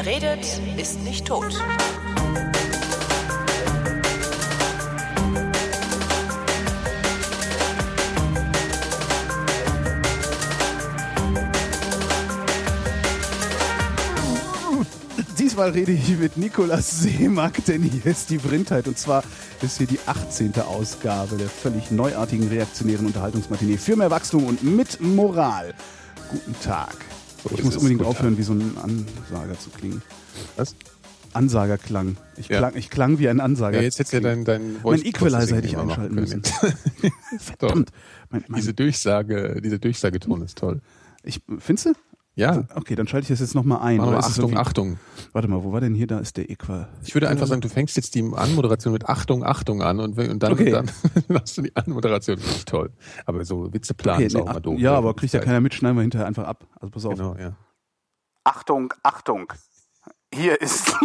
Wer redet, ist nicht tot. Diesmal rede ich mit Nikolas Seemack, denn hier ist die Brindheit. Und zwar ist hier die 18. Ausgabe der völlig neuartigen reaktionären Unterhaltungsmatinee für mehr Wachstum und mit Moral. Guten Tag. So ich muss unbedingt aufhören, wie so ein Ansager zu klingen. Was? Ansagerklang. Ich, Ja. klang, ich klang wie ein Ansager. Ja, jetzt hättest ja dein, dein mein Equalizer hätte ich einschalten müssen. Verdammt. Mein, mein, Diese Durchsage, dieser Durchsageton ist toll. ich, findest du? Ja, Okay, dann schalte ich das jetzt nochmal ein. mal Achtung, Achtung. Warte mal, wo war denn hier? Da ist der Equal. Ich würde einfach sagen, du fängst jetzt die Anmoderation mit Achtung, Achtung an und, und dann, Okay. dann machst du die Anmoderation. Toll. Aber so Witze planen Okay, ist nee, auch mal doof. ja, ne? aber kriegt ja keiner mit, schneiden wir hinterher einfach ab. Also pass auf. Genau, ja. Achtung, Achtung. Hier ist.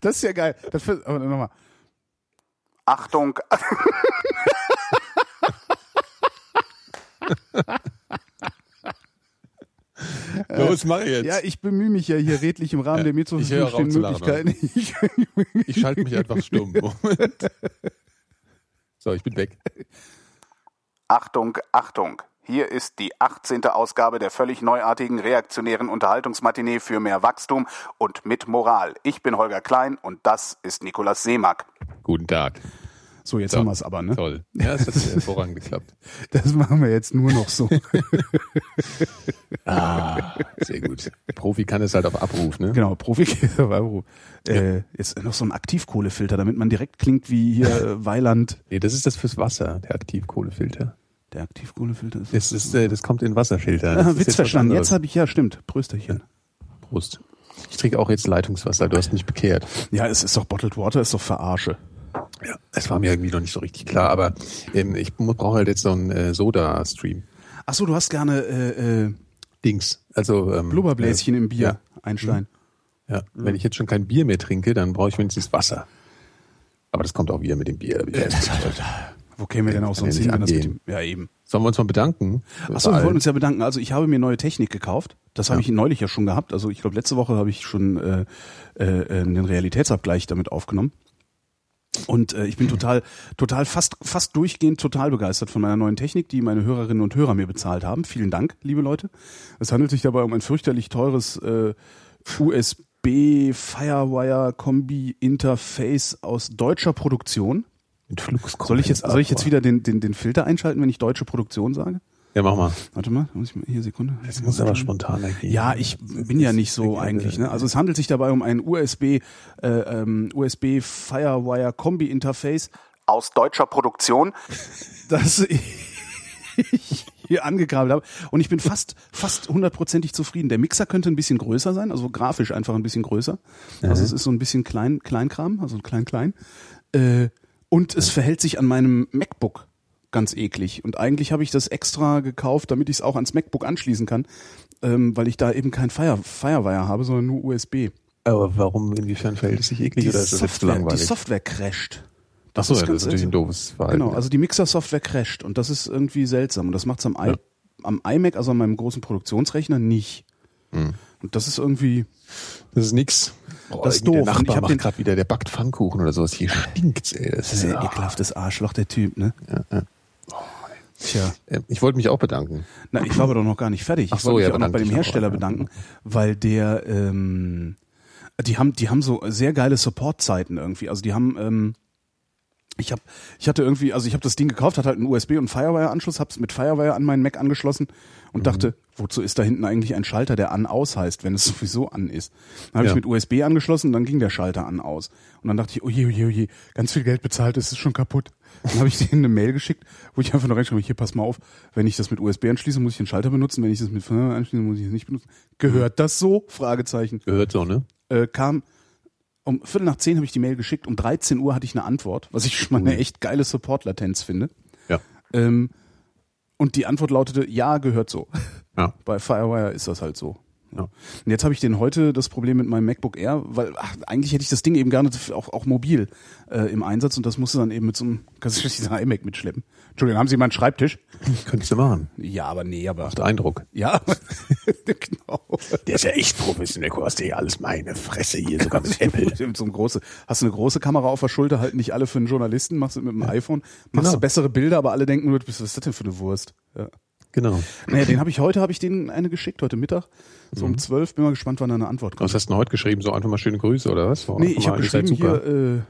das ist ja geil. Das für, aber nochmal. Achtung. Los, mach jetzt. Ja, ich bemühe mich ja hier redlich im Rahmen Ja, der mir zur Verfügung stehenden Möglichkeiten. Ich, Ich schalte mich einfach stumm. Moment. So, ich bin weg. Achtung, Achtung. Hier ist die 18. Ausgabe der völlig neuartigen reaktionären Unterhaltungsmatinee für mehr Wachstum und mit Moral. Ich bin Holger Klein und das ist Nikolas Seemack. Guten Tag. So, jetzt So. haben wir es aber, ne? Toll. Ja, es hat hervorragend geklappt. Das machen wir jetzt nur noch so. Ah, sehr gut. Profi kann es halt auf Abruf, ne? Genau, Profi. äh, jetzt noch so ein Aktivkohlefilter, damit man direkt klingt wie hier äh, Weiland. Nee, das ist das fürs Wasser, der Aktivkohlefilter. Der Aktivkohlefilter ist. Das, ist, äh, das kommt in Wasserfilter. Das ah, Witz jetzt verstanden. Jetzt habe ich ja, stimmt. Prösterchen. Prost. Ich trinke auch jetzt Leitungswasser, du hast mich bekehrt. Ja, es ist doch Bottled Water, ist doch Verarsche. Ja, das war mir irgendwie noch nicht so richtig klar, aber ähm, ich brauche halt jetzt so einen äh, Soda-Stream. Ach so, du hast gerne äh, äh, Dings. Also ähm, Blubberbläschen im Bier, Ja, Einstein. ja. Wenn ich jetzt schon kein Bier mehr trinke, dann brauche ich wenigstens Wasser. Aber das kommt auch wieder mit dem Bier. ich ganz sicher. Wo kämen wir denn auch sonst hin, wenn das mit dem, Ja, eben. Sollen wir uns mal bedanken? Achso, wir wollten uns ja bedanken. Also ich habe mir neue Technik gekauft. Das habe Ja. ich neulich ja schon gehabt. Also ich glaube, letzte Woche habe ich schon äh, äh, äh, den Realitätsabgleich damit aufgenommen. Und äh, ich bin total, total fast, fast durchgehend total begeistert von meiner neuen Technik, die meine Hörerinnen und Hörer mir bezahlt haben. Vielen Dank, liebe Leute. Es handelt sich dabei um ein fürchterlich teures äh, USB Firewire Kombi Interface aus deutscher Produktion. mit Fluxkompensator. Soll ich jetzt, soll ich jetzt wieder den, den, den Filter einschalten, wenn ich deutsche Produktion sage? Ja, mach mal. Warte mal, muss ich mal hier Sekunde. Das muss aber spontaner gehen. Ja, ich bin ja nicht so eigentlich. Ne? Also es handelt sich dabei um ein USB äh, ähm, USB Firewire Kombi Interface aus deutscher Produktion, das ich hier angekabelt habe und ich bin fast fast hundertprozentig zufrieden. Der Mixer könnte ein bisschen größer sein, also grafisch einfach ein bisschen größer. Also es ist so ein bisschen klein Kleinkram, also klein klein. Äh, und es verhält sich an meinem MacBook ganz eklig. Und eigentlich habe ich das extra gekauft, damit ich es auch ans MacBook anschließen kann, ähm, weil ich da eben kein Fire, Firewire habe, sondern nur USB. Aber warum, inwiefern verhält es sich eklig Die oder ist das zu Software, die langweilig? Software crasht. Achso, ja, das ist natürlich ein doofes Verhalten. Genau, also die Mixer-Software crasht und das ist irgendwie seltsam. Und das macht's am, I Ja. am iMac, also an meinem großen Produktionsrechner, nicht. Hm. Und das ist irgendwie, Das ist nix. Boah, Das ist doof. Der Nachbar macht gerade wieder, der backt Pfannkuchen oder sowas. Hier stinkt's, ey. Das das ist ist ein ja, ekelhaftes Arschloch, der Typ, ne? ja, ja. Tja. Äh, Ich wollte mich auch bedanken. Na, ich war aber doch noch gar nicht fertig. Ach Ich so, wollte ja, mich auch noch bei dem Hersteller ja. bedanken, weil der, ähm, die haben, die haben so sehr geile Support-Zeiten irgendwie. Also die haben, ähm, ich hab, ich hatte irgendwie, also ich habe das Ding gekauft, hatte halt einen USB und Firewire-Anschluss, hab's mit Firewire an meinen Mac angeschlossen und Mhm. dachte, wozu ist da hinten eigentlich ein Schalter, der an-aus heißt, wenn es sowieso an ist. Dann habe Ja. ich mit USB angeschlossen, dann ging der Schalter an-aus. Und dann dachte ich, oje, oje, oje, ganz viel Geld bezahlt, es ist schon kaputt. Dann habe ich denen eine Mail geschickt, wo ich einfach nur reinschreibe, hier, pass mal auf, wenn ich das mit USB anschließe, muss ich den Schalter benutzen, wenn ich das mit anschließe, muss ich es nicht benutzen. Gehört das so? Fragezeichen. Gehört so, ne? Äh, kam um Viertel nach zehn habe ich die Mail geschickt, um 13 Uhr hatte ich eine Antwort, was ich schon mal eine echt geile Support-Latenz finde. Ja. Ähm, und die Antwort lautete, ja, gehört so. Ja. Bei Firewire ist das halt so. Ja. Und jetzt habe ich den heute das Problem mit meinem MacBook Air, weil ach, eigentlich hätte ich das Ding eben gerne auch, auch mobil äh, im Einsatz und das musste dann eben mit so einem, kannst du diesen iMac mitschleppen. Entschuldigung, haben Sie mal einen Schreibtisch? Könntest du machen. Ja, aber nee, aber. Macht Eindruck. Ja, genau. Der ist ja echt professionell. Du hast ja alles meine Fresse hier, sogar mit Apple. so eine große, hast du eine große Kamera auf der Schulter, halt nicht alle für einen Journalisten, machst du mit dem Ja. iPhone, machst Genau. du bessere Bilder, aber alle denken nur, was ist das denn für eine Wurst? Ja. Genau. Naja, den habe ich heute, habe ich den eine geschickt, heute Mittag, so Mhm. um zwölf. Bin mal gespannt, wann da eine Antwort kommt. Was hast du denn heute geschrieben? So einfach mal schöne Grüße, oder was? Nee, ich habe geschrieben hier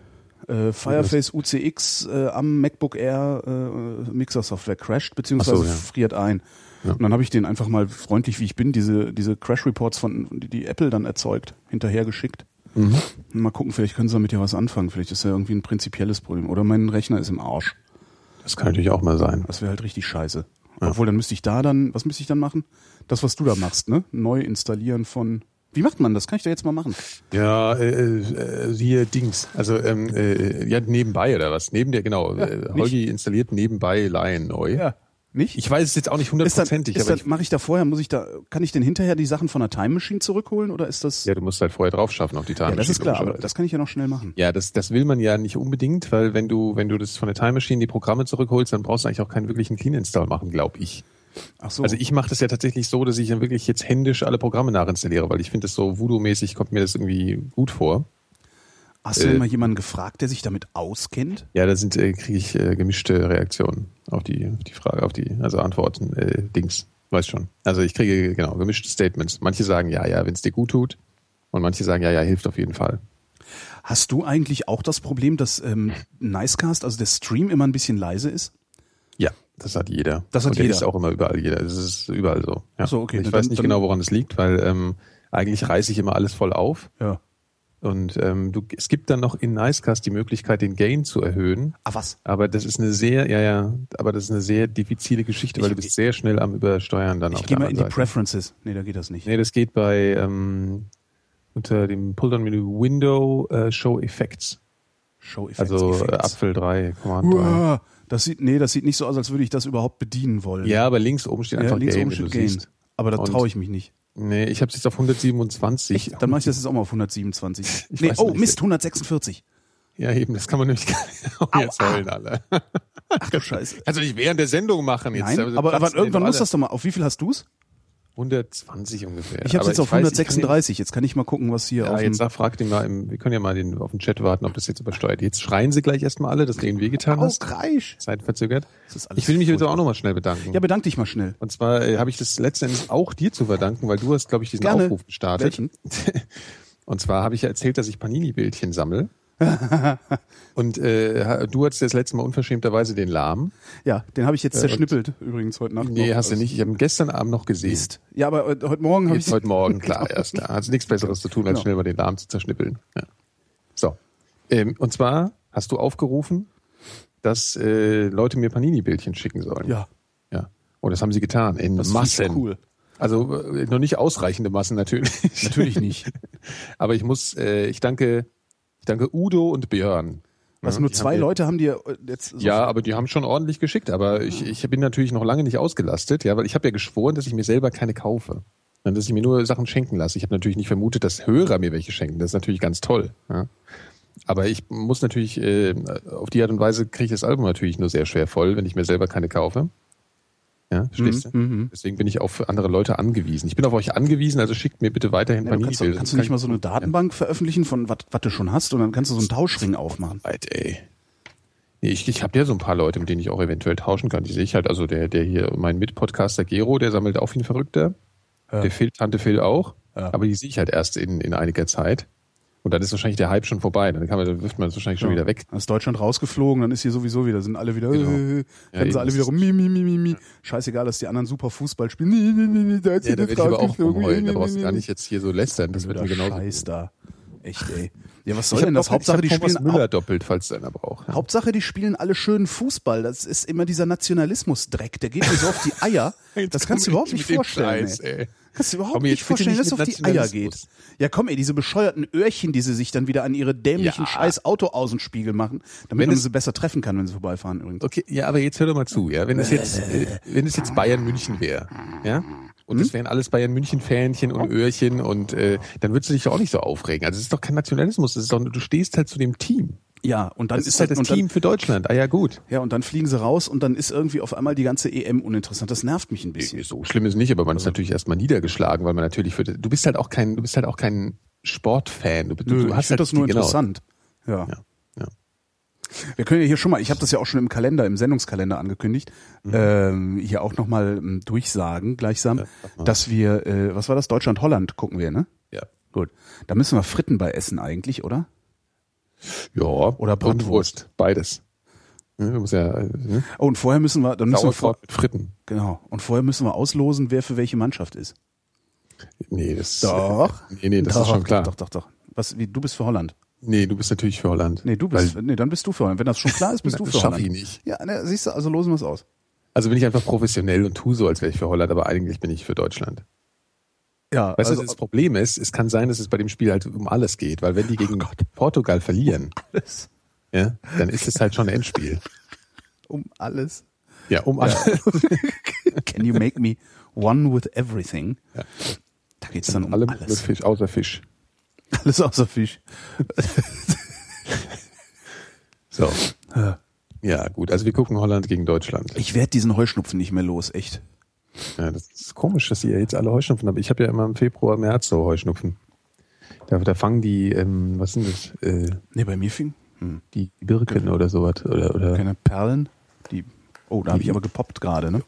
äh, äh, Fireface UCX äh, am MacBook Air äh, Mixer-Software crashed, beziehungsweise Ach so, ja. friert ein. Ja. Und dann habe ich den einfach mal freundlich, wie ich bin, diese, diese Crash-Reports von, die, die Apple dann erzeugt, hinterhergeschickt. Mhm. Und Mal gucken, vielleicht können sie damit ja was anfangen. Vielleicht ist ja irgendwie ein prinzipielles Problem. Oder mein Rechner ist im Arsch. Das kann natürlich auch mal sein. Das wäre halt richtig scheiße. Ja. Obwohl, dann müsste ich da dann, was müsste ich dann machen? Das, was du da machst, ne? Neu installieren von. Wie macht man das? Kann ich da jetzt mal machen? Ja, äh, äh, hier Dings. Also ähm, äh, ja, nebenbei oder was? Neben der, genau. Ja, äh, Holgi installiert nebenbei Lion neu. Nicht? Ich weiß es jetzt auch nicht hundertprozentig, ist aber dann, ich, mache ich da vorher, muss ich da, kann ich denn hinterher die Sachen von der Time Machine zurückholen oder ist das? ja, du musst halt vorher drauf schaffen auf die Time Ja, das ist Machine, klar, aber das kann ich ja noch schnell machen. Ja, das, das will man ja nicht unbedingt, weil wenn du, wenn du das von der Time Machine die Programme zurückholst, dann brauchst du eigentlich auch keinen wirklichen Clean Install machen, glaube ich. Ach so. Also ich mache das ja tatsächlich so, dass ich dann wirklich jetzt händisch alle Programme nachinstalliere, weil ich finde das so Voodoo-mäßig kommt mir das irgendwie gut vor. Hast du denn äh, mal jemanden gefragt, der sich damit auskennt? Ja, da sind äh, kriege ich äh, gemischte Reaktionen auf die, auf die Frage, auf die, also Antworten, äh, Dings, weiß schon. Also ich kriege genau gemischte Statements. Manche sagen ja, ja, wenn es dir gut tut, und manche sagen ja, ja, hilft auf jeden Fall. Hast du eigentlich auch das Problem, dass ähm, Nicecast, also der Stream, immer ein bisschen leise ist? Ja, das hat jeder. Das hat und der jeder. ist auch immer überall jeder. Das ist überall so. Ja. Ach so, okay, Ich na weiß dann- nicht dann- genau, woran es liegt, weil ähm, eigentlich reiße ich immer alles voll auf. Ja. Und ähm, du, es gibt dann noch in Nicecast die Möglichkeit, den Gain zu erhöhen. Ah, was? Aber das ist eine sehr, ja, ja, aber das ist eine sehr diffizile Geschichte, weil Ich- du bist sehr schnell am Übersteuern dann Ich gehe mal in die Seite. Preferences. Nee, da geht das nicht. Nee, das geht bei ähm, unter dem Pulldown-Menü Window äh, Show Effects. Show Effects. Also äh, Effects. Apfel 3, Command 3. Uah, das sieht, nee, das sieht nicht so aus, als würde ich das überhaupt bedienen wollen. Ja, aber links oben steht ja einfach links Gain, oben steht Gain. siehst. Aber da traue ich mich nicht. Nee, ich habe es jetzt auf 127. Dann mache ich das jetzt auch mal auf 127. Ich nee, oh, nicht. Mist, 146. Ja, eben, das kann man nämlich gar nicht. Oh, jetzt ah. heulen alle. Ach du Scheiße. Du nicht während der Sendung machen jetzt. Nein, Also aber, aber irgendwann muss das doch mal. Auf wie viel hast du's? 120 ungefähr. Ich habe jetzt auf weiß, ich kann 136. Jetzt kann ich mal gucken, was hier Ja, auf jetzt sag, frag den mal, im, wir können ja mal den, auf den Chat warten, ob das jetzt übersteuert. Jetzt schreien sie gleich erstmal alle, dass du ihnen wehgetan hast. Kreisch. Zeit verzögert. Ich will mich jetzt auch nochmal schnell bedanken. Ja, bedank dich mal schnell. Und zwar äh, habe ich das letzten Endes auch dir zu verdanken, weil du hast, glaube ich, diesen Gerne. Aufruf gestartet. Welchen? Und zwar habe ich ja erzählt, dass ich Panini-Bildchen sammle. Und äh, du hattest das letzte Mal unverschämterweise den Lahm. Ja, den habe ich jetzt Äh, zerschnippelt übrigens heute Nacht. Nee, noch. hast du nicht. Ich habe ihn gestern Abend noch gesehen. Mist. Ja, aber äh, heute Morgen habe ich heute Morgen, klar, erst. Da hat nichts Besseres zu tun, als Genau. schnell mal den Lahm zu zerschnippeln. Ja. So. Ähm, und zwar hast du aufgerufen, dass äh, Leute mir Panini-Bildchen schicken sollen. Ja, Ja. Und das haben sie getan. In das Massen. cool. Also äh, noch nicht ausreichende Massen natürlich. Natürlich nicht. Aber ich muss, äh, ich danke, danke Udo und Björn. Was Ja, nur zwei haben Leute haben dir äh, jetzt so Ja, aber die haben schon ordentlich geschickt. Aber ich, ich bin natürlich noch lange nicht ausgelastet, ja, weil ich habe ja geschworen, dass ich mir selber keine kaufe. Und dass ich mir nur Sachen schenken lasse. Ich habe natürlich nicht vermutet, dass Hörer mir welche schenken. Das ist natürlich ganz toll. Ja. Aber ich muss natürlich, äh, auf die Art und Weise kriege ich das Album natürlich nur sehr schwer voll, wenn ich mir selber keine kaufe. Ja, verstehst du? mhm. Deswegen bin ich auf andere Leute angewiesen. Ich bin auf euch angeviesen, also schickt mir bitte weiterhin Ja, du kannst, Panini-Bilder. kannst du nicht mal so eine Datenbank veröffentlichen von was was du schon hast und dann kannst du so einen Tauschring aufmachen. Weit, ey. Nee, ich, ich habe ja so ein paar Leute, mit denen ich auch eventuell tauschen kann. Die sehe ich halt, also der, der hier, mein Mitpodcaster Gero, der sammelt auch wie ein Verrückter. Ja. Der Phil, Tante Phil auch. Ja. Aber die sehe ich halt erst in, in einiger Zeit. Und dann ist wahrscheinlich der Hype schon vorbei. Dann, kann man, dann wirft man es wahrscheinlich schon Ja. wieder weg. Dann ist Deutschland rausgeflogen, dann ist hier sowieso wieder, sind alle wieder, Genau. äh, Ja, sie alle wieder rum, mi, mi, mi, mi, mi. Scheißegal, dass die anderen super Fußball spielen. Nee, nee, nee, nee, da ist Ja, da aber auch rumheulen. Da brauchst du gar nicht jetzt hier so lästern. Das wird mir genauso. Scheiß da. Echt, ey. Ja, was soll denn das? noch- Hauptsache, die Thomas spielen, Müller doppelt, falls einer braucht. Ja. Hauptsache, die spielen alle schönen Fußball. Das ist immer dieser Nationalismus-Dreck. Der geht mir so auf die Eier. Das kannst du überhaupt ich nicht vorstellen. Scheiß, ey. ey. Kannst du überhaupt Komm, nicht vorstellen, dass es auf die Eier geht. Ja, komm, ey, diese bescheuerten Öhrchen, die sie sich dann wieder an ihre dämlichen Ja. scheiß Autoaußenspiegel machen, damit Wenn man es- sie besser treffen kann, wenn sie vorbeifahren übrigens. Okay, ja, aber jetzt hör doch mal zu, ja. Wenn es jetzt, äh, wenn es jetzt Bayern München wäre, ja, und das wären alles Bayern München Fähnchen und Öhrchen und äh, dann würdest du dich doch auch nicht so aufregen. Also es ist doch kein Nationalismus, das ist doch, du stehst halt zu dem Team. Ja, und dann Das ist halt das und dann, Team für Deutschland. Ah ja, gut. Ja, und dann fliegen sie raus und dann ist irgendwie auf einmal die ganze EM uninteressant. Das nervt mich ein bisschen. So schlimm ist nicht, aber man ist natürlich erstmal niedergeschlagen, weil man natürlich für du bist halt auch kein du bist halt auch kein Sportfan. Du, du, Nö, ich hast finde halt das nur die- genau. interessant. Ja. Ja, ja. Wir können ja hier schon mal, ich habe das ja auch schon im Kalender, im Sendungskalender angekündigt, ähm, hier auch nochmal ähm, durchsagen, gleichsam, Mhm. Ja, dass wir, äh, was war das, Deutschland-Holland gucken wir, ne? Ja. Gut. Da müssen wir Fritten bei essen eigentlich, oder? Ja. Oder Bratwurst. Wurst. Beides. Ja, ja, ne? Oh, und vorher müssen wir, dann müssen wir vor, Sauerkraut mit Fritten. genau, und vorher müssen wir auslosen, wer für welche Mannschaft ist. Nee, das Doch. Nee, nee, das doch, ist schon klar. Doch, doch, doch. Was, wie, du bist für Holland. Nee, du bist natürlich für Holland. Nee, du bist, Weil, nee, dann bist du für Holland. Wenn das schon klar ist, bist du das für Holland. ich nicht. Ja, ne, siehst du, also losen wir es aus. also bin ich einfach professionell und tu so, als wäre ich für Holland, aber eigentlich bin ich für Deutschland. Ja, Weißt also, du, das Problem ist, es kann sein, dass es bei dem Spiel halt um alles geht, weil wenn die gegen Portugal verlieren, alles. ja, dann ist es halt schon ein Endspiel. Um alles. Ja, um alles. Can you make me one with everything? Ja. Da geht's dann um Alle mit alles. Fisch, außer Fisch. Alles außer Fisch. So. Ja, gut. Also wir gucken Holland gegen Deutschland. Ich werde diesen Heuschnupfen nicht mehr los, echt. Ja, das ist komisch, dass ihr jetzt alle Heuschnupfen habt. Ich habe ja immer im Februar, März so Heuschnupfen. Da, da fangen die, ähm, was sind das? Äh, Nee, bei mir fing hm, die Birken oder sowas. Oder, oder keine Perlen. Die, oh, da habe ich aber gepoppt gerade, ne?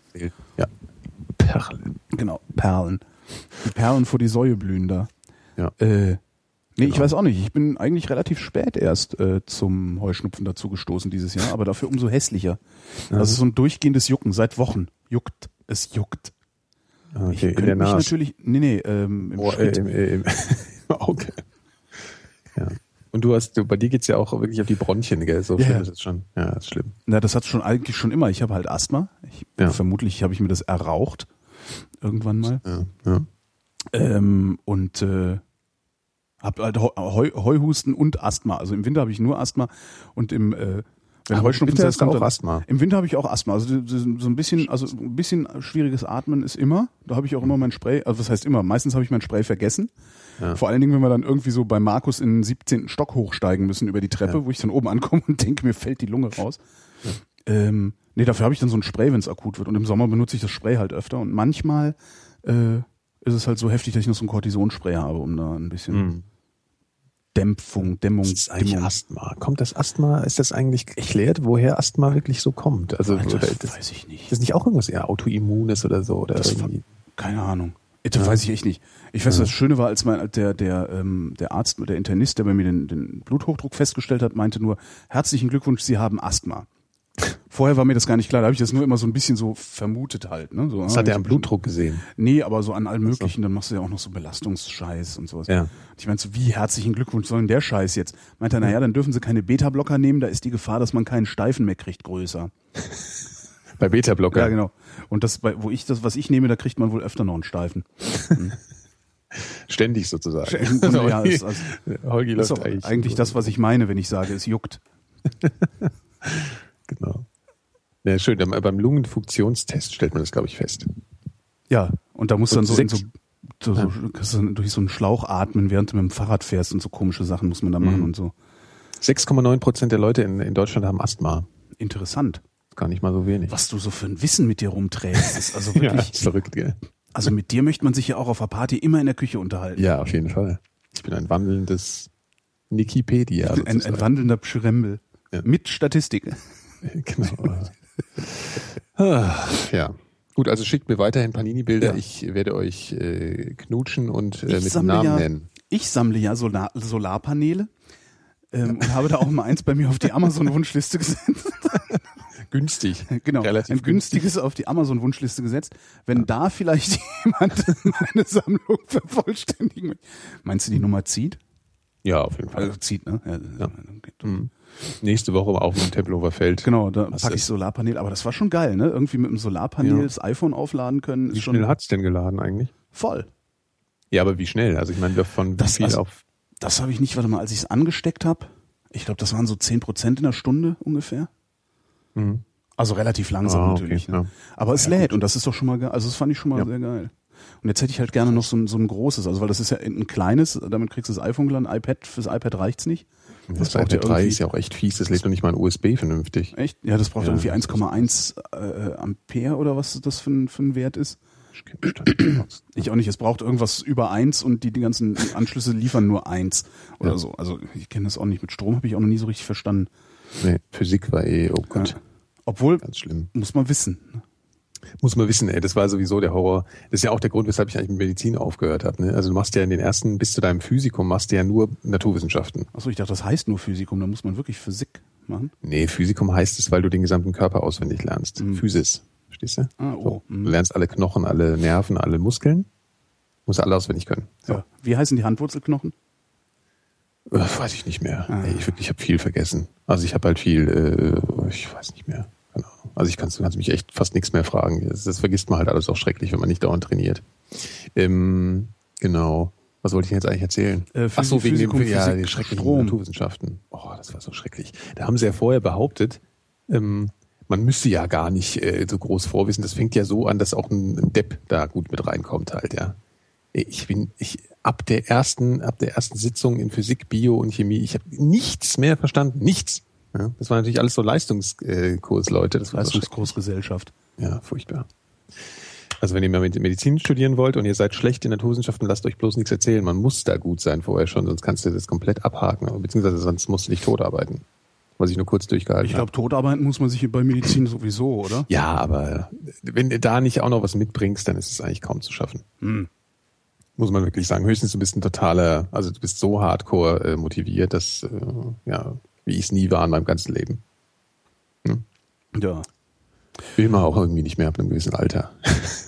ja. Perlen. Genau, Perlen. Die Perlen vor die Säue blühen da. Ja. Äh, nee, ich Genau. weiß auch nicht. Ich bin eigentlich relativ spät erst äh, zum Heuschnupfen dazu gestoßen dieses Jahr, aber dafür umso hässlicher. Das ist so ein durchgehendes Jucken seit Wochen. Juckt. Es juckt. Ich Okay, in könnte mich natürlich, nee, nee, ähm, im Oh, äh, im, äh, im, im Auge. Ja. Und du hast, du, bei dir geht's ja auch wirklich auf die Bronchien, gell? So Ja, schlimm ja. ist es schon. Ja, ist schlimm. Na, das hat schon eigentlich schon immer. Ich habe halt Asthma. Ich, Ja. Vermutlich habe ich mir das erraucht. Irgendwann mal. Ja, ja. Ähm, und äh, habe halt Heu, Heuhusten und Asthma. Also im Winter habe ich nur Asthma und im äh, wenn Aber Heuschnupfen Winter kommt, auch Asthma. Im Winter habe ich auch Asthma. Also so so ein bisschen, also ein bisschen schwieriges Atmen ist immer. Da habe ich auch immer mein Spray. Also was heißt immer? Meistens habe ich mein Spray vergessen. Ja. Vor allen Dingen, wenn wir dann irgendwie so bei Markus in den 17. Stock hochsteigen müssen über die Treppe, Ja. wo ich dann oben ankomme und denke, mir fällt die Lunge raus. Ähm, nee, dafür habe ich dann so ein Spray, wenn es akut wird. Und im Sommer benutze ich das Spray halt öfter. Und manchmal äh, ist es halt so heftig, dass ich noch so ein Kortisonspray habe, um da ein bisschen Hm. Dämpfung, Dämmung, Das ist eigentlich Dimmung. Asthma. Kommt das Asthma, ist das eigentlich geklärt, woher Asthma wirklich so kommt? Also, Alter, ist das, weiß ich nicht. ist das nicht auch irgendwas eher Autoimmunes oder so? Oder Das irgendwie? Keine Ahnung. Das weiß ich echt nicht. Ich weiß, das Schöne war, als mein der der ähm, der Arzt, der Internist, der bei mir den, den Bluthochdruck festgestellt hat, meinte nur: Herzlichen Glückwunsch, Sie haben Asthma. Vorher war mir das gar nicht klar. Da habe ich das nur immer so ein bisschen so vermutet halt. Ne? So, Das ah, hat er ich- am Blutdruck gesehen. Nee, aber so an allem möglichen. Dann machst du ja auch noch so Belastungsscheiß und sowas. Ja. Und ich meinte so, wie herzlichen Glückwunsch soll denn der Scheiß jetzt? Meinte er, naja, dann dürfen Sie keine Beta-Blocker nehmen. Da ist die Gefahr, dass man keinen Steifen mehr kriegt, größer. Bei Beta-Blocker. Ja, genau. Und das, bei, wo ich das, was ich nehme, da kriegt man wohl öfter noch einen Steifen. Ständig sozusagen. Grunde, ja, ist, also, Holgi ist läuft auch eigentlich. eigentlich das, was ich meine, wenn ich sage, es juckt. Genau. Ja, schön. Beim- Beim Lungenfunktionstest stellt man das, glaube ich, fest. Ja, und da musst du dann so, in so, so, so kannst dann durch so einen Schlauch atmen, während du mit dem Fahrrad fährst und so komische Sachen muss man da Mhm. machen und so. 6,9 Prozent der Leute in, in Deutschland haben Asthma. Interessant. Gar nicht mal so wenig. Was du so für ein Wissen mit dir rumträgst, ist also Ja, wirklich, ist verrückt, gell? also mit dir möchte man sich ja auch auf der Party immer in der Küche unterhalten. Ja, auf jeden Fall. Ich bin ein wandelndes Wikipedia. ein, ein wandelnder Pschrembel. Ja. Mit Statistik. Genau. Ah, ja. Gut, also schickt mir weiterhin Panini-Bilder. Ja. Ich werde euch äh, knutschen und äh, mit Namen ja- nennen. Ich sammle ja Solar Solarpaneele ähm, und habe da auch mal eins bei mir auf die Amazon-Wunschliste gesetzt. Günstig. Genau, Relativ ein günstiges auf die Amazon-Wunschliste gesetzt. Wenn da vielleicht jemand meine Sammlung vervollständigen will. Meinst du, die Nummer zieht? Ja, auf jeden Fall. Also zieht, ne? Ja, Ja. okay. Mhm. Nächste Woche auch im Tempelhofer Feld. Genau, da packe ich Solarpanel. Aber das war schon geil, ne? Irgendwie mit dem Solarpanel Ja. das iPhone aufladen können. Wie schnell hat's denn geladen eigentlich? voll. Ja, aber wie schnell? Also ich meine, von Das- viel also- auf Das habe ich nicht, warte mal, als ich es angesteckt habe. Ich glaube, das waren so 10 Prozent in der Stunde ungefähr. Mhm. Also relativ langsam Ah, okay, natürlich. ja. Ne? Aber es Ja, lädt gut. und das ist doch schon mal geil. Also das fand ich schon mal Ja. sehr geil. Und jetzt hätte ich halt gerne noch so ein, so ein großes, also weil das ist ja ein kleines, damit kriegst du das iPhone geladen, iPad, fürs iPad reicht's nicht. Das, das iPad 3 ist ja auch echt fies, das lädt noch nicht mal ein USB vernünftig. Echt? Ja, das braucht ja, irgendwie 1,1 äh, Ampere oder was das für ein, für ein Wert ist. Ich auch nicht. Es braucht irgendwas über eins und die, die ganzen Anschlüsse liefern nur eins oder ja. so. Also ich kenne das auch nicht. Mit Strom habe ich auch noch nie so richtig verstanden. Nee, Physik war eh, oh Gott. Ja. Obwohl, Ganz schlimm. muss man wissen. Muss man wissen, ey, das war sowieso der Horror. Das ist ja auch der Grund, weshalb ich eigentlich mit Medizin aufgehört habe. Ne? Also du machst ja in den ersten, bis zu deinem Physikum, machst du ja nur Naturwissenschaften. Achso, ich dachte, das heißt nur Physikum, da muss man wirklich Physik machen. Nee, Physikum heißt es, weil du den gesamten Körper auswendig lernst. Mhm. Physis. Verstehst du? Ah, oh. So, du mhm. lernst alle Knochen, alle Nerven, alle Muskeln. Muss alle auswendig können. So. Ja. Wie heißen die Handwurzelknochen? Äh, weiß ich nicht mehr. Ah. Ey, ich ich habe viel vergessen. Also ich habe halt viel, äh, ich weiß nicht mehr. Also ich kann kannst mich echt fast nichts mehr fragen. Das, das, vergisst man halt alles auch schrecklich, wenn man nicht dauernd trainiert. Ähm, genau. Was wollte ich jetzt eigentlich erzählen? Äh, Ach so, wegen Physikum, dem ja, den schrecklichen Strom. Naturwissenschaften. Oh, das war so schrecklich. Da haben sie ja vorher behauptet, ähm, man müsste ja gar nicht äh, so groß vorwissen. Das fängt ja so an, dass auch ein, ein Depp da gut mit reinkommt halt, ja. Ich bin, ich, ab der ersten, ab der ersten Sitzung in Physik, Bio und Chemie, ich habe nichts mehr verstanden. Nichts. Ja, das war natürlich alles so Leistungskursleute. Das war Leistungskursgesellschaft. Ja, furchtbar. Also wenn ihr mal mit Medizin studieren wollt und ihr seid schlecht in Naturwissenschaften, lasst euch bloß nichts erzählen. Man muss da gut sein vorher schon, sonst kannst du das komplett abhaken, beziehungsweise sonst musst du dich tot arbeiten was ich nur kurz durchgehalten habe. Ich glaube, totarbeiten muss man sich bei Medizin sowieso, oder? Ja, aber wenn du da nicht auch noch was mitbringst, dann ist es eigentlich kaum zu schaffen. Hm. Muss man wirklich sagen. Höchstens du bist ein totaler, also du bist so hardcore äh, motiviert, dass, äh, ja, wie ich es nie war in meinem ganzen Leben. Hm? Ja. Will man auch irgendwie nicht mehr ab einem gewissen Alter.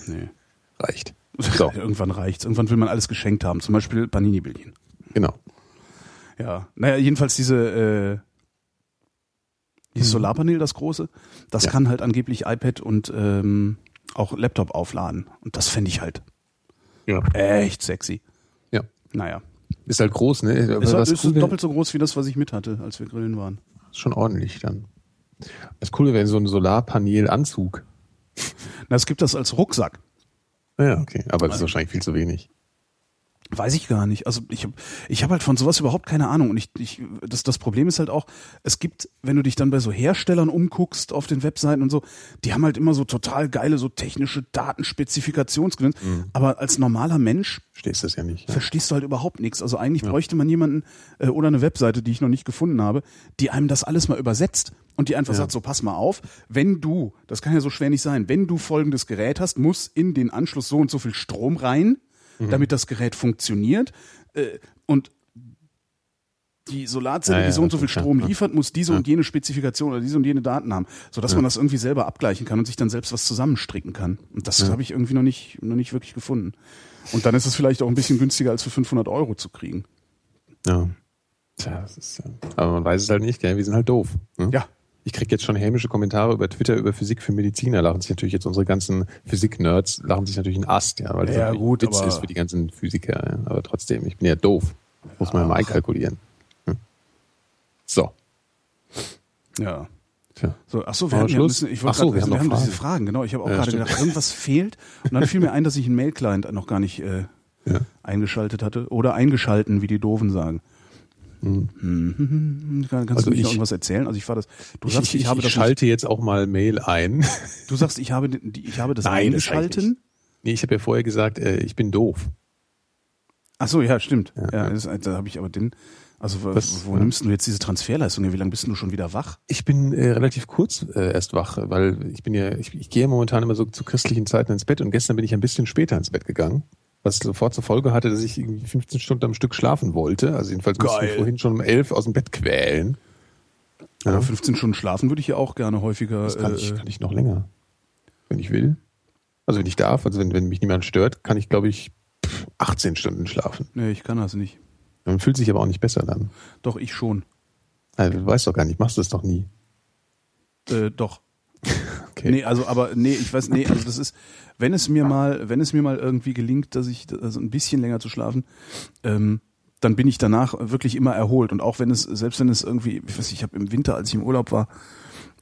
Nee. Reicht. So. Irgendwann reicht's. Irgendwann will man alles geschenkt haben. Zum Beispiel Panini-Bildchen. Genau. Ja. Naja, jedenfalls diese, äh, dieses mhm. Solarpanel, das große, das ja. kann halt angeblich iPad und ähm, auch Laptop aufladen. Und das fände ich halt ja. echt sexy. Ja. Naja. Ist halt groß, ne? Ist, halt, ist cool doppelt so groß wie das, was ich mit hatte, als wir grillen waren. Ist schon ordentlich dann. Das Coole wäre so ein Solarpanelanzug. Na, es gibt das als Rucksack. Ja, okay. Aber das ist wahrscheinlich viel zu wenig. Weiß ich gar nicht. Also ich habe ich hab halt von sowas überhaupt keine Ahnung. Und ich, ich, das, das Problem ist halt auch, es gibt, wenn du dich dann bei so Herstellern umguckst auf den Webseiten und so, die haben halt immer so total geile, so technische Datenspezifikationskünste. Mhm. Aber als normaler Mensch verstehst du das ja nicht. Ja. Verstehst du halt überhaupt nichts. Also eigentlich ja. bräuchte man jemanden äh, oder eine Webseite, die ich noch nicht gefunden habe, die einem das alles mal übersetzt und die einfach ja. sagt, so pass mal auf, wenn du, das kann ja so schwer nicht sein, wenn du folgendes Gerät hast, muss in den Anschluss so und so viel Strom rein mhm. damit das Gerät funktioniert. Äh, und die Solarzelle, ja, ja, die so und so viel Strom klar. liefert, muss diese ja. und jene Spezifikation oder diese und jene Daten haben, sodass man das irgendwie selber abgleichen kann und sich dann selbst was zusammenstricken kann. Und das habe ich irgendwie noch nicht, noch nicht wirklich gefunden. Und dann ist es vielleicht auch ein bisschen günstiger, als für 500 Euro zu kriegen. Ja. Tja, das ist, aber man weiß es halt nicht, gell? Wir sind halt doof. Ne? Ja, ich kriege jetzt schon hämische Kommentare über Twitter über Physik für Mediziner. Lachen sich natürlich jetzt unsere ganzen Physik-Nerds, lachen sich natürlich einen Ast, ja, weil das ja, gut, Witz ist für die ganzen Physiker. Ja. Aber trotzdem, ich bin ja doof. Muss man ja mal einkalkulieren. Hm. So. Ja. Tja. So, ach so, wir haben ja müssen, ich wollte so, wir, haben, wir haben Fragen. diese Fragen, genau. Ich habe auch ja, gerade gedacht, irgendwas fehlt. Und dann fiel mir ein, dass ich einen Mail-Client noch gar nicht äh, eingeschaltet hatte. Oder eingeschalten, wie die Doofen sagen. Hm. Hm. Kannst also du noch irgendwas erzählen? Also ich war das. Du ich, sagst, ich, ich, habe ich das schalte jetzt auch mal Mail ein. Du sagst, ich habe, ich habe das Nein, eingeschalten. Nee, ich habe ja vorher gesagt, äh, ich bin doof. Ach so, ja, stimmt. Ja, ja das, da habe ich aber den. Also Was, wo ja. nimmst du jetzt diese Transferleistung? Wie lange bist du schon wieder wach? Ich bin äh, relativ kurz äh, erst wach, weil ich bin ja, ich, ich gehe momentan immer so zu christlichen Zeiten ins Bett und gestern bin ich ein bisschen später ins Bett gegangen was sofort zur Folge hatte, dass ich irgendwie 15 Stunden am Stück schlafen wollte. Also jedenfalls Geil. musste ich vorhin schon um 11 aus dem Bett quälen. Ja, ja 15 Stunden schlafen würde ich ja auch gerne häufiger. Das kann, äh, ich, kann ich noch länger, wenn ich will. Also wenn ich darf, also wenn, wenn mich niemand stört, kann ich glaube ich 18 Stunden schlafen. Nee, ich kann das nicht. Man fühlt sich aber auch nicht besser dann. Doch, ich schon. Also, du weißt doch gar nicht, machst du das doch nie. Äh, doch. Okay. Nee, also aber nee, ich weiß, nee, also das ist, wenn es mir mal, wenn es mir mal irgendwie gelingt, dass ich also ein bisschen länger zu schlafen, ähm, dann bin ich danach wirklich immer erholt. Und auch wenn es, selbst wenn es irgendwie, ich weiß nicht, ich habe im Winter, als ich im Urlaub war,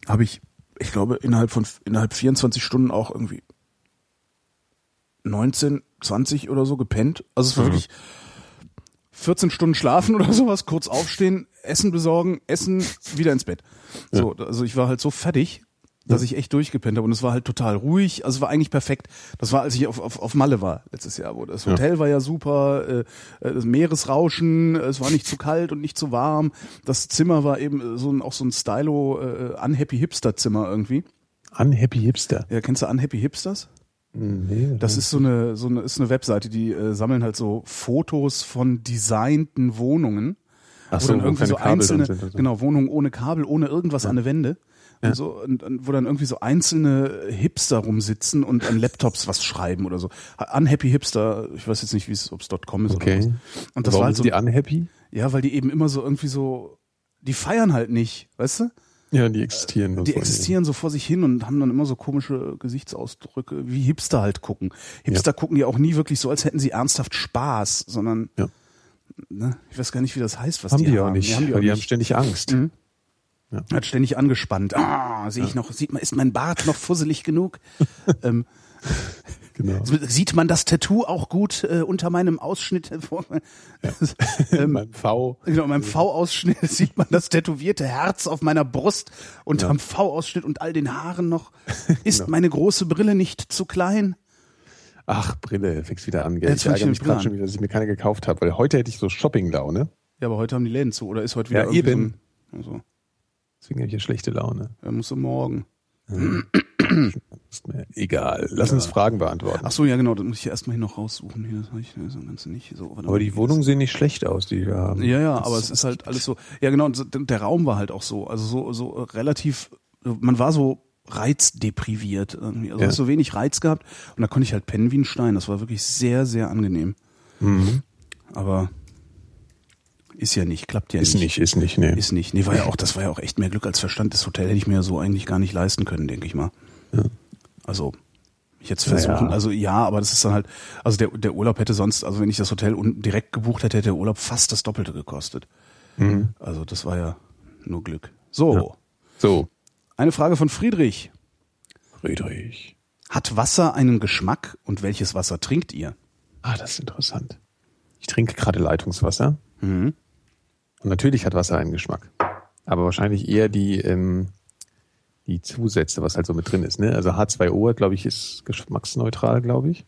habe ich, ich glaube, innerhalb von innerhalb 24 Stunden auch irgendwie 19 20 oder so gepennt. Also es war Mhm. wirklich 14 Stunden schlafen oder sowas, kurz aufstehen, Essen besorgen, Essen, wieder ins Bett. So, also ich war halt so fertig, dass ich echt durchgepennt habe und es war halt total ruhig. Also es war eigentlich perfekt. Das war, als ich auf, auf, auf Malle war letztes Jahr, wo das Hotel war ja super, äh, äh, das Meeresrauschen, es war nicht zu kalt und nicht zu warm. Das Zimmer war eben so ein, auch so ein Stylo äh, Unhappy Hipster Zimmer irgendwie. Unhappy Hipster. Ja, kennst du Unhappy Hipsters? Nee, Das ist so eine, so eine, ist eine Webseite, die äh, sammeln halt so Fotos von designten Wohnungen. Ach wo so, dann wo irgendwie keine so einzelne, sind und so. genau, Wohnungen ohne Kabel, ohne irgendwas an der Wände. Und so, und, und wo dann irgendwie so einzelne Hipster rumsitzen und an Laptops was schreiben oder so. Unhappy Hipster, ich weiß jetzt nicht, wie es, ob es .com ist Okay. oder was. Und das Warum war halt so, sind die unhappy? ja, weil die eben immer so irgendwie so, die feiern halt nicht, weißt du? Ja, die existieren. Die existieren so vor sich hin und haben dann immer so komische Gesichtsausdrücke, wie Hipster halt gucken. Hipster gucken ja auch nie wirklich so, als hätten sie ernsthaft Spaß, sondern Ja. ne, ich weiß gar nicht, wie das heißt, was Haben die, die auch nicht, Nee, haben die die haben nicht. ständig Angst. Hat ständig angespannt. Ah, sehe ich noch, sieht man, ist mein Bart noch fusselig genug? ähm, Genau. sieht man das Tattoo auch gut äh, unter meinem Ausschnitt? ähm, Beim V. Genau, in meinem V-Ausschnitt sieht man das tätowierte Herz auf meiner Brust unterm V-Ausschnitt und all den Haaren noch. Ist Genau. meine große Brille nicht zu klein? Ach, Brille, fängst wieder an. Gell? Jetzt Ich ärgere mich gerade schon wieder, dass ich mir keine gekauft habe, weil heute hätte ich so Shopping-Laune. Ja, aber heute haben die Läden zu oder ist heute wieder Ja, irgendwie eben. so ein, also, Deswegen habe ich ja schlechte Laune. er muss morgen. Ist mir egal. Lass uns Fragen beantworten. Ach so, ja genau, das muss ich erstmal hier noch raussuchen. Hier, das habe ich das Ganze nicht so. Aber die Wohnungen sehen nicht schlecht aus, die wir haben. Ja, ja, Das aber es ist halt alles so. Ja, genau, der Raum war halt auch so, also so so relativ man war so reizdepriviert irgendwie. Also Ja. hast so wenig Reiz gehabt und da konnte ich halt pennen wie ein Stein. Das war wirklich sehr sehr angenehm. Mhm. Aber ist ja nicht, klappt ja Ist nicht. nicht, ist nicht, nee. Ist nicht. Nee, war ja auch, das war ja auch echt mehr Glück als Verstand. Das Hotel hätte ich mir so eigentlich gar nicht leisten können, denke ich mal. Also, ich jetzt versuchen, Naja. also ja, aber das ist dann halt, also der, der Urlaub hätte sonst, also wenn ich das Hotel unten direkt gebucht hätte, hätte der Urlaub fast das Doppelte gekostet. Mhm. Also das war ja nur Glück. So, Ja. So, eine Frage von Friedrich. Friedrich. Hat Wasser einen Geschmack und welches Wasser trinkt ihr? Ah, das ist interessant. Ich trinke gerade Leitungswasser. Mhm. Und natürlich hat Wasser einen Geschmack. Aber wahrscheinlich eher die, ähm, die Zusätze, was halt so mit drin ist. Ne? Also H2O, glaube ich, ist geschmacksneutral, glaube ich.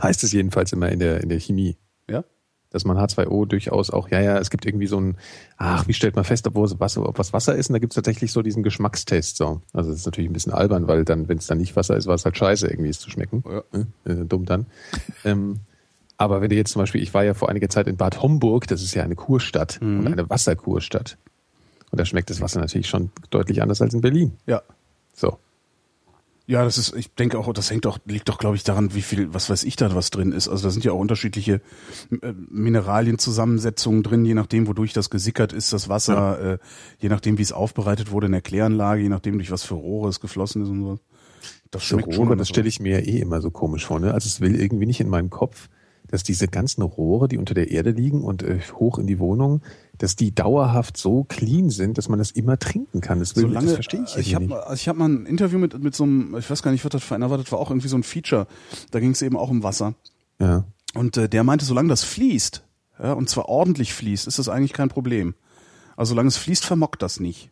Heißt es jedenfalls immer in der, in der Chemie. Ja? Dass man H2O durchaus auch, ja, ja, es gibt irgendwie so ein, ach, wie stellt man fest, ob, was Wasser, ob was Wasser ist? Und da gibt es tatsächlich so diesen Geschmackstest. So. Also das ist natürlich ein bisschen albern, weil dann, wenn es dann nicht Wasser ist, war es halt scheiße, irgendwie es zu schmecken. Ja. Äh, dumm dann. ähm, aber wenn du jetzt zum Beispiel, ich war ja vor einiger Zeit in Bad Homburg, das ist ja eine Kurstadt und eine Wasserkurstadt. Und da schmeckt das Wasser natürlich schon deutlich anders als in Berlin. Ja. So. Ja, das ist, ich denke auch, das hängt doch, liegt doch, glaube ich, daran, wie viel, was weiß ich da, was drin ist. Also da sind ja auch unterschiedliche äh, Mineralienzusammensetzungen drin, je nachdem, wodurch das gesickert ist, das Wasser, äh, je nachdem, wie es aufbereitet wurde in der Kläranlage, je nachdem, durch was für Rohre es geflossen ist und so. Das So schmeckt Rohre, schon. das stelle ich mir ja eh immer so komisch vor. Ne? Also es will irgendwie nicht in meinem Kopf, dass diese ganzen Rohre, die unter der Erde liegen und äh, hoch in die Wohnung, dass die dauerhaft so clean sind, dass man das immer trinken kann. Das, will, Solange, das verstehe ich, ich irgendwie habe nicht. also ich hab mal ein Interview mit, mit so einem, ich weiß gar nicht, was das für einer war, das war auch irgendwie so ein Feature. Da ging es eben auch um Wasser. Ja. Und äh, der meinte, solange das fließt, ja, und zwar ordentlich fließt, ist das eigentlich kein Problem. Also solange es fließt, vermockt das nicht.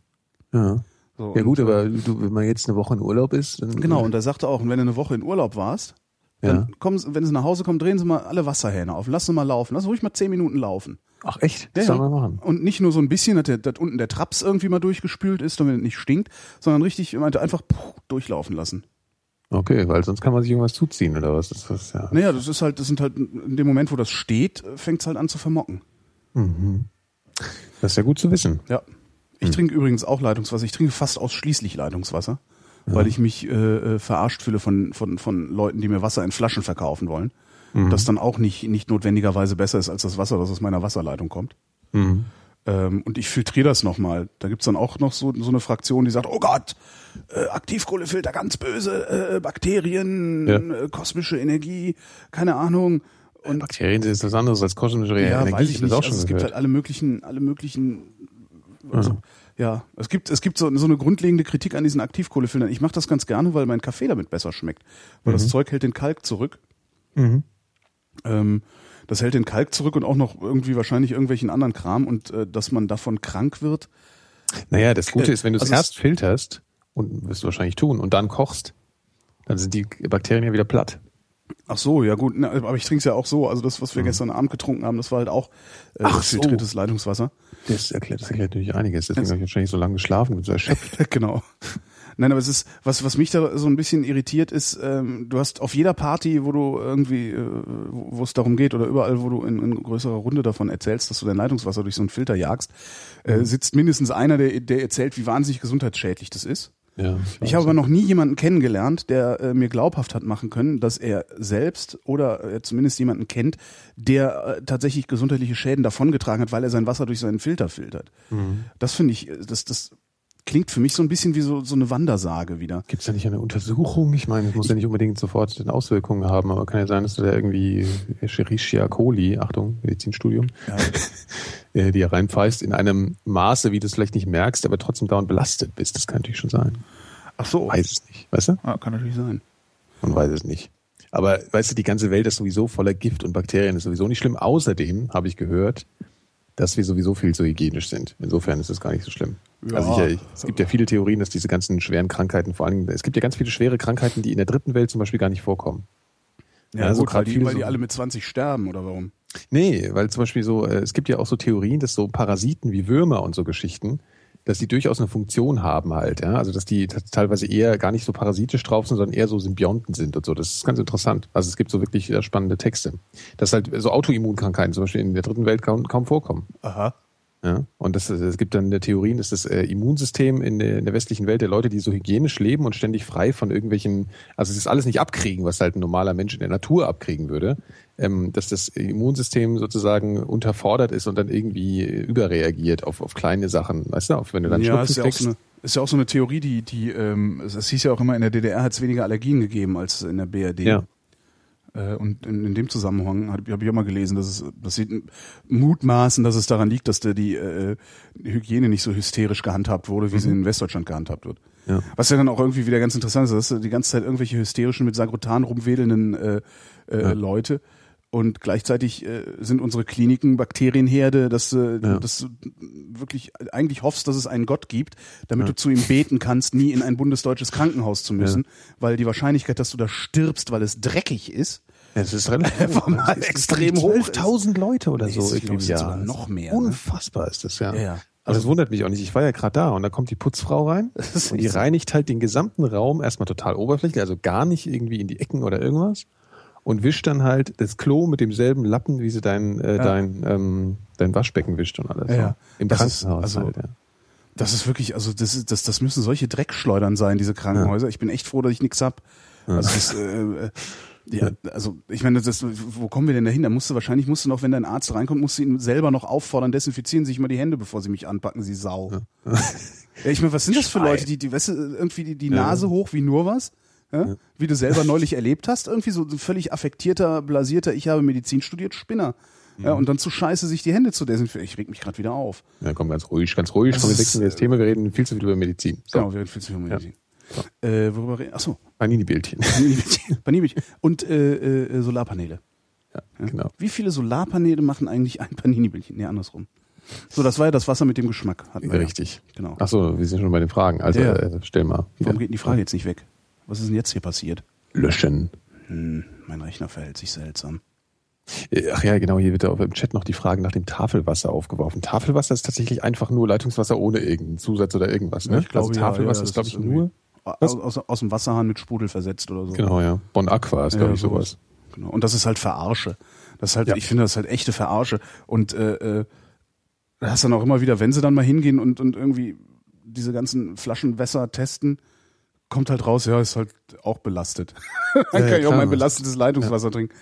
Ja. So, ja gut, äh, aber du, wenn man jetzt eine Woche in Urlaub ist, dann Genau, und er sagte auch, und wenn du eine Woche in Urlaub warst, dann ja. kommen, Sie- wenn Sie nach Hause kommen, drehen Sie mal alle Wasserhähne auf. Lassen Sie mal laufen. Lassen Sie ruhig mal zehn Minuten laufen. Ach echt? Das Ja, soll ja. man machen. Und nicht nur so ein bisschen, dass, der, dass unten der Traps irgendwie mal durchgespült ist, damit es nicht stinkt, sondern richtig, meinte, einfach puh, durchlaufen lassen. Okay, weil sonst kann man sich irgendwas zuziehen oder was? Das ist ja. Naja, das ist halt, das sind halt, in dem Moment, wo das steht, fängt es halt an zu vermocken. Das ist ja gut zu wissen. Ja. Ich Hm. trinke übrigens auch Leitungswasser. Ich trinke fast ausschließlich Leitungswasser, weil ich mich äh, äh, verarscht fühle von, von, von Leuten, die mir Wasser in Flaschen verkaufen wollen. Mhm. Das dann auch nicht, nicht notwendigerweise besser ist als das Wasser, das aus meiner Wasserleitung kommt. Mhm. Ähm, und ich filtriere das nochmal. Da gibt's dann auch noch so, so eine Fraktion, die sagt, oh Gott, äh, Aktivkohlefilter, ganz böse, äh, Bakterien, Ja. äh, kosmische Energie, keine Ahnung. Und Bakterien sind was anderes als kosmische ja, Energie. weiß ich hab nicht. Also es gibt halt alle möglichen, alle möglichen. Also, ja, es gibt es gibt so, so eine grundlegende Kritik an diesen Aktivkohlefiltern. Ich mache das ganz gerne, weil mein Kaffee damit besser schmeckt, weil Mhm. das Zeug hält den Kalk zurück. Mhm. Ähm, das hält den Kalk zurück und auch noch irgendwie wahrscheinlich irgendwelchen anderen Kram und äh, dass man davon krank wird. Naja, das Gute äh, ist, wenn du es also erst filterst, und wirst du wahrscheinlich tun, und dann kochst, dann sind die Bakterien ja wieder platt. Ach so, ja gut, na, aber ich trinke es ja auch so. Also das, was wir mhm. gestern Abend getrunken haben, das war halt auch äh, Ach filtriertes so. Leitungswasser. Das erklärt, das erklärt natürlich einiges. Deswegen habe ich wahrscheinlich so lange geschlafen und so erschöpft. genau. Nein, aber es ist, was, was mich da so ein bisschen irritiert ist, ähm, du hast auf jeder Party, wo du irgendwie, äh, wo es darum geht, oder überall, wo du in, in größerer Runde davon erzählst, dass du dein Leitungswasser durch so einen Filter jagst, äh, mhm. sitzt mindestens einer, der, der erzählt, wie wahnsinnig gesundheitsschädlich das ist. Ja, ich, ich habe aber noch nie jemanden kennengelernt, der äh, mir glaubhaft hat machen können, dass er selbst oder äh, zumindest jemanden kennt, der äh, tatsächlich gesundheitliche Schäden davongetragen hat, weil er sein Wasser durch seinen Filter filtert. Mhm. Das finde ich, das, das klingt für mich so ein bisschen wie so, so eine Wandersage wieder. Gibt es da nicht eine Untersuchung? Ich meine, es muss ich, ja nicht unbedingt sofort Auswirkungen haben, aber kann ja sein, dass du da irgendwie Escherichia coli, Achtung, Medizinstudium, ja. Äh, die reinpfeifst in einem Maße, wie du es vielleicht nicht merkst, aber trotzdem dauernd belastet bist. Das kann natürlich schon sein. Ach so. Weiß es nicht, weißt du? Ja, kann natürlich sein. Man weiß es nicht. Aber weißt du, die ganze Welt ist sowieso voller Gift und Bakterien, ist sowieso nicht schlimm. Außerdem habe ich gehört, dass wir sowieso viel zu hygienisch sind. Insofern ist das gar nicht so schlimm. Ja. Also ich, es gibt ja viele Theorien, dass diese ganzen schweren Krankheiten, vor allem, es gibt ja ganz viele schwere Krankheiten, die in der dritten Welt zum Beispiel gar nicht vorkommen. Ja, also gut, weil, die, weil die alle mit 20 sterben oder warum? Nee, weil zum Beispiel so, äh, es gibt ja auch so Theorien, dass so Parasiten wie Würmer und so Geschichten, dass die durchaus eine Funktion haben halt, ja. Also dass die teilweise eher gar nicht so parasitisch drauf sind, sondern eher so Symbionten sind und so. Das ist ganz interessant. Also es gibt so wirklich äh, spannende Texte. Dass halt so Autoimmunkrankheiten zum Beispiel in der dritten Welt kaum, kaum vorkommen. Aha. Ja, und das, es gibt dann Theorien, dass das äh, Immunsystem in der, in der westlichen Welt der Leute, die so hygienisch leben und ständig frei von irgendwelchen, also es ist alles nicht abkriegen, was halt ein normaler Mensch in der Natur abkriegen würde, ähm, dass das Immunsystem sozusagen unterfordert ist und dann irgendwie überreagiert auf, auf kleine Sachen, weißt du, auf wenn du dann ja, ist ja, auch so eine, ist ja auch so eine Theorie, die, die, ähm, es hieß ja auch immer, in der DDR hat es weniger Allergien gegeben als in der BRD. Ja. Äh, und in, dem Zusammenhang habe hab ich auch mal gelesen, dass es, dass sie mutmaßen, dass es daran liegt, dass der, die äh, Hygiene nicht so hysterisch gehandhabt wurde, wie mhm. sie in Westdeutschland gehandhabt wird. Ja. Was ja dann auch irgendwie wieder ganz interessant ist, dass die ganze Zeit irgendwelche hysterischen mit Sagrotan rumwedelnden äh, äh, ja. Leute und gleichzeitig äh, sind unsere Kliniken Bakterienherde, dass, äh, ja. dass du wirklich eigentlich hoffst, dass es einen Gott gibt, damit ja. du zu ihm beten kannst, nie in ein bundesdeutsches Krankenhaus zu müssen, ja. weil die Wahrscheinlichkeit, dass du da stirbst, weil es dreckig ist, das ist relativ mal extrem hoch. 12.000 Leute oder so. Ich glaube, ja. noch mehr. Ne? Unfassbar ist das, ja. ja. Also, das wundert mich auch nicht. Ich war ja gerade da und da kommt die Putzfrau rein und die reinigt halt den gesamten Raum erstmal total oberflächlich, also gar nicht irgendwie in die Ecken oder irgendwas und wischt dann halt das Klo mit demselben Lappen, wie sie dein, äh, ja. dein, ähm, dein Waschbecken wischt und alles. Ja, so. Im das Krankenhaus ist, also, halt, ja. Das ist wirklich, also das, ist, das, das müssen solche Dreckschleudern sein, diese Krankenhäuser. Ja. Ich bin echt froh, dass ich nichts hab. Also das, äh, äh, ja, also ich meine, das, wo kommen wir denn dahin? Da musst du wahrscheinlich, musst du noch, wenn dein Arzt reinkommt, musst du ihn selber noch auffordern, desinfizieren sich mal die Hände, bevor sie mich anpacken, sie Sau. Ja. ja ich meine, was sind das für Leute, die, die weißt du, irgendwie die, die Nase ja. hoch wie nur was? Ja? Wie du selber neulich erlebt hast, irgendwie so ein völlig affektierter, blasierter, ich habe Medizin studiert, Spinner. Ja, und dann zu scheiße, sich die Hände zu desinfizieren. Ich reg mich gerade wieder auf. Ja, komm, ganz ruhig, ganz ruhig. Komm, wir wechseln das Thema. Wir reden viel zu viel über Medizin. So. Genau, wir reden viel zu viel über Medizin. Ja. So. Äh, worüber reden? Achso. Panini-Bildchen. Panini-Bildchen. Und äh, äh, Solarpaneele. Ja, genau. Wie viele Solarpaneele machen eigentlich ein Panini-Bildchen? Nee, andersrum. So, das war ja das Wasser mit dem Geschmack. Hatten wir Richtig. Ja. Genau. Achso, wir sind schon bei den Fragen. Also, ja. äh, stell mal. Wieder. Warum geht die Frage jetzt nicht weg? Was ist denn jetzt hier passiert? Löschen. Hm, mein Rechner verhält sich seltsam. Äh, ach ja, genau, hier wird im Chat noch die Frage nach dem Tafelwasser aufgeworfen. Tafelwasser ist tatsächlich einfach nur Leitungswasser ohne irgendeinen Zusatz oder irgendwas. Ne? Ja, ich glaube, also Tafelwasser ja, ja, ist, glaube ich, nur aus, aus, aus, dem Wasserhahn mit Sprudel versetzt oder so. Genau, ja. Bon Aqua ist, glaube ich, sowas. Genau. Und das ist halt Verarsche. Das ist halt, ich finde, das ist halt echte Verarsche. Und äh, äh, da hast dann auch immer wieder, wenn sie dann mal hingehen und, und irgendwie diese ganzen Flaschenwässer testen, kommt halt raus, ja, ist halt auch belastet. Dann ja, kann ich auch mein belastetes Leitungswasser trinken.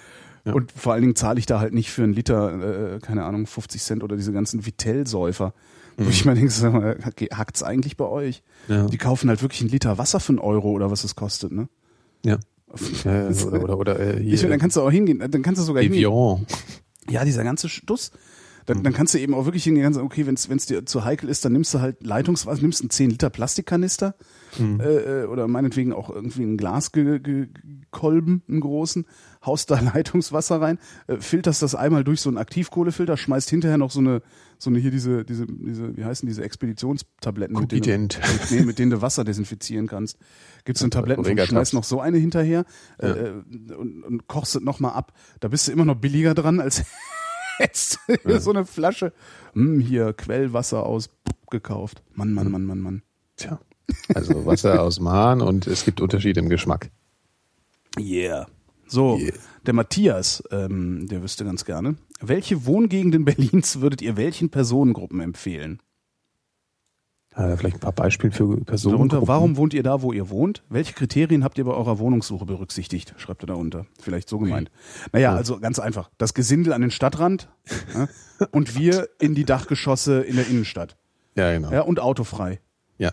Und vor allen Dingen zahle ich da halt nicht für einen Liter, äh, keine Ahnung, 50 Cent oder diese ganzen Vitell-Säufer. Mhm. Wo ich mir denke, sag mal, hackt's eigentlich bei euch? Ja. Die kaufen halt wirklich einen Liter Wasser für einen Euro oder was es kostet, ne? Ja. ja oder, oder, oder äh, hier. Ich, dann kannst du auch hingehen, dann kannst du sogar Evian. hingehen. Ja, dieser ganze Stuss. Dann, dann kannst du eben auch wirklich hingehen und sagen, okay, wenn es dir zu heikel ist, dann nimmst du halt Leitungswasser, nimmst einen 10 Liter Plastikkanister Mhm. äh, äh, oder meinetwegen auch irgendwie einen Glaskolben, einen großen, haust da Leitungswasser rein, äh, filterst das einmal durch so einen Aktivkohlefilter, schmeißt hinterher noch so eine, so eine hier diese, diese, diese, wie heißen diese Expeditionstabletten, mit denen, nee, mit denen du Wasser desinfizieren kannst. Gibst du eine Tabletten, Omega schmeißt noch so eine hinterher äh, Ja. äh, und, und kochst es nochmal ab. Da bist du immer noch billiger dran, als jetzt so eine Flasche, hm, hier Quellwasser aus gekauft. Mann, Mann, Mann, Mann, Mann. Tja. Also Wasser aus dem Hahn und es gibt Unterschiede im Geschmack. Yeah. So, Yeah. der Matthias, ähm, der wüsste ganz gerne. Welche Wohngegenden Berlins würdet ihr welchen Personengruppen empfehlen? Äh, vielleicht ein paar Beispiele für Personen. Darunter, warum wohnt ihr da, wo ihr wohnt? Welche Kriterien habt ihr bei eurer Wohnungssuche berücksichtigt? Schreibt er da unter. Vielleicht so gemeint. Naja, also ganz einfach. Das Gesindel an den Stadtrand ja, und wir in die Dachgeschosse in der Innenstadt. Ja, genau. Ja, und autofrei. Ja.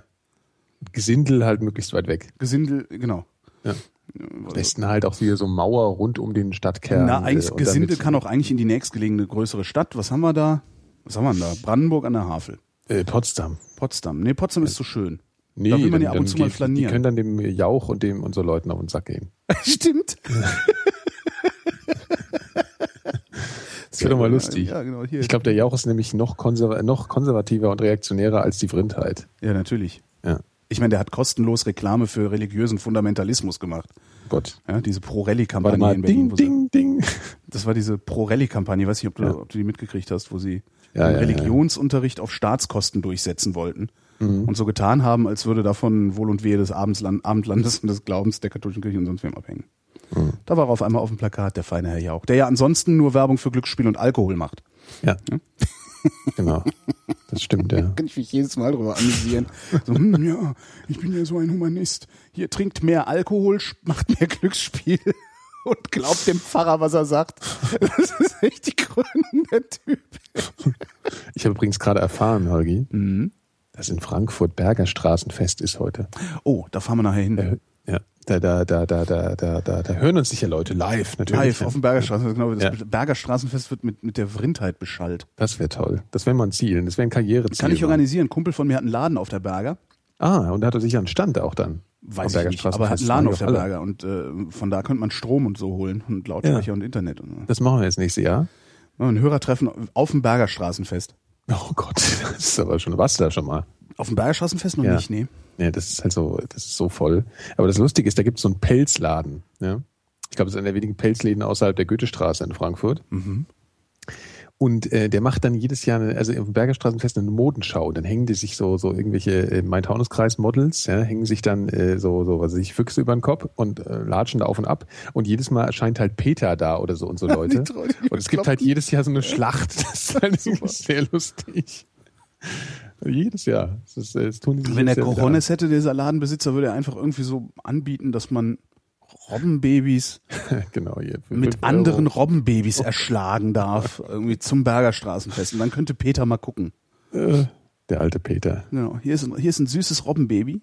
Gesindel halt möglichst weit weg. Gesindel, genau. Ja. Am besten halt auch wieder so Mauer rund um den Stadtkern. Na, eigentlich äh, und Gesindel kann auch eigentlich in die nächstgelegene größere Stadt. Was haben wir da? Was haben wir denn da? Brandenburg an der Havel. Äh, Potsdam. Potsdam. Nee, Potsdam ist so schön. Nee, Da will man ja dann- ab und zu mal geht- Die flanieren. können dann dem Jauch und dem und so Leuten auf den Sack gehen. Stimmt. Das wäre doch mal lustig. Ja, genau. Ich glaube, der Jauch ist nämlich noch, konserva noch konservativer und reaktionärer als die Vrindheit. ja, natürlich. Ja. Ich meine, der hat kostenlos Reklame für religiösen Fundamentalismus gemacht. Gott. Ja, diese Pro-Rally-Kampagne in Berlin. ding, wo sie- ding, ding. Das war diese Pro-Rally-Kampagne, weiß nicht, ob du, Ja. ob du die mitgekriegt hast, wo sie Ja, ja, Religionsunterricht auf Staatskosten durchsetzen wollten Mhm. und so getan haben, als würde davon Wohl und Wehe des Abendsland, Abendlandes und des Glaubens der katholischen Kirche und sonst wem abhängen. Mhm. Da war auf einmal auf dem Plakat der feine Herr Jauch, der ja ansonsten nur Werbung für Glücksspiel und Alkohol macht. Ja. Genau. Das stimmt, ja. Kann ich mich jedes Mal drüber amüsieren. So, hm, ja, ich bin ja so ein Humanist. Hier trinkt mehr Alkohol, macht mehr Glücksspiel und glaubt dem Pfarrer, was er sagt. Das ist echt die Gründung der Typ. Ich habe übrigens gerade erfahren, Holgi, Mhm. dass in Frankfurt Berger Straßenfest ist heute. Oh, da fahren wir nachher hin. Ja. Da, da, da, da, da, da, da, da hören uns sicher Leute live, natürlich. Live auf dem Bergerstraßenfest, genau. Das ja. Bergerstraßenfest wird mit, mit der Vrindheit beschallt. Das wäre toll. Das wäre mal ein Ziel. Das wäre ein Karriereziel. Kann ich organisieren. Ein Kumpel von mir hat einen Laden auf der Berger. Ah, und da hat er sicher einen Stand auch dann. Weiß ich nicht, aber hat einen Laden auf der alle. Berger. Und äh, von da könnte man Strom und so holen und Lautsprecher ja. und Internet. Und. Das machen wir jetzt nächstes Jahr. Ein Hörertreffen auf dem Bergerstraßenfest. Oh Gott, das ist aber schon, was da schon mal? Auf dem Bergerstraßenfest noch ja. nicht, nee. Ja, das ist halt so, das ist so voll. Aber das Lustige ist, da gibt es so einen Pelzladen. Ja? Ich glaube, es ist einer der wenigen Pelzläden außerhalb der Goethestraße in Frankfurt. Und äh, der macht dann jedes Jahr, eine, also im Berger Straßenfest eine Modenschau. Dann hängen die sich so, so irgendwelche äh, Main-Taunus-Kreis-Models, ja, hängen sich dann äh, so, so, was weiß ich, Füchse über den Kopf und äh, latschen da auf und ab. Und jedes Mal erscheint halt Peter da oder so und so Leute. Und es gibt halt jedes Jahr so eine Schlacht. Das ist halt irgendwie sehr lustig. Jedes Jahr. Das, ist, das tun die Wenn er. Cojones hätte, dieser Ladenbesitzer, würde er einfach irgendwie so anbieten, dass man Robbenbabys genau, hier. mit anderen Euro. Robbenbabys erschlagen darf, irgendwie zum Berger Straßenfest. Und dann könnte Peter mal gucken. Äh, der alte Peter. Genau, hier ist ein, hier ist ein süßes Robbenbaby.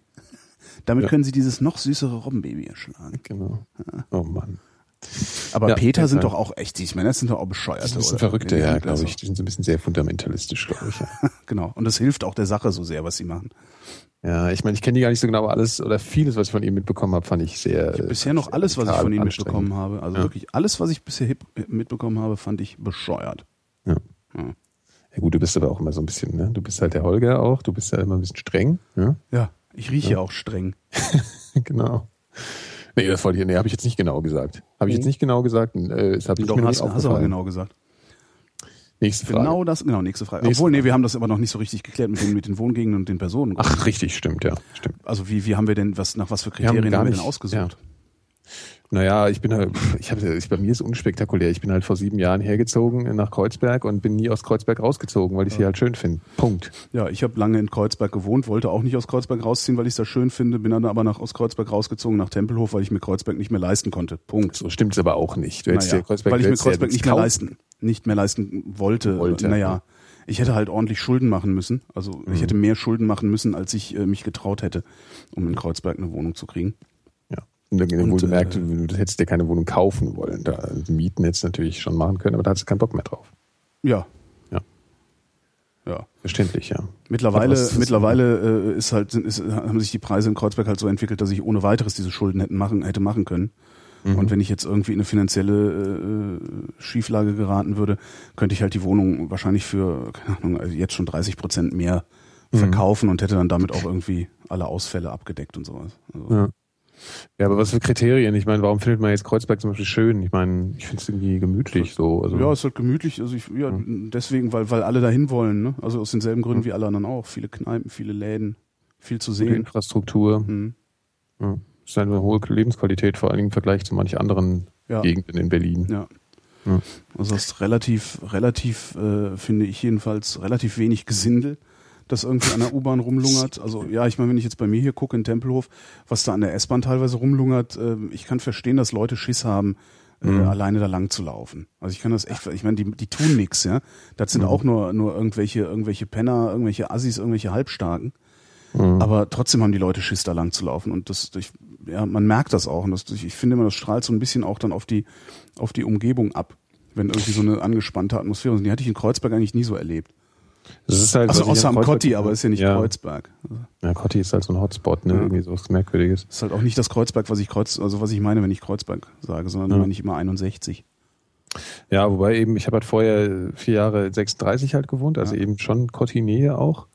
Damit Ja. können sie dieses noch süßere Robbenbaby erschlagen. Genau. Oh Mann. Aber Ja, Peter ja, sind ja. doch auch echt, ich meine, das sind doch auch Bescheuerte. Das sind? Verrückte, Ja, ja, glaube ich. Die sind so ein bisschen sehr fundamentalistisch, glaube ich. Ja. Genau. Und das hilft auch der Sache so sehr, was sie machen. ja, ich meine, ich kenne die gar nicht so genau, aber alles oder vieles, was ich von ihm mitbekommen habe, fand ich sehr. äh, Bisher noch alles, was ich von ihm anstrengend. mitbekommen habe. Also Ja. wirklich alles, was ich bisher hip- mitbekommen habe, fand ich bescheuert. Ja. Ja. ja, gut, du bist aber auch immer so ein bisschen, ne? Du bist halt der Holger auch, du bist ja immer ein bisschen streng. Ja? Ja, ich rieche auch streng. genau. Nee, das wollte ich, nee, habe ich jetzt nicht genau gesagt. Habe ich jetzt nicht genau gesagt. Äh, das habe ich Doch, mir hast, nicht hast du aber genau gesagt. Nächste Frage. Genau das, genau, nächste Frage. Nächste Obwohl, nee, wir haben das aber noch nicht so richtig geklärt mit den, mit den Wohngegenden und den Personen. Ach, richtig, stimmt, ja. Stimmt. Also wie, wie haben wir denn, was, nach was für Wir haben Kriterien haben wir denn ausgesucht? Naja, ich bin halt, ich habe, ich, bei mir ist unspektakulär. Ich bin halt vor sieben Jahren hergezogen nach Kreuzberg und bin nie aus Kreuzberg rausgezogen, weil ich sie halt schön finde. Punkt. Ja, ich habe lange in Kreuzberg gewohnt, wollte auch nicht aus Kreuzberg rausziehen, weil ich es da schön finde, bin dann aber nach, aus Kreuzberg rausgezogen nach Tempelhof, weil ich mir Kreuzberg nicht mehr leisten konnte. Punkt. So stimmt's aber auch nicht. Du hättest Naja, dir Kreuzberg, weil ich mir ja Kreuzberg nicht mehr kaufen. leisten, nicht mehr leisten wollte. Wollte, naja, ja. ich hätte halt ordentlich Schulden machen müssen. Also Mhm. ich hätte mehr Schulden machen müssen, als ich äh, mich getraut hätte, um in Kreuzberg eine Wohnung zu kriegen. Und dann Und, wohl äh, du hättest dir keine Wohnung kaufen wollen. Da, also mieten hättest du natürlich schon machen können, aber da hattest du keinen Bock mehr drauf. Ja. Ja. Ja. Verständlich, ja. Mittlerweile, ist- mittlerweile äh, ist halt, ist, haben sich die Preise in Kreuzberg halt so entwickelt, dass ich ohne weiteres diese Schulden hätten machen, hätte machen können. Mhm. Und wenn ich jetzt irgendwie in eine finanzielle äh, Schieflage geraten würde, könnte ich halt die Wohnung wahrscheinlich für, keine Ahnung, also jetzt schon 30 Prozent mehr Mhm. verkaufen und hätte dann damit auch irgendwie alle Ausfälle abgedeckt und sowas. Also, Ja. Ja, aber was für Kriterien? Ich meine, warum findet man jetzt Kreuzberg zum Beispiel schön? Ich meine, ich finde es irgendwie gemütlich so. Also, Ja, ist halt gemütlich. Also ich, ja, deswegen, weil, weil alle dahin wollen, ne? Also aus denselben Gründen wie alle anderen auch. Viele Kneipen, viele Läden, viel zu gute sehen. Infrastruktur. Mhm. Ja. Ist eine hohe Lebensqualität, vor Dingen im Vergleich zu manch anderen Ja. Gegenden in Berlin. Ja. Ja. Also hast relativ, relativ, äh, finde ich jedenfalls, relativ wenig Gesindel, das irgendwie an der U-Bahn rumlungert. Also ja, ich meine, wenn ich jetzt bei mir hier gucke in Tempelhof, was da an der S-Bahn teilweise rumlungert, äh, ich kann verstehen, dass Leute Schiss haben, äh, Mhm. alleine da lang zu laufen. Also ich kann das echt, ich meine, die, die tun nix, ja. Das sind Mhm. auch nur, nur irgendwelche, irgendwelche Penner, irgendwelche Assis, irgendwelche Halbstarken. Mhm. Aber trotzdem haben die Leute Schiss, da lang zu laufen. Und das, ich, ja, man merkt das auch. Und das, ich finde immer, das strahlt so ein bisschen auch dann auf die, auf die Umgebung ab. Wenn irgendwie so eine angespannte Atmosphäre ist. Und Die hatte ich in Kreuzberg eigentlich nie so erlebt. Das ist halt, Also außer am Kotti, aber ist ja nicht ja. Kreuzberg. Ja, Kotti ist halt so ein Hotspot, ne? Ja. Irgendwie sowas Merkwürdiges. ist halt auch nicht das Kreuzberg, was ich Kreuz, also was ich meine, wenn ich Kreuzberg sage, sondern Ja. meine ich immer 61. Ja, wobei eben, ich habe halt vorher vier Jahre 36 halt gewohnt, also Ja. eben schon Kotti-Nähe auch.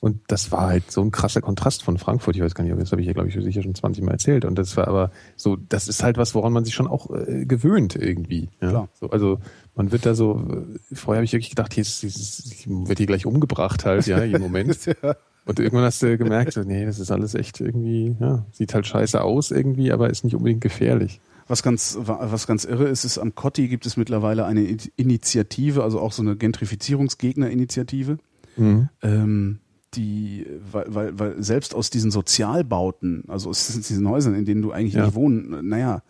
Und das war halt so ein krasser Kontrast von Frankfurt. Ich weiß gar nicht, das habe ich ja, glaube ich, sicher schon 20 Mal erzählt. Und das war aber so, das ist halt was, woran man sich schon auch äh, gewöhnt irgendwie. Ja? Klar. So, also man wird da so, äh, vorher habe ich wirklich gedacht, hier ist, dieses, wird hier gleich umgebracht halt, ja, jeden Moment. Und irgendwann hast du gemerkt, so, nee, das ist alles echt irgendwie, ja, sieht halt scheiße aus irgendwie, aber ist nicht unbedingt gefährlich. Was ganz, was ganz irre ist, ist, am Kotti gibt es mittlerweile eine Initiative, also auch so eine Gentrifizierungsgegner-Initiative. Mhm. ähm, die, weil, weil, weil selbst aus diesen Sozialbauten, also aus diesen Häusern, in denen du eigentlich Ja. nicht wohnen, naja,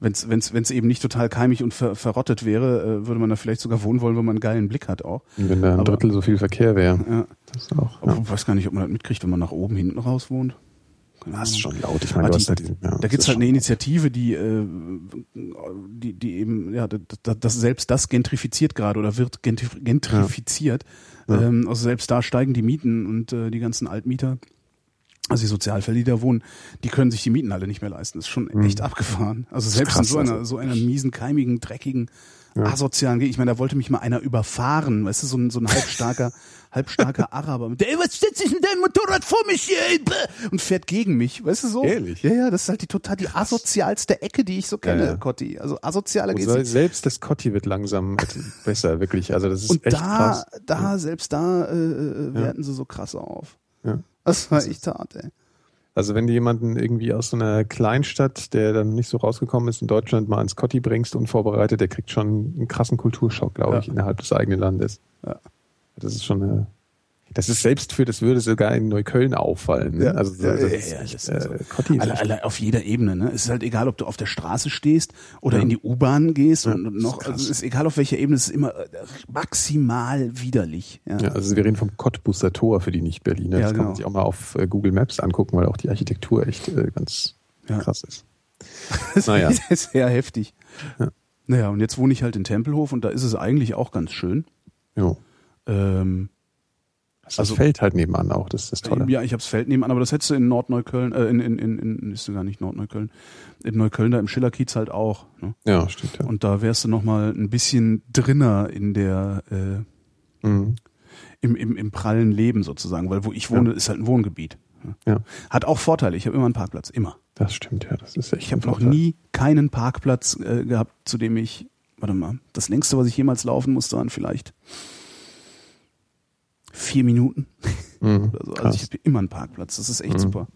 wenn es wenn's, wenn's eben nicht total keimig und ver, verrottet wäre, äh, würde man da vielleicht sogar wohnen wollen, wenn man einen geilen Blick hat auch. Wenn da ein Aber- Drittel so viel Verkehr wäre. Ja. Das ist auch. Ja. ich weiß gar nicht, ob man das mitkriegt, wenn man nach oben hinten raus wohnt. Das ist schon laut. Ich meine, die- hast ja diesen, ja, Da gibt's ist halt eine Initiative, die, äh, die, die eben, ja, das, das, selbst das gentrifiziert gerade oder wird gentrif- gentrifiziert. Ja. Ähm, also selbst da steigen die Mieten und äh, die ganzen Altmieter, also die Sozialfälle, die da wohnen, die können sich die Mieten alle nicht mehr leisten. Das ist schon echt abgefahren. Also selbst in krass, so einer, also. so einer miesen, keimigen, dreckigen, Ja. asozialen Gegend. Ich meine, da wollte mich mal einer überfahren, weißt du, so ein, so ein halbstarker, halbstarker Araber. Mit der, ey, was setzt sich denn dein Motorrad vor mich hier? ey, bäh?" Und fährt gegen mich, weißt du so? Ehrlich? Ja, ja, das ist halt die total die asozialste Ecke, die ich so kenne, Ja, ja. Cotti. Also asozialer geht's nicht. selbst das Kotti wird langsam besser, wirklich. Also das ist Und echt da, krass. da, selbst da äh, äh, werten sie so krass auf. Ja. Das war echt hart, ey. Also wenn du jemanden irgendwie aus so einer Kleinstadt, der dann nicht so rausgekommen ist in Deutschland, mal ins Kotti bringst, unvorbereitet, der kriegt schon einen krassen Kulturschock, glaube Ja. ich, innerhalb des eigenen Landes. Ja. Das ist schon eine, das ist selbst für, das würde sogar in Neukölln auffallen. Ne? Ja. Also so, Ja, das ja, ist ja, das ist äh, Kotti ist Alle, alle auf jeder Ebene, ne? Es ist halt egal, ob du auf der Straße stehst oder Ja. in die U-Bahn gehst Ja, und ist noch, also es ist egal auf welcher Ebene, es ist immer äh, maximal widerlich. Ja. Ja, also wir reden vom Cottbusser Tor für die Nicht-Berliner. Ja, das kann genau. man sich auch mal auf äh, Google Maps angucken, weil auch die Architektur echt äh, ganz Ja. krass ist. Das Naja. ist sehr heftig. Ja. Naja, und jetzt wohne ich halt in Tempelhof und da ist es eigentlich auch ganz schön. Jo. Ähm, Das Also- Feld halt nebenan auch, das ist das Tolle. Ja, ich hab's Feld nebenan, aber das hättest du in Nordneukölln, äh, in, in, in, in, ist gar nicht Nordneukölln, in Neukölln da im Schillerkiez halt auch. Ne? Ja, stimmt, ja. Und da wärst du noch mal ein bisschen drinner in der, äh, Mhm. im, im, im prallen Leben sozusagen, weil wo ich wohne, ist halt ein Wohngebiet. ne? Ja, Hat auch Vorteile, ich habe immer einen Parkplatz, immer. das stimmt, ja. Das ist echt Ich habe noch nie keinen Parkplatz äh, gehabt, zu dem ich, warte mal, das längste, was ich jemals laufen musste, waren vielleicht vier Minuten Mhm. oder so. Also Krass. ich habe immer einen Parkplatz, das ist echt Mhm. super.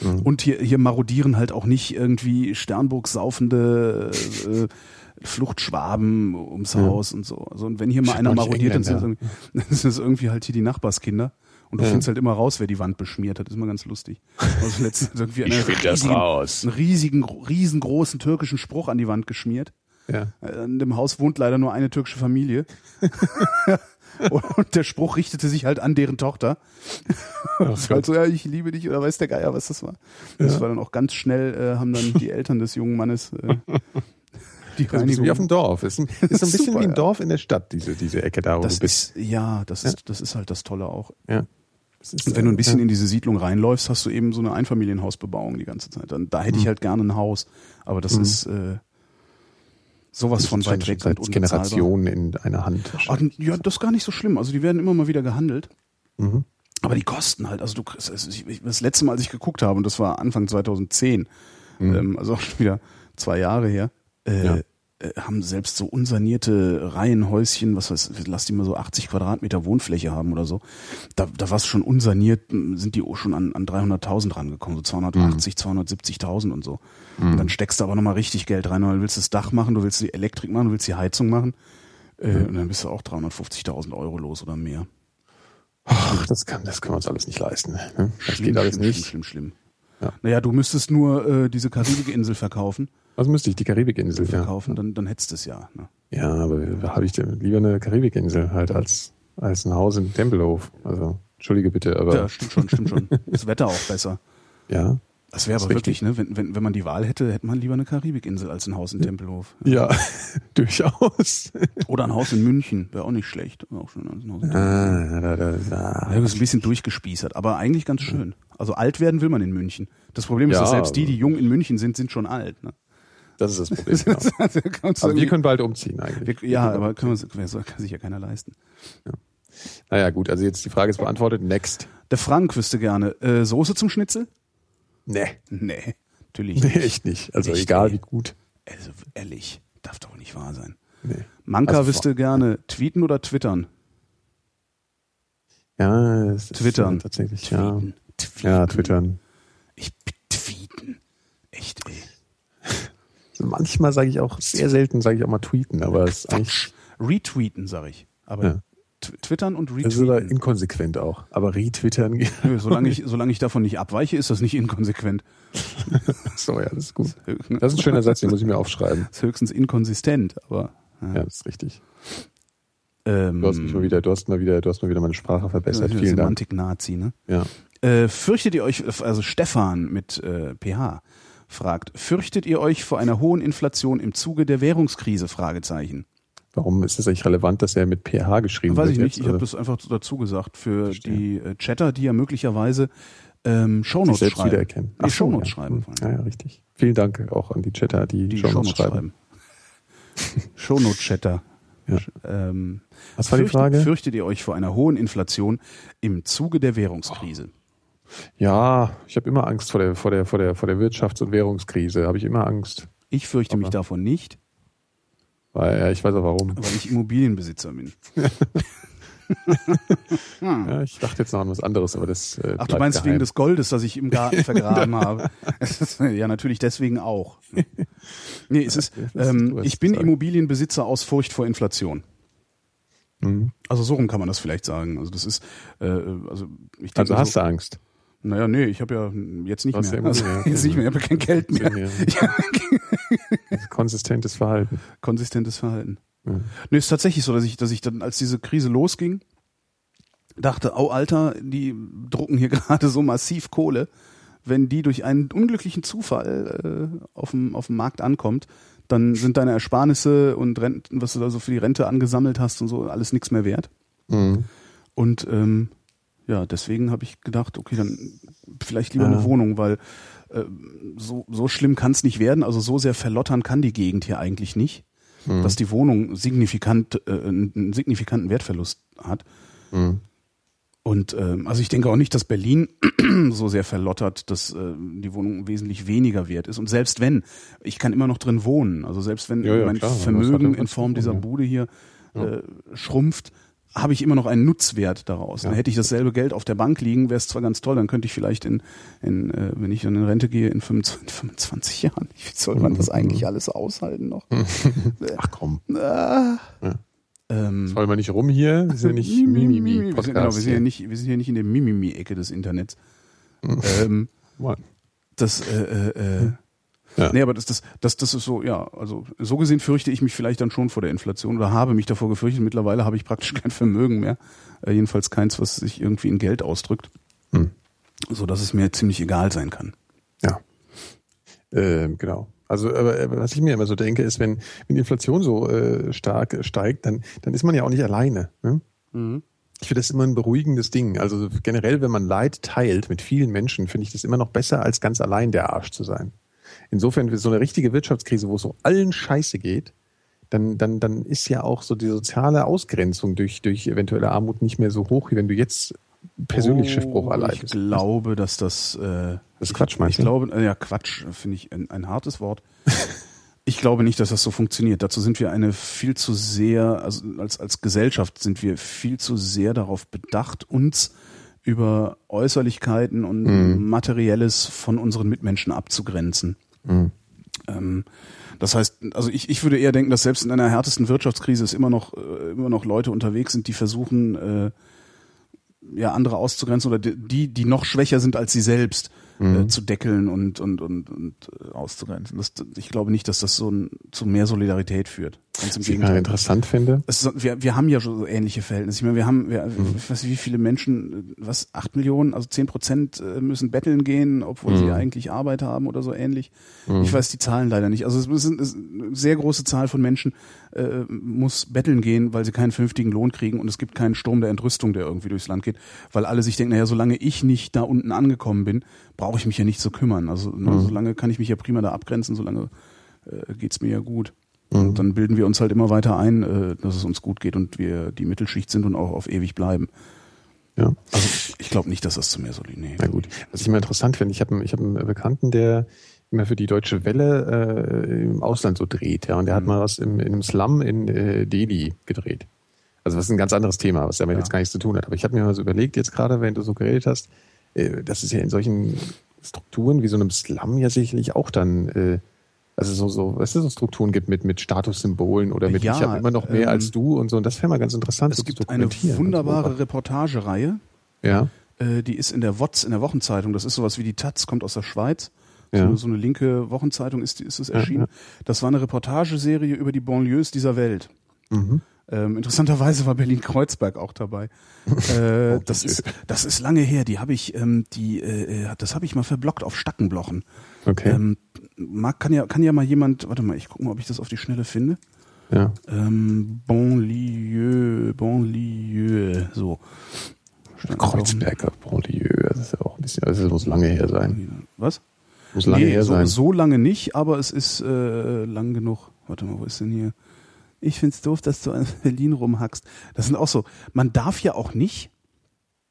Mhm. Und hier, hier marodieren halt auch nicht irgendwie Sternburg saufende äh, Fluchtschwaben ums. Haus und so. Also und wenn hier mal Shit, einer marodiert, dann sind, das Engländer. sind das irgendwie halt hier die Nachbarskinder. Und du findest halt immer raus, wer die Wand beschmiert hat. Das ist immer ganz lustig. Also letztens irgendwie einer find das raus. einen riesigen, riesengroßen türkischen Spruch an die Wand geschmiert. Ja. Äh, In dem Haus wohnt leider nur eine türkische Familie. Und der Spruch richtete sich halt an deren Tochter. Das halt so, ja, ich liebe dich oder weiß der Geier, was das war. Das Ja. war dann auch ganz schnell, äh, haben dann die Eltern des jungen Mannes äh, Die Das ist ein bisschen wie auf dem Dorf. Ist ein, ist so ein bisschen Super, wie ein. Dorf in der Stadt, diese, diese Ecke da, wo Das du bist. ist, ja, das ist, das ist halt das Tolle auch. Ja. Das ist, Und wenn du ein äh, bisschen ja. in diese Siedlung reinläufst, hast du eben so eine Einfamilienhausbebauung die ganze Zeit. Dann, da hätte Mhm. ich halt gerne ein Haus. Aber das ist äh, sowas von weit weg unbezahlbar. Generationen in einer Hand. Ah, ja, das ist gar nicht so schlimm. Also die werden immer mal wieder gehandelt. Mhm. Aber die kosten halt, also du kriegst, also ich, ich- das letzte Mal, als ich geguckt habe, und das war Anfang 2010, ähm, also auch schon wieder zwei Jahre her, äh, Mhm. Ja. Äh, haben selbst so unsanierte Reihenhäuschen, was weiß, lass die mal so 80 Quadratmeter Wohnfläche haben oder so, da, da war es schon unsaniert, sind die auch schon an, an 300.000 rangekommen, so 280, 270.000 und so. Und dann steckst du aber nochmal richtig Geld rein, weil du willst das Dach machen, du willst die Elektrik machen, du willst die Heizung machen, äh, und dann bist du auch 350.000 Euro los oder mehr. Ach, das, kann, das können wir uns alles nicht leisten. Ne? Das Schlimm, geht alles schlimm, nicht. Schlimm, schlimm, schlimm. Ja. Naja, du müsstest nur äh, diese Karibikinsel verkaufen, Was müsste ich? Die Karibikinsel. Ja. verkaufen, dann, dann hättest du es ja. Ne? ja, aber habe ich denn lieber eine Karibikinsel halt als, als ein Haus in Tempelhof. Also, entschuldige bitte, aber Ja, stimmt schon, stimmt schon. Das Wetter auch besser. ja. Das wäre aber wirklich, ne? Wenn, wenn, wenn man die Wahl hätte, hätte man lieber eine Karibikinsel als ein Haus in Tempelhof. Ja, durchaus. Oder ein Haus in München, wäre auch nicht schlecht. Auch schon ein Haus in Tempelhof. Ah, da, da, da. Ja, ein bisschen durchgespießert, aber eigentlich ganz schön. Also alt werden will man in München. Das Problem ist, Ja, dass selbst die, die jung in München sind, sind schon alt. Ne? Das ist das Problem. Genau. Also, Aber wir können bald umziehen eigentlich. wir, ja, aber können wir, kann sich ja keiner leisten. Naja, gut, also jetzt die Frage ist beantwortet. Next. Der Frank wüsste gerne, äh, Soße zum Schnitzel? Nee, Nee, natürlich nee, nicht. echt nicht. Also Echt, egal ey. wie gut. Also ehrlich, darf doch nicht wahr sein. Nee. Manka Also, wüsste gerne, tweeten oder twittern? Ja, es ist Twittern. äh, tatsächlich, Tweeten. Tweeten. ja. Ja, twittern. Ich tweeten. Echt, ey. Manchmal sage ich auch, sehr selten sage ich auch mal tweeten, aber es ist eigentlich, Retweeten, sag ich. Aber Ja. tw- twittern und das ist aber retweeten. inkonsequent auch. Aber retwittern, Nö, solange, ich, solange ich davon nicht abweiche, ist das nicht inkonsequent. so, ja, das ist gut. Das Das ist ein schöner Satz, den muss ich mir aufschreiben. ist höchstens inkonsistent, aber. Ja, das ist richtig. Ähm, Du hast mich mal wieder, du hast mal wieder, du hast mal wieder meine Sprache verbessert. ja, Vielen Dank. Semantik-Nazi, ne? Ja. Äh, fürchtet ihr euch, also Stefan mit äh, PH fragt, fürchtet ihr euch vor einer hohen Inflation im Zuge der Währungskrise? Fragezeichen. Warum ist es eigentlich relevant, dass er mit PH geschrieben Weiß wird? ich nicht, jetzt? ich habe das einfach dazu gesagt für Verstehe. die äh, Chatter, die ja möglicherweise ähm, Shownotes selbst schreiben. wiedererkennen. Die so, Shownotes ja. schreiben. Hm. Ja, ja, richtig. Vielen Dank auch an die Chatter, die, Die Shownotes Shownotes schreiben. Shownote-Chatter. Ja. Ähm, Was war die Frage? Fürchtet ihr euch vor einer hohen Inflation im Zuge der Währungskrise? Ja, ich habe immer Angst vor der, vor der, vor der, vor der Wirtschafts- und Währungskrise. Habe ich immer Angst. Ich fürchte mich Aber- davon nicht, Weil, ja, ich weiß auch warum. weil ich Immobilienbesitzer bin. Ja, ich dachte jetzt noch an was anderes, aber das. Äh, Ach, du meinst geheim. wegen des Goldes, das ich im Garten vergraben habe. Ja, natürlich deswegen auch. Nee, es ist, ähm, ich bin. Immobilienbesitzer aus Furcht vor Inflation. Mhm. Also so rum kann man das vielleicht sagen. Also das ist, äh, also ich denke Also hast du Angst. Naja, nee, ich habe ja jetzt nicht Du hast mehr. ja Also, Immobilien, jetzt nicht mehr, ich habe kein Geld mehr. Ja. Ja, Also konsistentes Verhalten. konsistentes Verhalten. Ja. Nee, ist tatsächlich so, dass ich, dass ich dann, als diese Krise losging, dachte, oh Alter, die drucken hier gerade so massiv Kohle. Wenn die durch einen unglücklichen Zufall äh, auf, dem, auf dem Markt ankommt, dann sind deine Ersparnisse und Renten, was du da so für die Rente angesammelt hast und so, alles nichts mehr wert. Mhm. Und ähm, ja, deswegen habe ich gedacht, okay, dann vielleicht lieber Ja. eine Wohnung, weil äh, so, so schlimm kann es nicht werden. Also so sehr verlottern kann die Gegend hier eigentlich nicht, Mhm. dass die Wohnung signifikant, äh, einen signifikanten Wertverlust hat. Mhm. Und ähm, also ich denke auch nicht, dass Berlin so sehr verlottert, dass äh, die Wohnung wesentlich weniger wert ist. Und selbst wenn, ich kann immer noch drin wohnen. Also selbst wenn Ja, ja, mein klar, Vermögen in Form dieser. Bude hier äh, schrumpft, habe ich immer noch einen Nutzwert daraus. Dann Ja. hätte ich dasselbe Geld auf der Bank liegen, wäre es zwar ganz toll, dann könnte ich vielleicht in, in äh, wenn ich dann in Rente gehe, in 25, 25 Jahren, wie soll man das Mhm. eigentlich alles aushalten noch? Ach komm. Ah. Ja. Ähm, man nicht rum hier? Wir sind nicht wir, sind, Mimimi-Podcast. genau, wir, sind ja nicht, wir sind ja nicht in der Mimimi-Ecke des Internets. ähm, Mann. das, äh, äh, äh, Ja. nee, aber das, das, das, das ist so, ja, also so gesehen fürchte ich mich vielleicht dann schon vor der Inflation oder habe mich davor gefürchtet. Mittlerweile habe ich praktisch kein Vermögen mehr. Äh, jedenfalls keins, was sich irgendwie in Geld ausdrückt. Hm. So dass es mir ziemlich egal sein kann. Ja. Ähm, genau. Also, aber, was ich mir immer so denke, ist, wenn, wenn die Inflation so äh, stark steigt, dann, dann ist man ja auch nicht alleine. Ne? Mhm. Ich finde das immer ein beruhigendes Ding. Also generell, wenn man Leid teilt mit vielen Menschen, finde ich das immer noch besser, als ganz allein der Arsch zu sein. Insofern, so eine richtige Wirtschaftskrise, wo es so allen Scheiße geht, dann, dann, dann ist ja auch so die soziale Ausgrenzung durch, durch eventuelle Armut nicht mehr so hoch, wie wenn du jetzt persönlich oh, Schiffbruch erleidest. Ich glaube, dass das. Äh, das ist Quatsch, meinst ich, ich glaube, äh, ja, Quatsch finde ich ein, ein hartes Wort. ich glaube nicht, dass das so funktioniert. Dazu sind wir eine viel zu sehr, also als, als Gesellschaft sind wir viel zu sehr darauf bedacht, uns über Äußerlichkeiten und mhm. Materielles von unseren Mitmenschen abzugrenzen. Mhm. Ähm, das heißt, also ich, ich würde eher denken, dass selbst in einer härtesten Wirtschaftskrise es immer noch, äh, immer noch Leute unterwegs sind, die versuchen, äh, ja, andere auszugrenzen oder die, die noch schwächer sind als sie selbst äh, mhm. äh, zu deckeln und, und, und, und äh, auszugrenzen. Das, ich glaube nicht, dass das so ein, zu mehr Solidarität führt. Ganz im Was Gegenteil. ich interessant finde. Es, wir, wir haben ja schon so ähnliche Verhältnisse. Ich meine, wir haben, wir, mhm. ich weiß nicht, wie viele Menschen, was, acht Millionen, also zehn Prozent äh, müssen betteln gehen, obwohl mhm. sie eigentlich Arbeit haben oder so ähnlich. Mhm. Ich weiß die Zahlen leider nicht. Also es ist, eine sehr große Zahl von Menschen äh, muss betteln gehen, weil sie keinen vernünftigen Lohn kriegen und es gibt keinen Sturm der Entrüstung, der irgendwie durchs Land geht, weil alle sich denken, naja, solange ich nicht da unten angekommen bin, brauche ich mich ja nicht zu kümmern. Also mhm. solange kann ich mich ja prima da abgrenzen, solange äh, geht's mir ja gut. Mhm. Und dann bilden wir uns halt immer weiter ein, äh, dass es uns gut geht und wir die Mittelschicht sind und auch auf ewig bleiben. Ja. Also ich glaube nicht, dass das zu mehr soll. Nee. Na gut. Was ich immer interessant finde, ich habe ich hab einen Bekannten, der immer für die Deutsche Welle äh, im Ausland so dreht, ja. Und der mhm. hat mal was im, in einem Slum in äh, Delhi gedreht. Also was ist ein ganz anderes Thema, was damit ja. jetzt gar nichts zu tun hat. Aber ich habe mir mal so überlegt, jetzt gerade, wenn du so geredet hast, äh, das ist ja in solchen Strukturen wie so einem Slum ja sicherlich auch dann, äh, also so, so, was es so Strukturen gibt mit, mit Statussymbolen oder mit ja, ich habe immer noch mehr ähm, als du und so. Und das wäre mal ganz interessant. Es so gibt eine wunderbare Reportagereihe. Ja. Äh, die ist in der WOTS, in der Wochenzeitung. Das ist sowas wie die Taz, kommt aus der Schweiz. Ja. So, so, eine linke Wochenzeitung ist, ist es erschienen. Ja. Das war eine Reportageserie über die Banlieues dieser Welt. Mhm. Ähm, interessanterweise war Berlin Kreuzberg auch dabei. äh, das ist das ist lange her. Die habe ich ähm, die äh, äh das habe ich mal verblockt auf Stackenblochen. Okay. Ähm, mag, kann ja kann ja mal jemand. Warte mal, ich gucke mal, ob ich das auf die Schnelle finde. Ja. Ähm, Bonlieu, Bonlieu, so. Kreuzberger Bonlieu, das ist ja auch ein bisschen, also das muss lange her sein. Was? Muss lange nee, her sein. So, so lange nicht, aber es ist äh, lang genug. Warte mal, wo ist denn hier? Ich find's doof, dass du an Berlin rumhackst. Das sind auch so. Man darf ja auch nicht.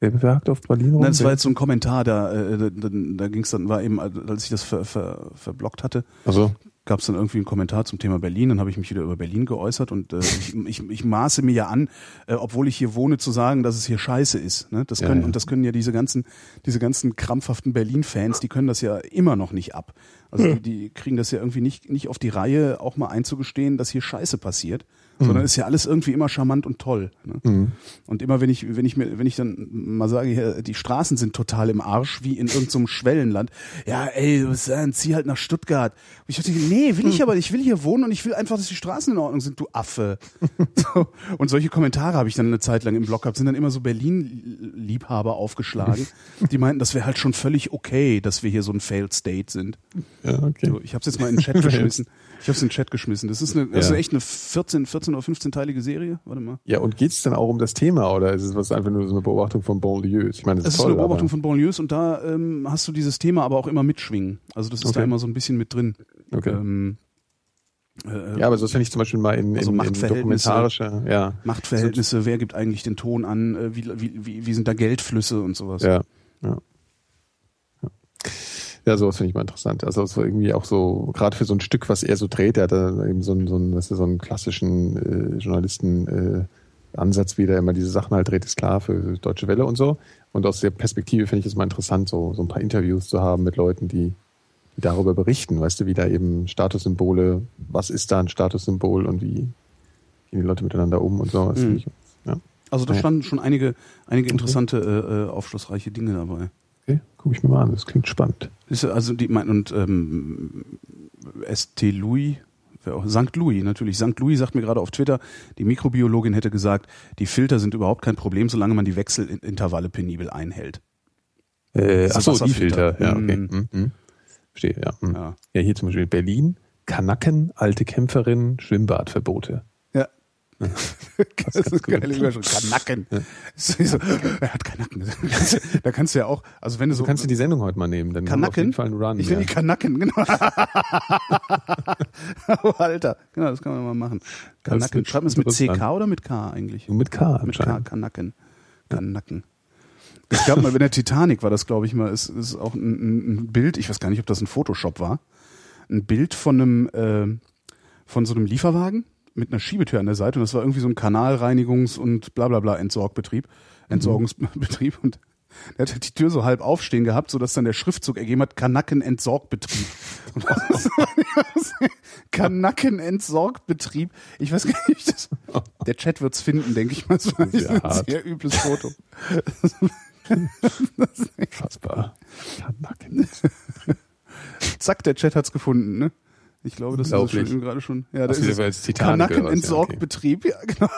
Wer bewagt auf Berlin rum? Nein, das war jetzt so ein Kommentar, da, äh, da, da, da ging es dann, war eben, als ich das ver, ver, verblockt hatte, also gab es dann irgendwie einen Kommentar zum Thema Berlin, dann habe ich mich wieder über Berlin geäußert und äh, ich, ich, ich maße mir ja an, äh, obwohl ich hier wohne, zu sagen, dass es hier scheiße ist. Ne? Das können ja, ja. und das können ja diese ganzen, diese ganzen krampfhaften Berlin-Fans, die können das ja immer noch nicht ab. Also die, die kriegen das ja irgendwie nicht, nicht auf die Reihe, auch mal einzugestehen, dass hier Scheiße passiert mhm. sondern ist ja alles irgendwie immer charmant und toll. Ne? Mhm. Und immer wenn ich, wenn ich mir, wenn ich dann mal sage, die Straßen sind total im Arsch, wie in irgendeinem so Schwellenland, ja, ey, was denn, zieh halt nach Stuttgart. Und ich dachte, nee, will ich aber, ich will hier wohnen und ich will einfach, dass die Straßen in Ordnung sind, du Affe. so. Und solche Kommentare habe ich dann eine Zeit lang im Blog gehabt, sind dann immer so Berlin-Liebhaber aufgeschlagen, die meinten, das wäre halt schon völlig okay, dass wir hier so ein Failed State sind. Ja, okay. So, ich habe es jetzt mal in den Chat geschmissen. Ich habe es in den Chat geschmissen. Das ist eine, das ist echt eine 14, 14 oder 15-teilige Serie. Warte mal. Ja, und geht's dann auch um das Thema oder ist es was einfach nur so eine Beobachtung von Banlieues? Ich meine, das ist, es ist eine Beobachtung von Banlieues und da ähm, hast du dieses Thema aber auch immer mitschwingen. Also das ist okay. da immer so ein bisschen mit drin. Okay. Ähm, äh, ja, aber so finde ich zum Beispiel mal in, also in, in dokumentarische, ja. Machtverhältnisse, wer gibt eigentlich den Ton an, äh, wie, wie, wie sind da Geldflüsse und sowas. Ja, ja. Ja, sowas finde ich mal interessant. Also so irgendwie auch so, gerade für so ein Stück, was er so dreht, er hat da eben so einen, so einen, weißt du, so einen klassischen äh, Journalisten äh, Ansatz, wie der immer diese Sachen halt dreht, ist klar für Deutsche Welle und so. Und aus der Perspektive finde ich es mal interessant, so, so ein paar Interviews zu haben mit Leuten, die, die darüber berichten, weißt du, wie da eben Statussymbole, was ist da ein Statussymbol und wie gehen die Leute miteinander um und so. Mhm. Ich, ja. Also da standen schon einige, einige interessante, äh, äh, aufschlussreiche Dinge dabei. Okay, gucke ich mir mal an, das klingt spannend. Ist also die und ähm, St. Louis, St. Louis natürlich. St. Louis sagt mir gerade auf Twitter, die Mikrobiologin hätte gesagt, die Filter sind überhaupt kein Problem, solange man die Wechselintervalle penibel einhält. Äh, achso, die Filter, ja, okay. Mhm. Mhm. Verstehe, ja. Hm. Ja. Ja, hier zum Beispiel Berlin, Kanaken, alte Kämpferin, Schwimmbadverbote. Ja. Das ganz ist geile Überschrift. Kanacken. Das So, er hat Kanacken. Da kannst du ja auch, also wenn du so. Du kannst du die Sendung heute mal nehmen, dann wir auf Kanacken? jeden Fall einen Run. ich will ja. die Kanacken, genau. oh, Alter. Genau, das kann man mal machen. Kanacken. Schreibt man es mit. CK oder mit K eigentlich? Mit K Mit K. Kanacken. Kanacken. Es gab mal bei der Titanic, war das, glaube ich mal, ist, ist auch ein, ein ein Bild, ich weiß gar nicht, ob das ein Photoshop war, ein Bild von einem, äh, von so einem Lieferwagen mit einer Schiebetür an der Seite und das war irgendwie so ein Kanalreinigungs- und bla bla bla Entsorgbetrieb, Entsorgungsbetrieb und der hat die Tür so halb aufstehen gehabt, sodass dann der Schriftzug ergeben hat, Kanacken-Entsorgbetrieb. Kanacken-Entsorgbetrieb. Ich weiß gar nicht, das, der Chat wird's finden, denke ich mal. Das war Sehr ein hart. sehr übles Foto. Fassbar. Kanaken. Zack, der Chat hat's gefunden, ne? Ich glaube, das ist schon gerade schon. Ja, Ach, das ist bei es. Titanic oder was? Kanacken-Entsorgbetrieb. Ja, genau.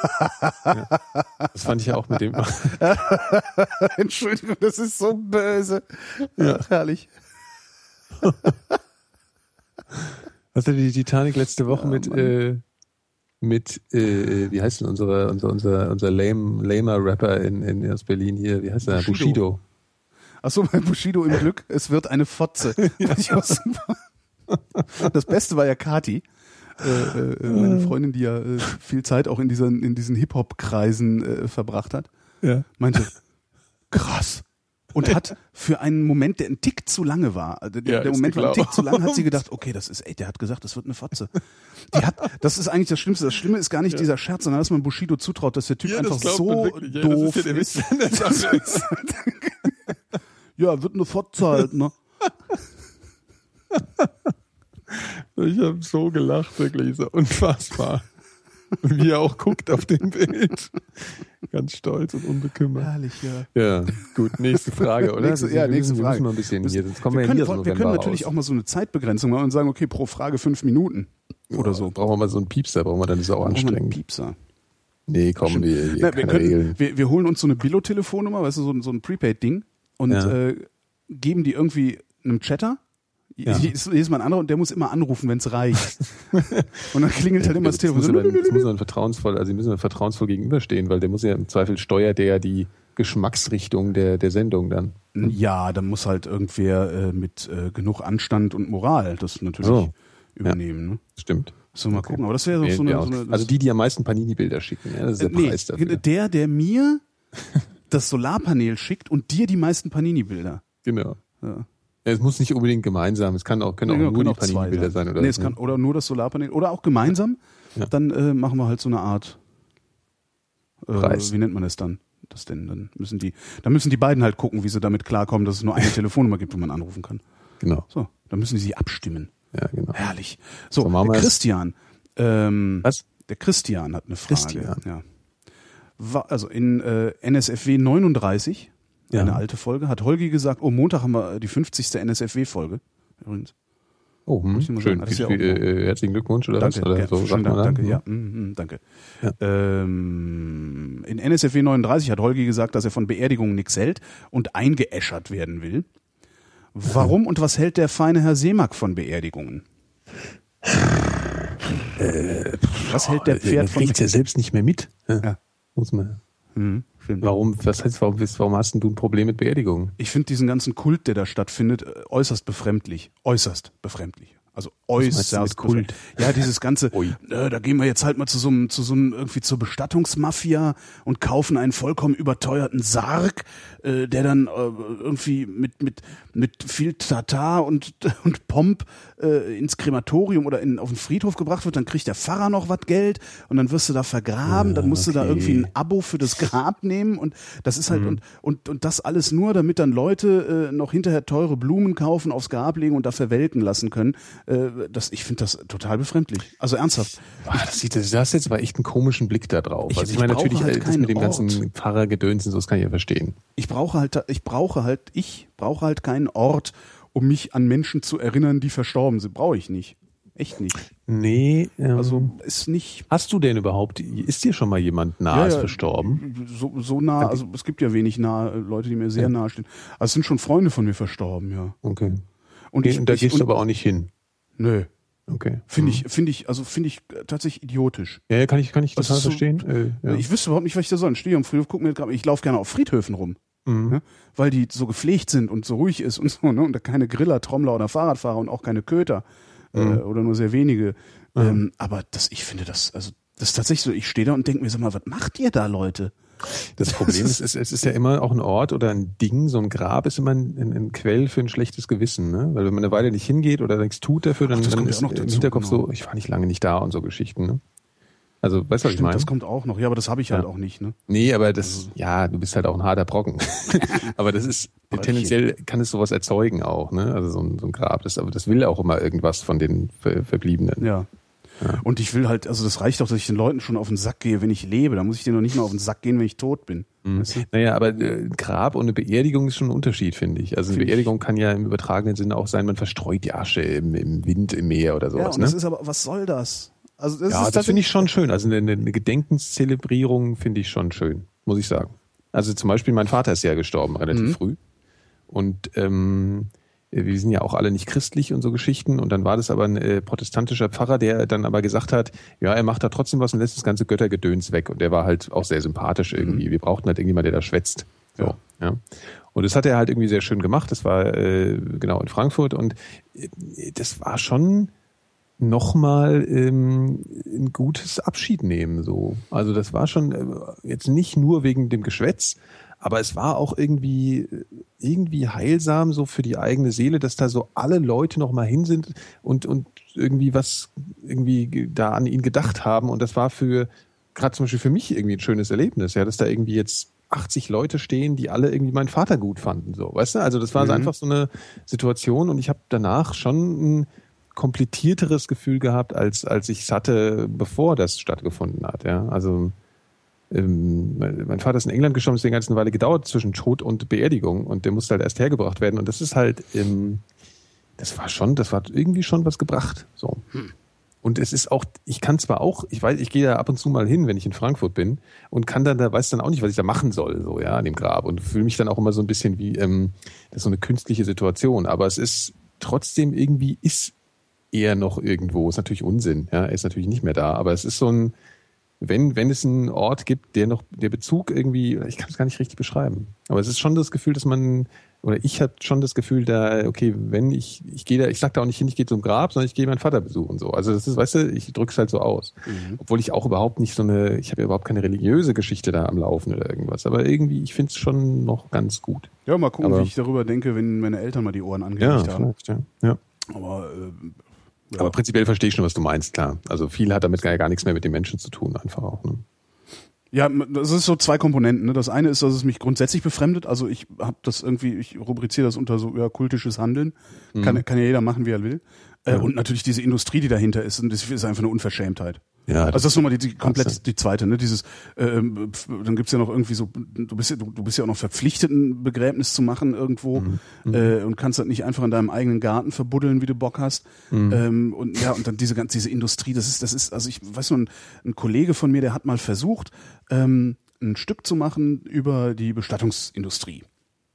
Das fand ich ja auch mit dem. Entschuldigung, das ist so böse. Ja, herrlich. Was hatte die Titanic letzte Woche Ja, mit, Mann. äh, mit, äh, wie heißt denn unser, unser, unser, unser lame, lamer Rapper in, in, aus Berlin hier? Wie heißt der? Bushido. Bushido. Achso, bei Bushido im Glück, es wird eine Fotze. Super. Das Beste war ja Kati, äh, äh, meine Freundin, die ja äh, viel Zeit auch in, dieser, in diesen Hip-Hop-Kreisen äh, verbracht hat, Ja. meinte, krass. Und hat für einen Moment, der ein Tick zu lange war, also der, Ja, der ist Moment war ein Tick zu lang, hat sie gedacht, okay, das ist, ey, der hat gesagt, das wird eine Fotze. Die hat, das ist eigentlich das Schlimmste. Das Schlimme ist gar nicht dieser Scherz, sondern dass man Bushido zutraut, dass der Typ einfach so doof ist. Ja, wird eine Fotze halt, ne? Ich habe so gelacht, wirklich so unfassbar. Und wie er auch guckt auf dem Bild. Ganz stolz und unbekümmert. Herrlich, ja. Ja, gut, nächste Frage, oder? Nächste, Wir ja, müssen- nächste wir Frage. müssen mal ein bisschen hier, sonst kommen wir wir, können, hier wir können natürlich raus. auch mal so eine Zeitbegrenzung machen und sagen, okay, pro Frage fünf Minuten oder so. Brauchen wir mal so einen Piepser, brauchen wir dann ist auch Brauchen wir einen anstrengend. Piepser. Nee, komm, wir, wir, Na, wir, können, wir, wir holen uns so eine Billo-Telefonnummer, weißt du, so, ein- so ein Prepaid-Ding und Ja. äh, geben die irgendwie einem Chatter. Ja. Jedes, jedes Mal ein anderer und der muss immer anrufen, wenn es reicht. und dann klingelt halt immer das Das muss, Telefon. aber, das muss man vertrauensvoll, also die müssen wir vertrauensvoll gegenüberstehen, weil der muss ja im Zweifel steuert der ja die Geschmacksrichtung der, der Sendung dann. Ja, dann muss halt irgendwer äh, mit äh, genug Anstand und Moral das natürlich So. übernehmen. Ne? Stimmt. So, mal gucken. Aber das wäre so, so, eine. also die, die am meisten Panini-Bilder schicken, ja, das ist der Äh, nee, Preis dafür. der, der mir das Solarpanel schickt und dir die meisten Panini-Bilder. Genau. Ja. Es muss nicht unbedingt gemeinsam, es kann auch, können auch Nee, nur können die Panini-Bilder sein. Oder, nee, es kann, oder nur das Solarpanel. Oder auch gemeinsam. Ja. Dann äh, machen wir halt so eine Art. Äh, Preis. wie nennt man das dann? Das denn? Dann müssen die, dann müssen die beiden halt gucken, wie sie damit klarkommen, dass es nur eine Telefonnummer gibt, wo man anrufen kann. Genau. So, dann müssen die sich abstimmen. Ja, genau. Herrlich. So, So, der. Christian. Ähm, Was? Der Christian hat eine Frage. Christian. Ja. War, also in äh, NSFW 39, Ja. eine alte Folge, hat Holgi gesagt, oh, Montag haben wir die 50. NSFW-Folge. Übrigens. Oh, hm, schön. sagen, Viel, auch- äh, herzlichen Glückwunsch oder Danke, was? Oder ja, so, man da? danke, Hm. ja, mhm, danke. Ja. Ähm, in NSFW 39 hat Holgi gesagt, dass er von Beerdigungen nichts hält und eingeäschert werden will. Warum und was hält der feine Herr Seemack von Beerdigungen? was hält der Äh, Pferd man von kriegt's ja selbst nicht mehr mit. Ja. Ja. Muss man. Mhm. Warum, was heißt, warum, bist- warum hast denn du ein Problem mit Beerdigungen? Ich finde diesen ganzen Kult, der da stattfindet, äh, äußerst befremdlich. Äußerst befremdlich. Also äußerst Kult? Ja, dieses ganze, äh, da gehen wir jetzt halt mal zu so einem, zu so einem, irgendwie zur Bestattungsmafia und kaufen einen vollkommen überteuerten Sarg, äh, der dann äh, irgendwie mit, mit, mit viel Tata und, und Pomp äh, ins Krematorium oder in, auf den Friedhof gebracht wird, dann kriegt der Pfarrer noch was Geld und dann wirst du da vergraben, dann musst du da okay. irgendwie ein Abo für das Grab nehmen und das ist halt und, und, und das alles nur, damit dann Leute äh, noch hinterher teure Blumen kaufen, aufs Grab legen und da verwelken lassen können. Äh, das, ich finde das total befremdlich. Also ernsthaft. Ah, das sieht, das hast jetzt aber echt einen komischen Blick da drauf. Ich- also ich, ich meine natürlich, halt äh, das mit dem Ort. ganzen Pfarrergedöns und so, das kann ich ja verstehen. Ich brauche halt, ich brauche halt, ich brauche halt keinen Ort, um mich an Menschen zu erinnern, die verstorben sind. Brauche ich nicht. Echt nicht. Nee, ähm, Also ist nicht hast du denn überhaupt, ist dir schon mal jemand nahes verstorben? so, so nah, also es gibt ja wenig nahe Leute, die mir sehr nahe stehen. Also es sind schon Freunde von mir verstorben, ja. Okay. Und ich, und da ich, gehst du aber auch nicht hin. Nö. Okay. Finde ich, finde ich, also finde ich tatsächlich idiotisch. Ja, ja kann ich, kann ich total ist so- verstehen. Äh, ja. Ich wüsste überhaupt nicht, was ich da soll. Ich stehe am Friedhof, guck mir gerade, ich laufe gerne auf Friedhöfen rum. Mhm. Ja, weil die so gepflegt sind und so ruhig ist und so, ne? Und da keine Griller, Trommler oder Fahrradfahrer und auch keine Köter äh, Mhm. oder nur sehr wenige. Ähm, aber das, ich finde das, also das ist tatsächlich so, ich stehe da und denke mir, sag mal, was macht ihr da, Leute? Das Problem ist, es, ist ja immer auch ein Ort oder ein Ding, so ein Grab ist immer ein, ein, ein Quell für ein schlechtes Gewissen, ne? Weil wenn man eine Weile nicht hingeht oder nichts tut dafür, dann, Ach, dann ist noch im dazu, Hinterkopf genau. so, ich war nicht lange nicht da und so Geschichten, ne? Also, weißt du, was ich meine? das kommt auch noch. Ja, aber das habe ich halt Ja. auch nicht, ne? Nee, aber das, ja, du bist halt auch ein harter Brocken. aber das ist, tendenziell kann es sowas erzeugen auch, ne? Also so ein, so ein Grab, das, aber das will auch immer irgendwas von den Ver Verbliebenen. Ja. Und ich will halt, also das reicht doch, dass ich den Leuten schon auf den Sack gehe, wenn ich lebe. Da muss ich denen noch nicht mal auf den Sack gehen, wenn ich tot bin. Mhm. Weißt du? Naja, aber äh, ein Grab und eine Beerdigung ist schon ein Unterschied, finde ich. Also eine ich. Beerdigung kann ja im übertragenen Sinne auch sein, man verstreut die Asche im, im Wind, im Meer oder Ja, sowas. und das ne? ist aber, was soll das? Also das ja, ist das finde ich schon schön. Also eine, eine Gedenkenszelebrierung finde ich schon schön, muss ich sagen. Also zum Beispiel mein Vater ist ja gestorben, relativ Mhm. früh. Und ähm, wir sind ja auch alle nicht christlich und so Geschichten. Und dann war das aber ein äh, protestantischer Pfarrer, der dann aber gesagt hat, ja, er macht da trotzdem was und lässt das ganze Göttergedöns weg. Und der war halt auch sehr sympathisch irgendwie. Wir brauchten halt irgendjemand, der da schwätzt. So, Ja. ja. Und das hat er halt irgendwie sehr schön gemacht. Das war äh, genau in Frankfurt und äh, das war schon nochmal ähm, ein gutes Abschied nehmen. So. Also das war schon äh, jetzt nicht nur wegen dem Geschwätz, aber es war auch irgendwie irgendwie heilsam so für die eigene Seele, dass da so alle Leute noch mal hin sind und und irgendwie was irgendwie ge- da an ihn gedacht haben und das war für gerade zum Beispiel für mich irgendwie ein schönes Erlebnis, ja, dass da irgendwie jetzt 80 Leute stehen, die alle irgendwie meinen Vater gut fanden, so, weißt du? Also das war so Mhm. einfach so eine Situation und ich habe danach schon ein komplettierteres Gefühl gehabt, als als ich es hatte, bevor das stattgefunden hat, ja. Also ähm, mein Vater ist in England gestorben, deswegen hat es eine Weile gedauert zwischen Tod und Beerdigung und der musste halt erst hergebracht werden und das ist halt, ähm, das war schon, das war irgendwie schon was gebracht, so. Und es ist auch, ich kann zwar auch, ich weiß, ich gehe da ab und zu mal hin, wenn ich in Frankfurt bin und kann dann, da weiß dann auch nicht, was ich da machen soll, so, ja, an dem Grab und fühle mich dann auch immer so ein bisschen wie, ähm, das ist so eine künstliche Situation, aber es ist trotzdem irgendwie ist er noch irgendwo, ist natürlich Unsinn, ja, er ist natürlich nicht mehr da, aber es ist so ein, wenn, wenn es einen Ort gibt, der noch, der Bezug irgendwie, ich kann es gar nicht richtig beschreiben, aber es ist schon das Gefühl, dass man, oder ich hatte schon das Gefühl, da, okay, wenn ich, ich gehe da, ich sag da auch nicht hin, ich gehe zum Grab, sondern ich gehe meinen Vater besuchen, so. Also das ist, weißt du, ich drück's halt so aus. Obwohl ich auch überhaupt nicht so eine, ich habe ja überhaupt keine religiöse Geschichte da am Laufen oder irgendwas, aber irgendwie, ich find's schon noch ganz gut. Ja, mal gucken, Aber- wie ich darüber denke, wenn meine Eltern mal die Ohren Ja, angelegt haben. vielleicht, ja. ja. Aber äh, ja. Aber prinzipiell verstehe ich schon, was du meinst, klar. Also viel hat damit gar, gar nichts mehr mit den Menschen zu tun, einfach auch. Ne? Ja, das ist so zwei Komponenten. Ne? Das eine ist, dass es mich grundsätzlich befremdet. Also ich habe das irgendwie, ich rubriziere das unter so ja, kultisches Handeln. Kann, kann ja jeder machen, wie er will. Äh, Und natürlich diese Industrie, die dahinter ist. Und das ist einfach eine Unverschämtheit. Ja, Also das ist nochmal die, die komplett die zweite, ne? Dieses, ähm, dann gibt's ja noch irgendwie so, du bist ja, du, du bist ja auch noch verpflichtet, ein Begräbnis zu machen irgendwo äh, und kannst das nicht einfach in deinem eigenen Garten verbuddeln, wie du Bock hast. Ähm, und ja, und dann diese ganze diese Industrie, das ist, das ist, also ich weiß nur, ein, ein Kollege von mir, der hat mal versucht, ähm, ein Stück zu machen über die Bestattungsindustrie.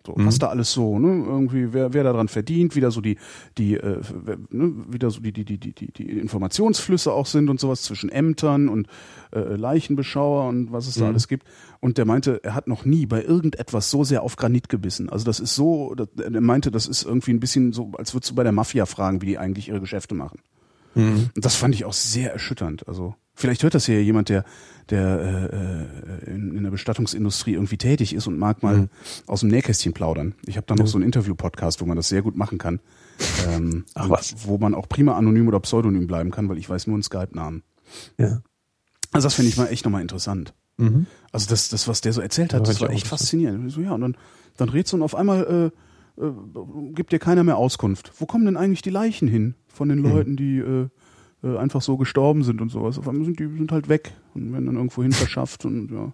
So, was da alles so, ne, irgendwie, wer, wer daran verdient, wie da so die, die, äh, ne, wie da so die, die, die, die, die, Informationsflüsse auch sind und sowas zwischen Ämtern und äh, Leichenbeschauer und was es da alles gibt. Und der meinte, er hat noch nie bei irgendetwas so sehr auf Granit gebissen. Also das ist so, das, er meinte, das ist irgendwie ein bisschen so, als würdest du bei der Mafia fragen, wie die eigentlich ihre Geschäfte machen. Und das fand ich auch sehr erschütternd. Also vielleicht hört das hier jemand, der, der äh, äh, in, in der Bestattungsindustrie irgendwie tätig ist und mag mal aus dem Nähkästchen plaudern. Ich habe da noch so einen Interview-Podcast, wo man das sehr gut machen kann. Ähm, Ach was. Wo man auch prima anonym oder pseudonym bleiben kann, weil ich weiß nur einen Skype-Namen. Ja. Also das finde ich mal echt nochmal interessant. Also das, das, was der so erzählt hat, Ja, das war echt faszinierend. So, ja, und dann, dann redst du und auf einmal äh, äh, gibt dir keiner mehr Auskunft. Wo kommen denn eigentlich die Leichen hin von den Hm. Leuten, die äh, äh, einfach so gestorben sind und sowas? Auf einmal sind die sind halt weg und werden dann irgendwo hin verschafft und ja.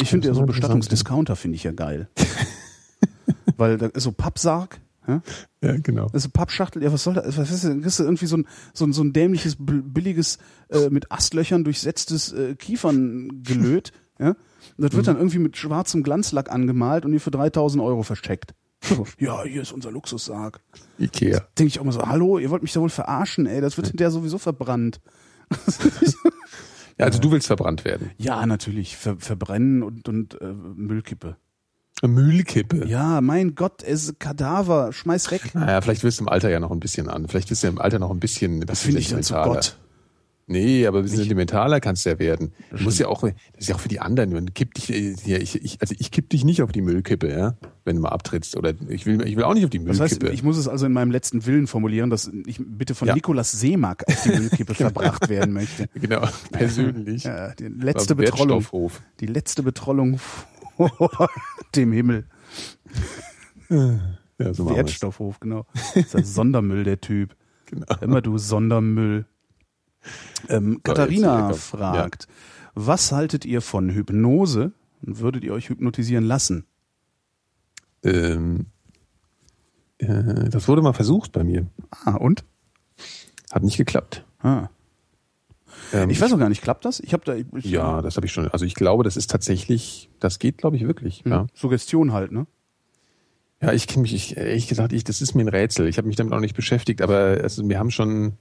Ich finde ja ist so Bestattungsdiscounter finde ich ja geil. Weil da ist so Pappsarg, ja? ja, genau. Das ist eine Pappschachtel, ja, was soll das? Was ist denn? Kriegst du irgendwie so ein, so ein, so ein dämliches, bil- billiges, äh, mit Astlöchern durchsetztes äh, Kieferngelöt, ja? Und das wird dann irgendwie mit schwarzem Glanzlack angemalt und dir für 3000 Euro versteckt. So, ja, hier ist unser Luxussarg. Ikea. Denke ich auch mal so, hallo, ihr wollt mich da wohl verarschen, ey, das wird hinterher sowieso verbrannt. Ja, also du willst verbrannt werden. Ja, natürlich, ver verbrennen und, und äh, Müllkippe. Müllkippe. Ja, mein Gott, es ist Kadaver, schmeiß weg. Naja, vielleicht wirst du im Alter ja noch ein bisschen an. Vielleicht wirst du im Alter noch ein bisschen. Das finde ich dann zu. Gott. Nee, aber ein bisschen sentimentaler kannst du ja werden. Du musst ja auch, das ist ja auch für die anderen. Man kippt dich, äh, ja, ich, ich, also ich kipp dich nicht auf die Müllkippe, ja, wenn du mal abtrittst. Oder ich will, ich will auch nicht auf die Das heißt, Müllkippe. ich muss es also in meinem letzten Willen formulieren, dass ich bitte von Ja. Nikolaus Seemack auf die Müllkippe verbracht werden möchte. genau, persönlich. Ja, die letzte Betrollung. Die letzte Betrollung vor dem Himmel. Ja, so. Wertstoffhof, genau. Das ist ein Sondermüll, der Typ. Genau. Immer du Sondermüll. Ähm, Katharina fragt, was haltet ihr von Hypnose und würdet ihr euch hypnotisieren lassen? Ähm, äh, das wurde mal versucht bei mir. Ah, und? Hat nicht geklappt. Ah. Ähm, Ich weiß auch gar nicht, klappt das? Ich habe da ich, Ja, das habe ich schon. Also ich glaube, das ist tatsächlich, das geht, glaube ich, wirklich. hm, Ja, Suggestion halt, ne? ja ich kenne mich, ich, ehrlich gesagt, ich, das ist mir ein Rätsel. Ich habe mich damit auch nicht beschäftigt, aber also, wir haben schon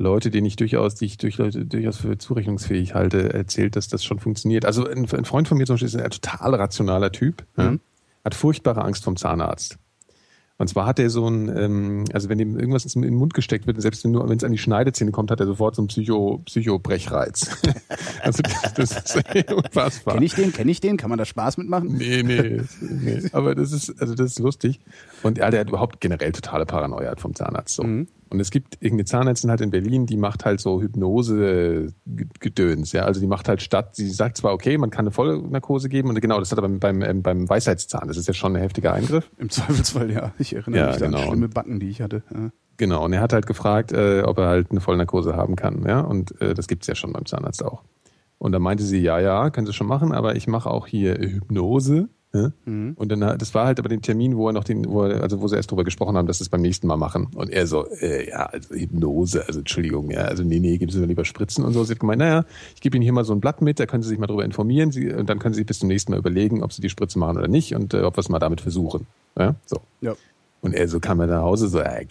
Leute, denen ich durchaus, die ich durch, durchaus für zurechnungsfähig halte, erzählt, dass das schon funktioniert. Also ein, ein Freund von mir zum Beispiel ist ein total rationaler Typ, ja, Mhm. hat furchtbare Angst vom Zahnarzt. Und zwar hat er so ein, ähm, also wenn ihm irgendwas in den Mund gesteckt wird, selbst wenn nur, wenn es an die Schneidezähne kommt, hat er sofort so einen Psycho, Psychobrechreiz. also das, das ist unfassbar. Kenn ich den? Kenn ich den? Kann man da Spaß mitmachen? Nee, nee, nee. Aber das ist, also das ist lustig. Und ja, der hat überhaupt generell totale Paranoia vom Zahnarzt. So. Mhm. Und es gibt irgendeine Zahnärztin halt in Berlin, die macht halt so Hypnose-Gedöns. Ja, also die macht halt statt, sie sagt zwar, okay, man kann eine Vollnarkose geben und genau, das hat er beim, beim, ähm, beim Weisheitszahn. Das ist ja schon ein heftiger Eingriff. Im Zweifelsfall, ja. Ich erinnere Ja, mich da genau. an schlimme Backen, die ich hatte. Ja. Genau, und er hat halt gefragt, äh, ob er halt eine Vollnarkose haben kann. Ja, und äh, das gibt's ja schon beim Zahnarzt auch. Und da meinte sie, ja, ja, können Sie schon machen, aber ich mache auch hier Hypnose. Ja? Mhm. Und dann, hat- das war halt aber den Termin, wo er noch den, wo er, also wo sie erst drüber gesprochen haben, dass sie es beim nächsten Mal machen. Und er so, äh, ja, also Hypnose, also Entschuldigung, ja, also nee, nee, geben Sie mir lieber Spritzen und so. Sie hat gemeint, naja, ich gebe Ihnen hier mal so ein Blatt mit, da können Sie sich mal drüber informieren, Sie, und dann können Sie bis zum nächsten Mal überlegen, ob Sie die Spritze machen oder nicht und äh, ob wir es mal damit versuchen. Ja, so. ja. Und er so kam er nach Hause so, ey,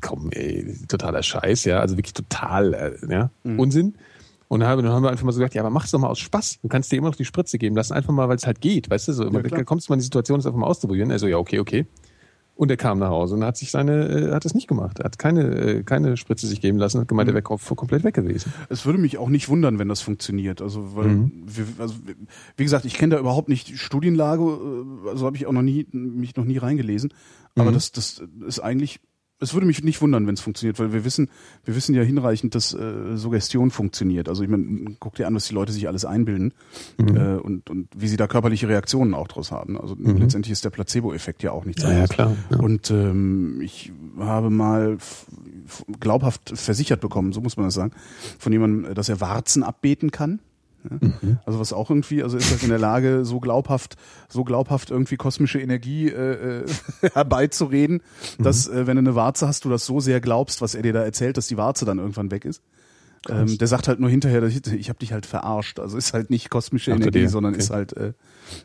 komm, ey, totaler Scheiß, ja, also wirklich total, äh, ja, Unsinn. Und dann haben, dann haben wir einfach mal so gesagt, ja, aber mach's doch mal aus Spaß. Du kannst dir immer noch die Spritze geben lassen, einfach mal, weil es halt geht, weißt du, so, klar. dann kommst du mal in die Situation, das einfach mal auszuprobieren. Er so, ja, okay, okay. Und er kam nach Hause und hat sich seine, äh, hat es nicht gemacht. Er hat keine, äh, keine Spritze sich geben lassen, hat gemeint, er wäre kom- komplett weg gewesen. Es würde mich auch nicht wundern, wenn das funktioniert. Also, weil, Mhm. wir, also wie gesagt, ich kenne da überhaupt nicht die Studienlage, äh, also habe ich auch noch nie mich noch nie reingelesen. Aber Mhm. das, das ist eigentlich, es würde mich nicht wundern, wenn es funktioniert, weil wir wissen, wir wissen ja hinreichend, dass äh, Suggestion funktioniert. Also ich meine, guck dir an, was die Leute sich alles einbilden Mhm. äh, und, und wie sie da körperliche Reaktionen auch draus haben. Also letztendlich ist der Placebo-Effekt ja auch nichts Mhm. Ja, ja, anderes. klar, ja. Und ähm, ich habe mal glaubhaft versichert bekommen, so muss man das sagen, von jemandem, dass er Warzen abbeten kann. Ja? Mhm. Also was auch irgendwie, also ist halt in der Lage, so glaubhaft, so glaubhaft irgendwie kosmische Energie äh, äh, herbeizureden, Mhm. dass äh, wenn du eine Warze hast, du das so sehr glaubst, was er dir da erzählt, dass die Warze dann irgendwann weg ist. Ähm, der sagt halt nur hinterher, ich, ich habe dich halt verarscht. Also ist halt nicht kosmische Ach, Energie, der, sondern okay. ist halt äh,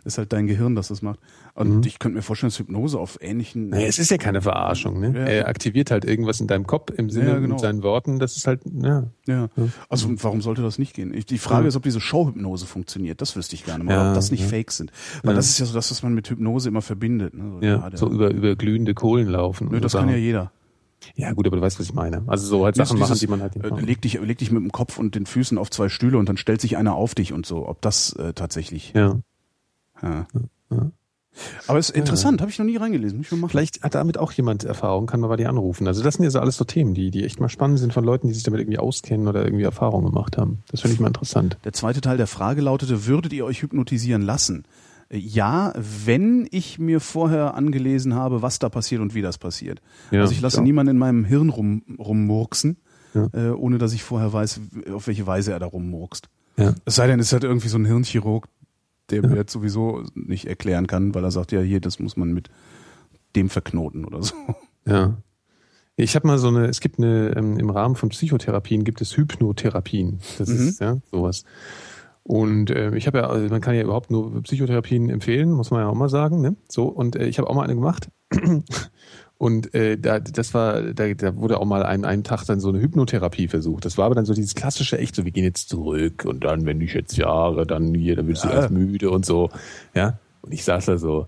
ist halt dein Gehirn, das das macht. Und ich könnte mir vorstellen, dass Hypnose auf ähnlichen Naja, es ist ja keine Verarschung, ne? Ja. Er aktiviert halt irgendwas in deinem Kopf im Sinne Ja, genau. mit seinen Worten, das ist halt, ja. Ja, also warum sollte das nicht gehen? Die Frage ist, ob diese Showhypnose funktioniert. Das wüsste ich gerne mal, ob das nicht. Fakes sind. Weil das ist ja so das, was man mit Hypnose immer verbindet. Ne? So, Ja, so über, über glühende Kohlen laufen. und Nö, das kann ja jeder. Ja, gut, aber du weißt, was ich meine. Also so halt Sachen Dieses- machen, die man halt nicht äh, macht. leg, dich, leg dich mit dem Kopf und den Füßen auf zwei Stühle und dann stellt sich einer auf dich und so. Ob das äh, tatsächlich. Ja. Ja. Aber es ist interessant, habe ich noch nie reingelesen. Vielleicht hat damit auch jemand Erfahrung, kann man bei dir anrufen. Also das sind ja so alles so Themen, die, die echt mal spannend sind von Leuten, die sich damit irgendwie auskennen oder irgendwie Erfahrung gemacht haben. Das finde ich mal interessant. Der zweite Teil der Frage lautete, würdet ihr euch hypnotisieren lassen? Ja, wenn ich mir vorher angelesen habe, was da passiert und wie das passiert. Ja, also ich lasse klar. niemanden in meinem Hirn rum, rummurksen, Ja. äh, ohne dass ich vorher weiß, auf welche Weise er da rummurkst. Ja. Es sei denn, es ist halt irgendwie so ein Hirnchirurg, der mir jetzt sowieso nicht erklären kann, weil er sagt, ja, hier, das muss man mit dem verknoten oder so. Ja. Ich habe mal so eine, es gibt eine, ähm, im Rahmen von Psychotherapien gibt es Hypnotherapien. Das Mhm. ist ja sowas. Und äh, ich habe ja, also man kann ja überhaupt nur Psychotherapien empfehlen, muss man ja auch mal sagen. Ne? So, und äh, ich habe auch mal eine gemacht. Und äh, da, das war, da, da wurde auch mal einen, einen Tag dann so eine Hypnotherapie versucht. Das war aber dann so dieses klassische, echt so, wir gehen jetzt zurück und dann, wenn ich jetzt Jahre, dann hier, dann bist du ganz müde und so. Ja. Und ich saß da so,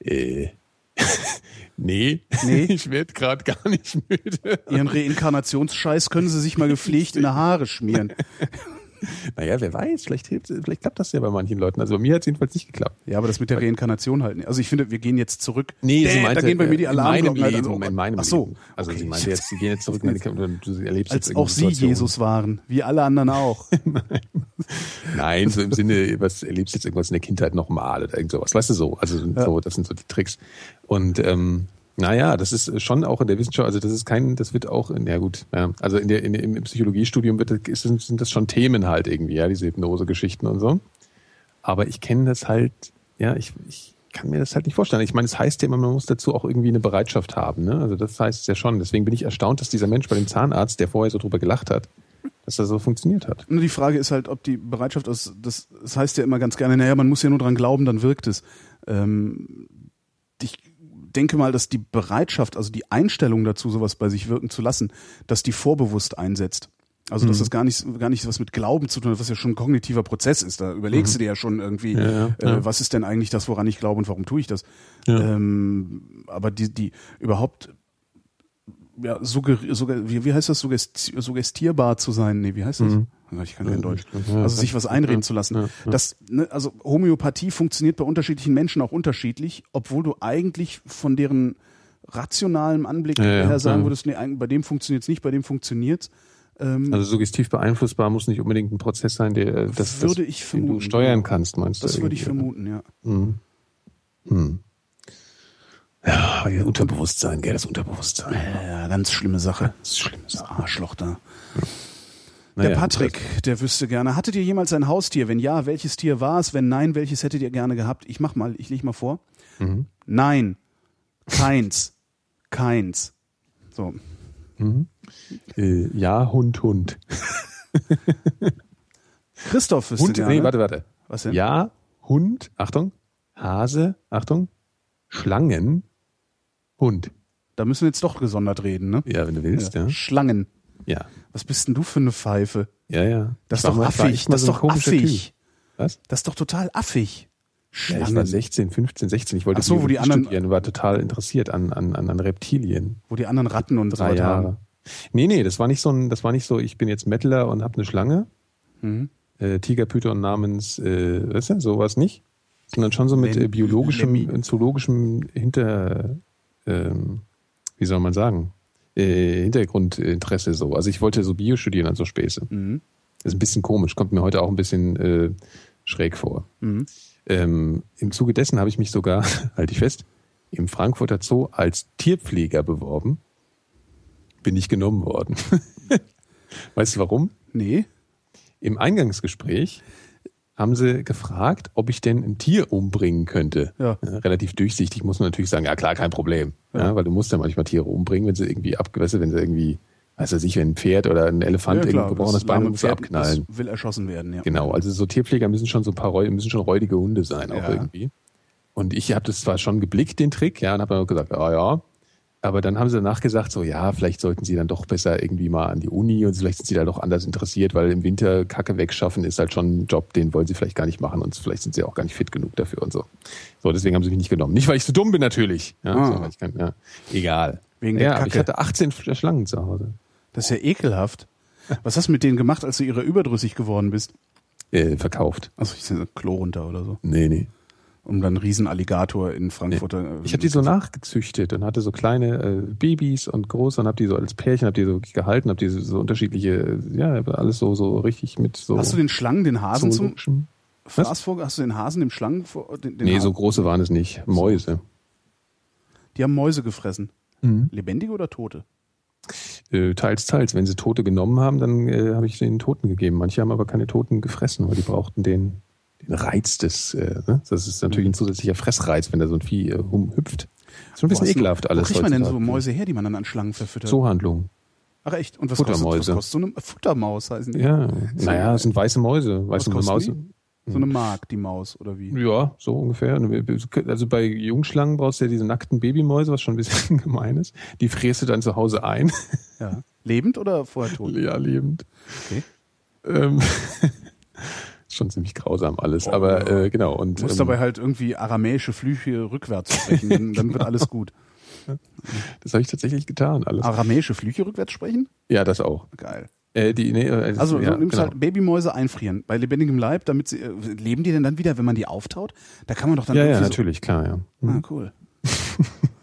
äh, nee, Nee. ich werde gerade gar nicht müde. Ihren Reinkarnationsscheiß können Sie sich mal gepflegt in die Haare schmieren. Naja, wer weiß, vielleicht hilft, vielleicht klappt das ja bei manchen Leuten. Also bei mir hat es jedenfalls nicht geklappt. Ja, aber das mit der Reinkarnation halt nicht. Also ich finde, wir gehen jetzt zurück. Nee, Däh, sie meinte, da gehen bei mir die in meinem Alarmglocken halt an. in meinem Ach so, Leben. Also okay. sie meinte jetzt, sie gehen jetzt zurück und du erlebst als jetzt auch Sie Situation. Jesus waren, wie alle anderen auch. Nein, so im Sinne, was erlebst du jetzt irgendwas in der Kindheit nochmal oder irgend sowas. Weißt du so? Also so, das sind so die Tricks. Und ähm, naja, das ist schon auch in der Wissenschaft, also das ist kein, das wird auch, ja gut, ja, also in der, in, im Psychologiestudium wird, ist, sind das schon Themen halt irgendwie, ja, diese Hypnose-Geschichten und so. Aber ich kenne das halt, ja, ich, ich kann mir das halt nicht vorstellen. Ich meine, es heißt ja immer, man muss dazu auch irgendwie eine Bereitschaft haben, ne? Also das heißt es ja schon. Deswegen bin ich erstaunt, dass dieser Mensch bei dem Zahnarzt, der vorher so drüber gelacht hat, dass das so funktioniert hat. Nur die Frage ist halt, ob die Bereitschaft ist, das, das heißt ja immer ganz gerne, naja, man muss ja nur dran glauben, dann wirkt es. Ähm, ich denke mal, dass die Bereitschaft, also die Einstellung dazu, sowas bei sich wirken zu lassen, dass die vorbewusst einsetzt. Also, Mhm. dass das gar nicht, gar nicht was mit Glauben zu tun hat, was ja schon ein kognitiver Prozess ist. Da überlegst du dir ja schon irgendwie, Mhm. Ja, ja, äh, ja. was ist denn eigentlich das, woran ich glaube und warum tue ich das? Ähm, aber die, die überhaupt ja, sugger, sugger, wie, wie heißt das, suggesti suggestierbar zu sein? Nee, wie heißt das? Ich kann kein Deutsch. Mhm. Also sich was einreden zu lassen. Das, ne, also Homöopathie funktioniert bei unterschiedlichen Menschen auch unterschiedlich, obwohl du eigentlich von deren rationalem Anblick her sagen würdest, nee, bei dem funktioniert's nicht, bei dem funktioniert's. Ähm, Also suggestiv beeinflussbar muss nicht unbedingt ein Prozess sein, der äh, das, Würde das, ich den du vermuten, steuern kannst, meinst du? das würde ich vermuten, ja. oder? Hm. Ja, Unterbewusstsein, gell, das Unterbewusstsein. Ja, ganz schlimme Sache. Das ist schlimm. Das Arschloch da. Naja, Der Patrick, der wüsste gerne. Hattet ihr jemals ein Haustier? Wenn ja, welches Tier war es? Wenn nein, welches hättet ihr gerne gehabt? Ich mach mal, ich leg mal vor. Mhm. Nein. Keins. Keins. So. Äh, ja, Hund, Hund. Christoph wüsste Hund, gerne. nee, warte, warte. Was denn? Ja, Hund, Achtung, Hase, Achtung, Schlangen, Hund. Da müssen wir jetzt doch gesondert reden, ne? Ja, wenn du willst, ja. Schlangen. Ja, Was bist denn du für eine Pfeife? ja, ja. Das Ich ist doch mal- affig. Das ist so doch affig. Typ. Was? Das ist doch total affig. Ja, Schlangen. ich war 16, 15, 16. Ich wollte Ach so, wo die anderen- studieren, war total interessiert an, an, an, an Reptilien. wo die anderen Ratten und so Drei weiter Jahre. haben. Nee, nee, das war nicht so ein, das war nicht so, ich bin jetzt Mettler und habe eine Schlange. Mhm. Äh, Tigerpython namens, äh, weißt du, sowas nicht. Sondern schon so mit äh, biologischem, äh, zoologischem Hinter, ähm, wie soll man sagen, äh, Hintergrundinteresse so. Also ich wollte so Bio studieren an so Späße. Mhm. Das ist ein bisschen komisch, kommt mir heute auch ein bisschen äh, schräg vor. Mhm. Ähm, Im Zuge dessen habe ich mich sogar, halte ich fest, im Frankfurter Zoo als Tierpfleger beworben. Bin nicht genommen worden. weißt du warum? Nee. Im Eingangsgespräch haben sie gefragt, ob ich denn ein Tier umbringen könnte. Ja. relativ durchsichtig muss man natürlich sagen, ja klar, kein Problem. Ja. weil du musst ja manchmal Tiere umbringen, wenn sie irgendwie abgewässelt, wenn sie irgendwie, weiß ich nicht, wenn ein Pferd oder ein Elefant ja, irgendwo gebrochenes das Bein Pferd, abknallen. Das will erschossen werden, ja. Genau, also so Tierpfleger müssen schon so ein paar Reu müssen schon räudige Hunde sein, auch Ja. irgendwie. Und ich habe das zwar schon geblickt, den Trick, ja, und habe dann gesagt, ah ja. Aber dann haben sie danach gesagt, so ja, vielleicht sollten sie dann doch besser irgendwie mal an die Uni und vielleicht sind sie da doch anders interessiert, weil im Winter Kacke wegschaffen ist halt schon ein Job, den wollen sie vielleicht gar nicht machen und vielleicht sind sie auch gar nicht fit genug dafür und so. So, deswegen haben sie mich nicht genommen. Nicht, weil ich so dumm bin natürlich. Ja, Ah. so, kann, ja. Egal. Wegen der ja, aber ich Kacke. hatte 18 Schlangen zu Hause. Das ist ja ekelhaft. Was hast du mit denen gemacht, als du ihrer überdrüssig geworden bist? Äh, verkauft. Also ich sehe Klo runter oder so. Nee, nee. Um dann einen Riesenalligator in Frankfurter. äh, Ich habe die so nachgezüchtet und hatte so kleine äh, Babys und große und habe die so als Pärchen, habe die so gehalten, habe die so, so unterschiedliche, ja, alles so so richtig mit so. Hast du den Schlangen, den Hasen zum zoologischem- Fraß vor? Hast du den Hasen dem Schlangen vor? Den, den Nee, so Hasen? große waren es nicht. Mäuse. Die haben Mäuse gefressen. Mhm. Lebendige oder tote? Äh, teils, teils. Wenn sie Tote genommen haben, dann äh, habe ich den Toten gegeben. Manche haben aber keine Toten gefressen, weil die brauchten den, den Reiz des, äh, ne? das ist natürlich ein zusätzlicher Fressreiz, wenn da so ein Vieh äh, rumhüpft. Ist schon ein bisschen du- ekelhaft alles. Wo kriegt man denn so. Mäuse her, die man dann an Schlangen verfüttert? Zoohandlung. Ach echt? Und was Futtermäuse. kostet, was kostet so eine Futtermaus heißen die? Ja, naja, es sind weiße Mäuse. Weiße Maus. die? So eine Mark, die Maus, oder wie? Ja, so ungefähr. Also bei Jungschlangen brauchst du ja diese nackten Babymäuse, was schon ein bisschen gemein ist. Die fräst du dann zu Hause ein. Ja. Lebend oder vorher tot? ja, lebend. Okay. Ähm, schon ziemlich grausam alles, aber äh, genau. Und Du musst ähm, dabei halt irgendwie aramäische Flüche rückwärts sprechen, dann, dann wird alles gut. das habe ich tatsächlich getan, alles. Aramäische Flüche rückwärts sprechen? Ja, das auch. Geil. Äh, die, nee, äh, das- Also ja, du nimmst genau. halt Babymäuse einfrieren bei lebendigem Leib, damit sie äh, leben die denn dann wieder, wenn man die auftaut? Da kann man doch dann Ja, ja, natürlich, klar, ja. so, ah, cool.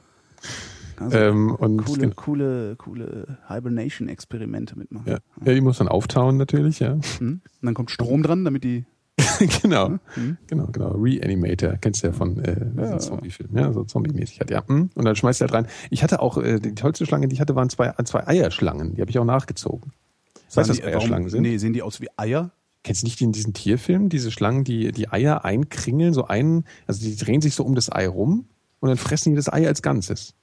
Also Ähm, und coole, genau. coole, coole Hibernation-Experimente mitmachen. ja. ja, die muss dann auftauen natürlich, ja. Hm? Und dann kommt Strom dran, damit die. genau. Hm? Genau, genau. Reanimator, kennst du ja von äh, ja. Zombie-Film, ja, so Zombie-mäßig halt, ja. Hm. Und dann schmeißt du halt rein. Ich hatte auch, äh, die tollste Schlange, die ich hatte, waren zwei, zwei Eierschlangen. Die habe ich auch nachgezogen. Weißt du, was Eierschlangen sind? Nee, sehen die aus wie Eier? Kennst du nicht in diesen Tierfilmen, diese Schlangen, die die Eier einkringeln, so ein, also die drehen sich so um das Ei rum und dann fressen die das Ei als Ganzes.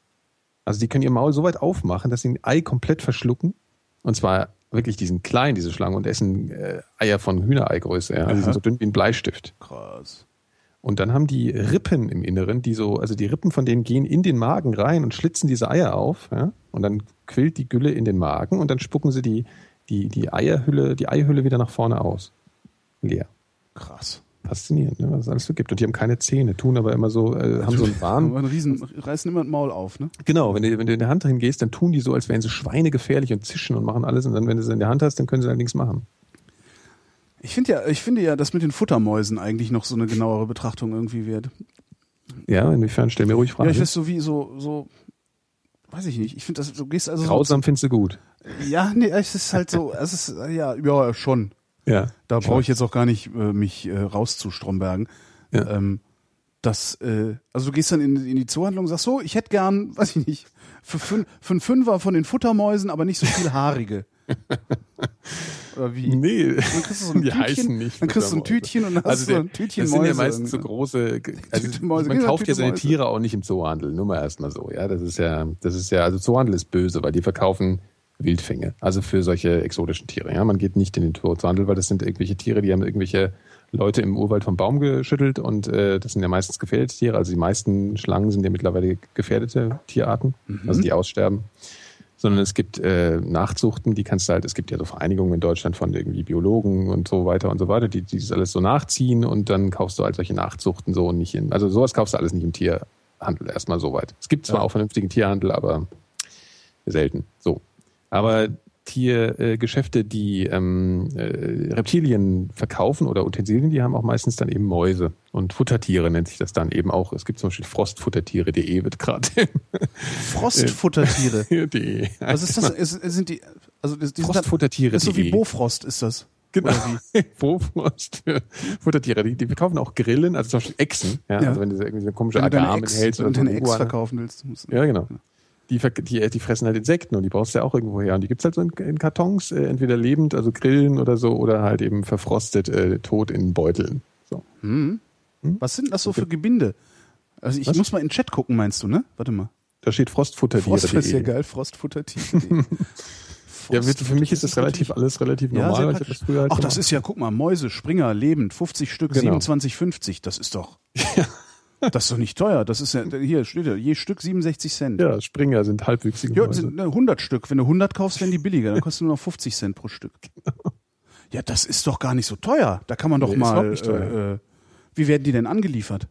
Also die können ihr Maul so weit aufmachen, dass sie ein Ei komplett verschlucken. Und zwar wirklich, die sind klein, diese Schlangen, und essen äh, Eier von Hühnereigröße. Ja. Also die sind so dünn wie ein Bleistift. Krass. Und dann haben die Rippen im Inneren, die so, also die Rippen von denen gehen in den Magen rein und schlitzen diese Eier auf. Ja? Und dann quillt die Gülle in den Magen und dann spucken sie die, die, die Eierhülle, die Eihülle wieder nach vorne aus. Leer. Krass. Faszinierend, ne, was es alles so gibt. Und die haben keine Zähne, tun aber immer so, äh, haben so einen Warn. ein Riesen, reißen immer ein Maul auf, ne? Genau, wenn du, wenn du in der Hand hingehst, dann tun die so, als wären sie schweinegefährlich und zischen und machen alles. Und dann, wenn du sie in der Hand hast, dann können sie halt nichts machen. Ich finde ja, ich finde ja, dass mit den Futtermäusen eigentlich noch so eine genauere Betrachtung irgendwie wird. Ja, inwiefern? Stell mir ruhig Ja, Fragen. ich weiß so wie so, so, weiß ich nicht. Ich finde das, du gehst also Grausam findest du gut. so, ja, nee, es ist halt so, es ist, ja, ja, schon. Ja. Da brauche ich jetzt auch gar nicht äh, mich äh, rauszustrombergen. Ja. Ähm, das, äh, also du gehst dann in, in die Zoohandlung und sagst so, ich hätte gern, weiß ich nicht, für, fün für einen Fünfer von den Futtermäusen, aber nicht so viel haarige. Oder wie? Nee, Dann kriegst du so ein die Tütchen, heißen nicht dann kriegst du ein. Tütchen und dann hast Also du so ein Tütchen das sind ja meistens so große, also man genau, kauft ja seine. Tiere auch nicht im Zoohandel, nur mal erstmal so, ja, das ist ja, das ist ja, also Zoohandel ist böse, weil die verkaufen Wildfänge, also für solche exotischen Tiere, ja, man geht nicht in den Zoohandel, weil das sind irgendwelche Tiere, die haben irgendwelche Leute im Urwald vom Baum geschüttelt und äh, das sind ja meistens gefährdete Tiere, also die meisten Schlangen sind ja mittlerweile gefährdete Tierarten, Mhm. also die aussterben sondern es gibt äh, Nachzuchten, die kannst du halt, es gibt ja so Vereinigungen in Deutschland von irgendwie Biologen und so weiter und so weiter, die, die das alles so nachziehen und dann kaufst du halt solche Nachzuchten so und nicht in, also sowas kaufst du alles nicht im Tierhandel erstmal so weit. Es gibt zwar Ja. auch vernünftigen Tierhandel, aber selten. So. Aber Tiergeschäfte, äh, die ähm, äh, Reptilien verkaufen oder Utensilien, die haben auch meistens dann eben Mäuse und Futtertiere nennt sich das dann eben auch. Es gibt zum Beispiel Frostfuttertiere.de wird gerade Frostfuttertiere. de. Was ist das? Ist, sind die, also die Frostfuttertiere.de. ist so wie Bofrost ist das. Genau. Bofrost für Futtertiere. Die, die verkaufen auch Grillen, also zum Beispiel Echsen. Ja, Ja. Also wenn du so irgendwie so eine komische Wenn du deine Agame hältst wenn oder du so deine eine Ex Iguana. verkaufen willst. musst du- Ja, genau. Die, die, die fressen halt Insekten und die brauchst du ja auch irgendwo her. Und die gibt's halt so in, in Kartons, äh, entweder lebend, also Grillen oder so, oder halt eben verfrostet, äh, tot in Beuteln. So. Hm? Was sind das so für Gebinde? Also ich Was? muss mal in den Chat gucken, meinst du, ne? Warte mal. Da steht Frostfuttertiere. Frost ist ja geil, Frostfuttertiere. Ja, für mich ist das relativ alles relativ Ja, normal. sehr weil ich das früher halt Ach, das ist ja, guck mal, Mäuse, Springer, lebend, 50 Stück, Genau. 27,50. Das ist doch. Das ist doch nicht teuer. Das ist ja, hier steht ja, je Stück 67 Cent. Ja, Springer sind halbwüchsige Ja, sind ne, 100 Stück. Wenn du 100 kaufst, werden die billiger. Dann kostet nur noch 50 Cent pro Stück. Ja, das ist doch gar nicht so teuer. Da kann man doch Nee, ist mal. überhaupt nicht teuer. Äh, äh, wie werden die denn angeliefert?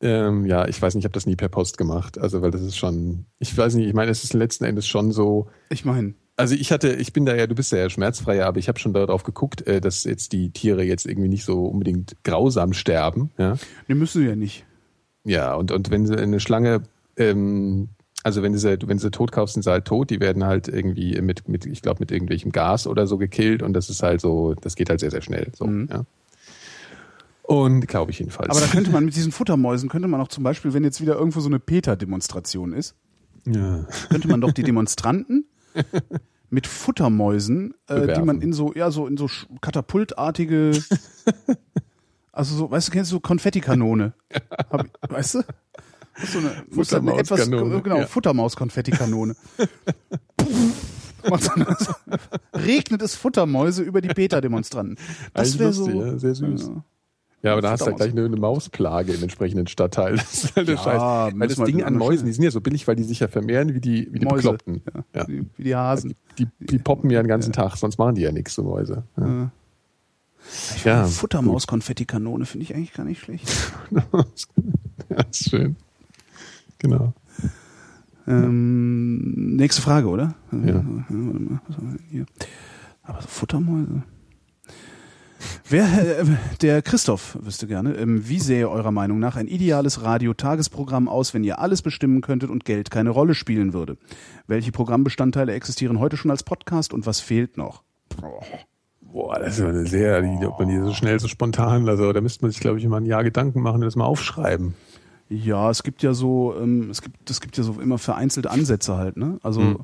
Ähm, ja, ich weiß nicht, ich habe das nie per Post gemacht. Also, weil das ist schon, ich weiß nicht, ich meine, es ist letzten Endes schon so. Ich meine, Also ich hatte, ich bin da ja, du bist ja schmerzfreier, aber ich habe schon darauf geguckt, äh, dass jetzt die Tiere jetzt irgendwie nicht so unbedingt grausam sterben. Ja, die müssen ja nicht. Ja und, und wenn sie eine Schlange, ähm, also wenn sie, wenn sie tot kaufst, sind sie halt tot. Die werden halt irgendwie mit, mit ich glaube, mit irgendwelchem Gas oder so gekillt und das ist halt so, das geht halt sehr, sehr schnell. So, Mhm. ja. Und glaube ich jedenfalls. Aber da könnte man mit diesen Futtermäusen, könnte man auch zum Beispiel, wenn jetzt wieder irgendwo so eine Peter-Demonstration ist, ja. könnte man doch die Demonstranten mit Futtermäusen, äh, die man in so, ja, so in so katapultartige, also so, weißt du, kennst du so Konfettikanone? Hab, weißt du? So eine, dann eine etwas, genau, ja. Futtermaus-Konfettikanone. So regnet es Futtermäuse über die Beta-Demonstranten. Das wäre so. ja, sehr süß. Ja. Ja, aber da hast du halt Futtermaus. gleich eine, eine Mausplage im entsprechenden Stadtteil. Das ist halt der Ja, Scheiß. Weil das Ding an Mäusen, die sind ja so billig, weil die sich ja vermehren wie die, wie die Mäuse. Bekloppten. Ja, Ja. Wie, die Hasen. Die, die poppen ja den ganzen Tag, sonst machen die ja nichts, so Mäuse. Ja. Ja, Ja, Futtermaus-Konfettikanone finde ich eigentlich gar nicht schlecht. ja, ist schön. Genau. Ähm, nächste Frage, oder? Ja. Warte mal, was haben wir denn hier? Aber so Futtermäuse. Wer, äh, der Christoph wüsste gerne, ähm, wie sähe eurer Meinung nach ein ideales Radio-Tagesprogramm aus, wenn ihr alles bestimmen könntet und Geld keine Rolle spielen würde? Welche Programmbestandteile existieren heute schon als Podcast und was fehlt noch? Boah, das ist ja eine sehr, die, ob man die so schnell, so spontan, also da müsste man sich, glaube ich, immer ein Jahr Gedanken machen und das mal aufschreiben. Ja, es gibt ja so, ähm, es gibt, es gibt ja so immer vereinzelte Ansätze halt, ne? Also Hm.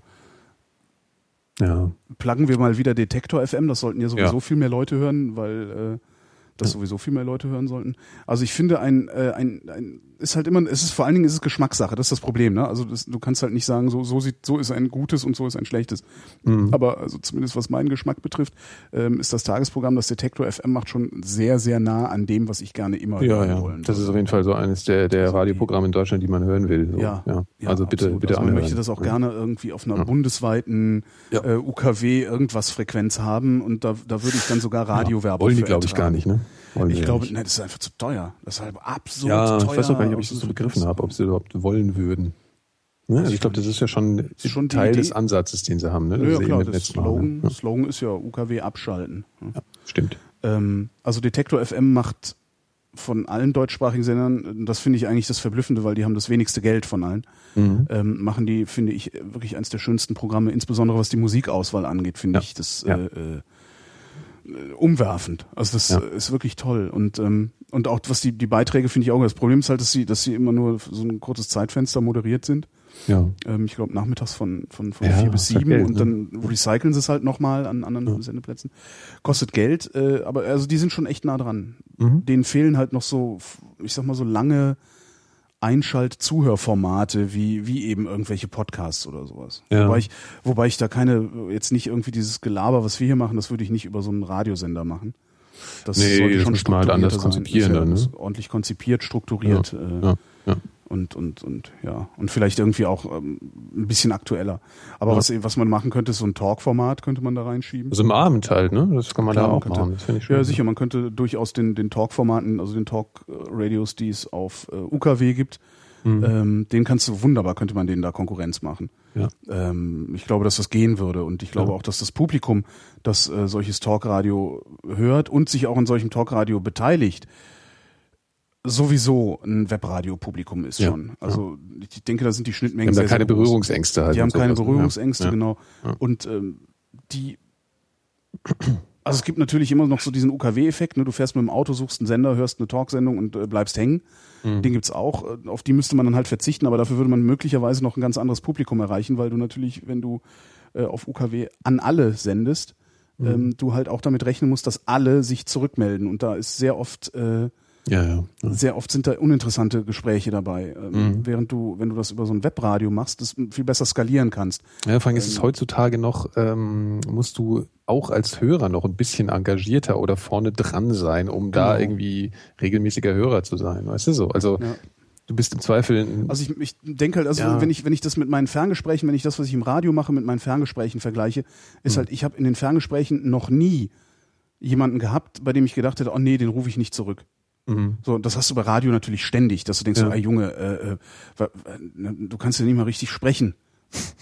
Ja. pluggen wir mal wieder Detektor FM, das sollten ja sowieso Ja. viel mehr Leute hören, weil äh, das sowieso viel mehr Leute hören sollten. Also ich finde ein, äh, ein, ein ist halt immer, es ist vor allen Dingen ist es Geschmackssache, das ist das Problem, ne? Also das, du kannst halt nicht sagen, so, so sieht, so ist ein gutes und so ist ein schlechtes. Mhm. Aber also zumindest was meinen Geschmack betrifft, ähm, ist das Tagesprogramm, das Detektor FM macht schon sehr, sehr nah an dem, was ich gerne immer Ja, hören ja. wollen Das ist auf jeden Fall so eines der, der Also Radioprogramme in Deutschland, die man hören will. So. Ja, ja. ja, Also bitte, absolut. bitte also man anhören. möchte das auch Ja. gerne irgendwie auf einer Ja. bundesweiten Ja. äh, UKW irgendwas Frequenz haben und da, da würde ich dann sogar Radiowerbung Wollen die, glaube ich, gar nicht, ne? Wollen Ich glaube, nicht. nein, das ist einfach zu teuer. Das ist halt absurd ja, teuer. ich weiß auch gar nicht, ob ich das so begriffen habe, ob sie überhaupt wollen würden. Ne? Also ich glaube, das ist ja schon, ist schon Teil Idee. des Ansatzes, den sie haben. Ne? Ja, ja sie klar, das machen, Slogan, ne? Slogan ist ja UKW abschalten. Ja, stimmt. Ähm, also Detektor FM macht von allen deutschsprachigen Sendern, das finde ich eigentlich das Verblüffende, weil die haben das wenigste Geld von allen, Mhm. ähm, machen die, finde ich, wirklich eines der schönsten Programme, insbesondere was die Musikauswahl angeht, finde Ja. ich das Ja. äh, äh, umwerfend. Also das Ja. äh, ist wirklich toll. Und ähm, und auch was die die Beiträge finde ich auch. Das Problem ist halt, dass sie dass sie immer nur so ein kurzes Zeitfenster moderiert sind. Ja. Ähm, ich glaube nachmittags von von von Ja, vier bis ja sieben Geld, und ne? dann recyceln sie es halt nochmal an anderen Sendeplätzen. Kostet Geld, äh, aber also die sind schon echt nah dran. Mhm. Denen fehlen halt noch so, ich sag mal so lange Einschalt-Zuhörformate wie wie eben irgendwelche Podcasts oder sowas. Ja. Wobei ich wobei ich da keine jetzt nicht irgendwie dieses Gelaber, was wir hier machen, das würde ich nicht über so einen Radiosender machen. Das Nee, sollte das schon man halt anders konzipieren ja dann, ne? Ordentlich konzipiert, strukturiert. äh, Ja. Und und und ja und vielleicht irgendwie auch ähm, ein bisschen aktueller. Aber Ja. was was man machen könnte, ist so ein Talk-Format könnte man da reinschieben. Also im Abend halt, ne? Das kann man Klar, da auch könnte- machen. Das finde ich schön. Ja, sicher, man könnte durchaus den den Talk-Formaten, also den Talk-Radios, die es auf äh, UKW gibt, Mhm. ähm, den kannst du wunderbar, könnte man denen da Konkurrenz machen. Ja. Ähm, ich glaube, dass das gehen würde und ich glaube Ja. auch, dass das Publikum, das äh, solches Talkradio hört und sich auch in solchem Talkradio beteiligt, sowieso ein Webradio-Publikum ist Ja. schon. Also ich denke, da sind die Die Schnittmengen haben da sehr, keine. Berührungsängste halt. Die haben keine ne? Berührungsängste, ja. genau. Ja. Und ähm, die also es gibt natürlich immer noch so diesen UKW-Effekt, ne? du fährst mit dem Auto, suchst einen Sender, hörst eine Talksendung und äh, bleibst hängen. Mhm. Den gibt's auch. Äh, Auf die müsste man dann halt verzichten, aber dafür würde man möglicherweise noch ein ganz anderes Publikum erreichen, weil du natürlich, wenn du äh, auf UKW an alle sendest, Mhm. ähm, du halt auch damit rechnen musst, dass alle sich zurückmelden. Und da ist sehr oft äh, Ja, ja. ja. sehr oft sind da uninteressante Gespräche dabei, ähm, Mhm. während du, wenn du das über so ein Webradio machst, das viel besser skalieren kannst. Ja, vor allem ist es heutzutage noch, ähm, musst du auch als Hörer noch ein bisschen engagierter oder vorne dran sein, um da Genau. irgendwie regelmäßiger Hörer zu sein, weißt du so? Also Ja. du bist im Zweifel Also ich, ich denke halt, also Ja. wenn ich wenn ich das mit meinen Ferngesprächen, wenn ich das, was ich im Radio mache, mit meinen Ferngesprächen vergleiche, ist Hm. halt, ich habe in den Ferngesprächen noch nie jemanden gehabt, bei dem ich gedacht hätte, oh nee, den rufe ich nicht zurück. Mhm. So, das hast du bei Radio natürlich ständig, dass du denkst, Ja. so, ey Junge, äh, äh, ne, du kannst ja nicht mal richtig sprechen.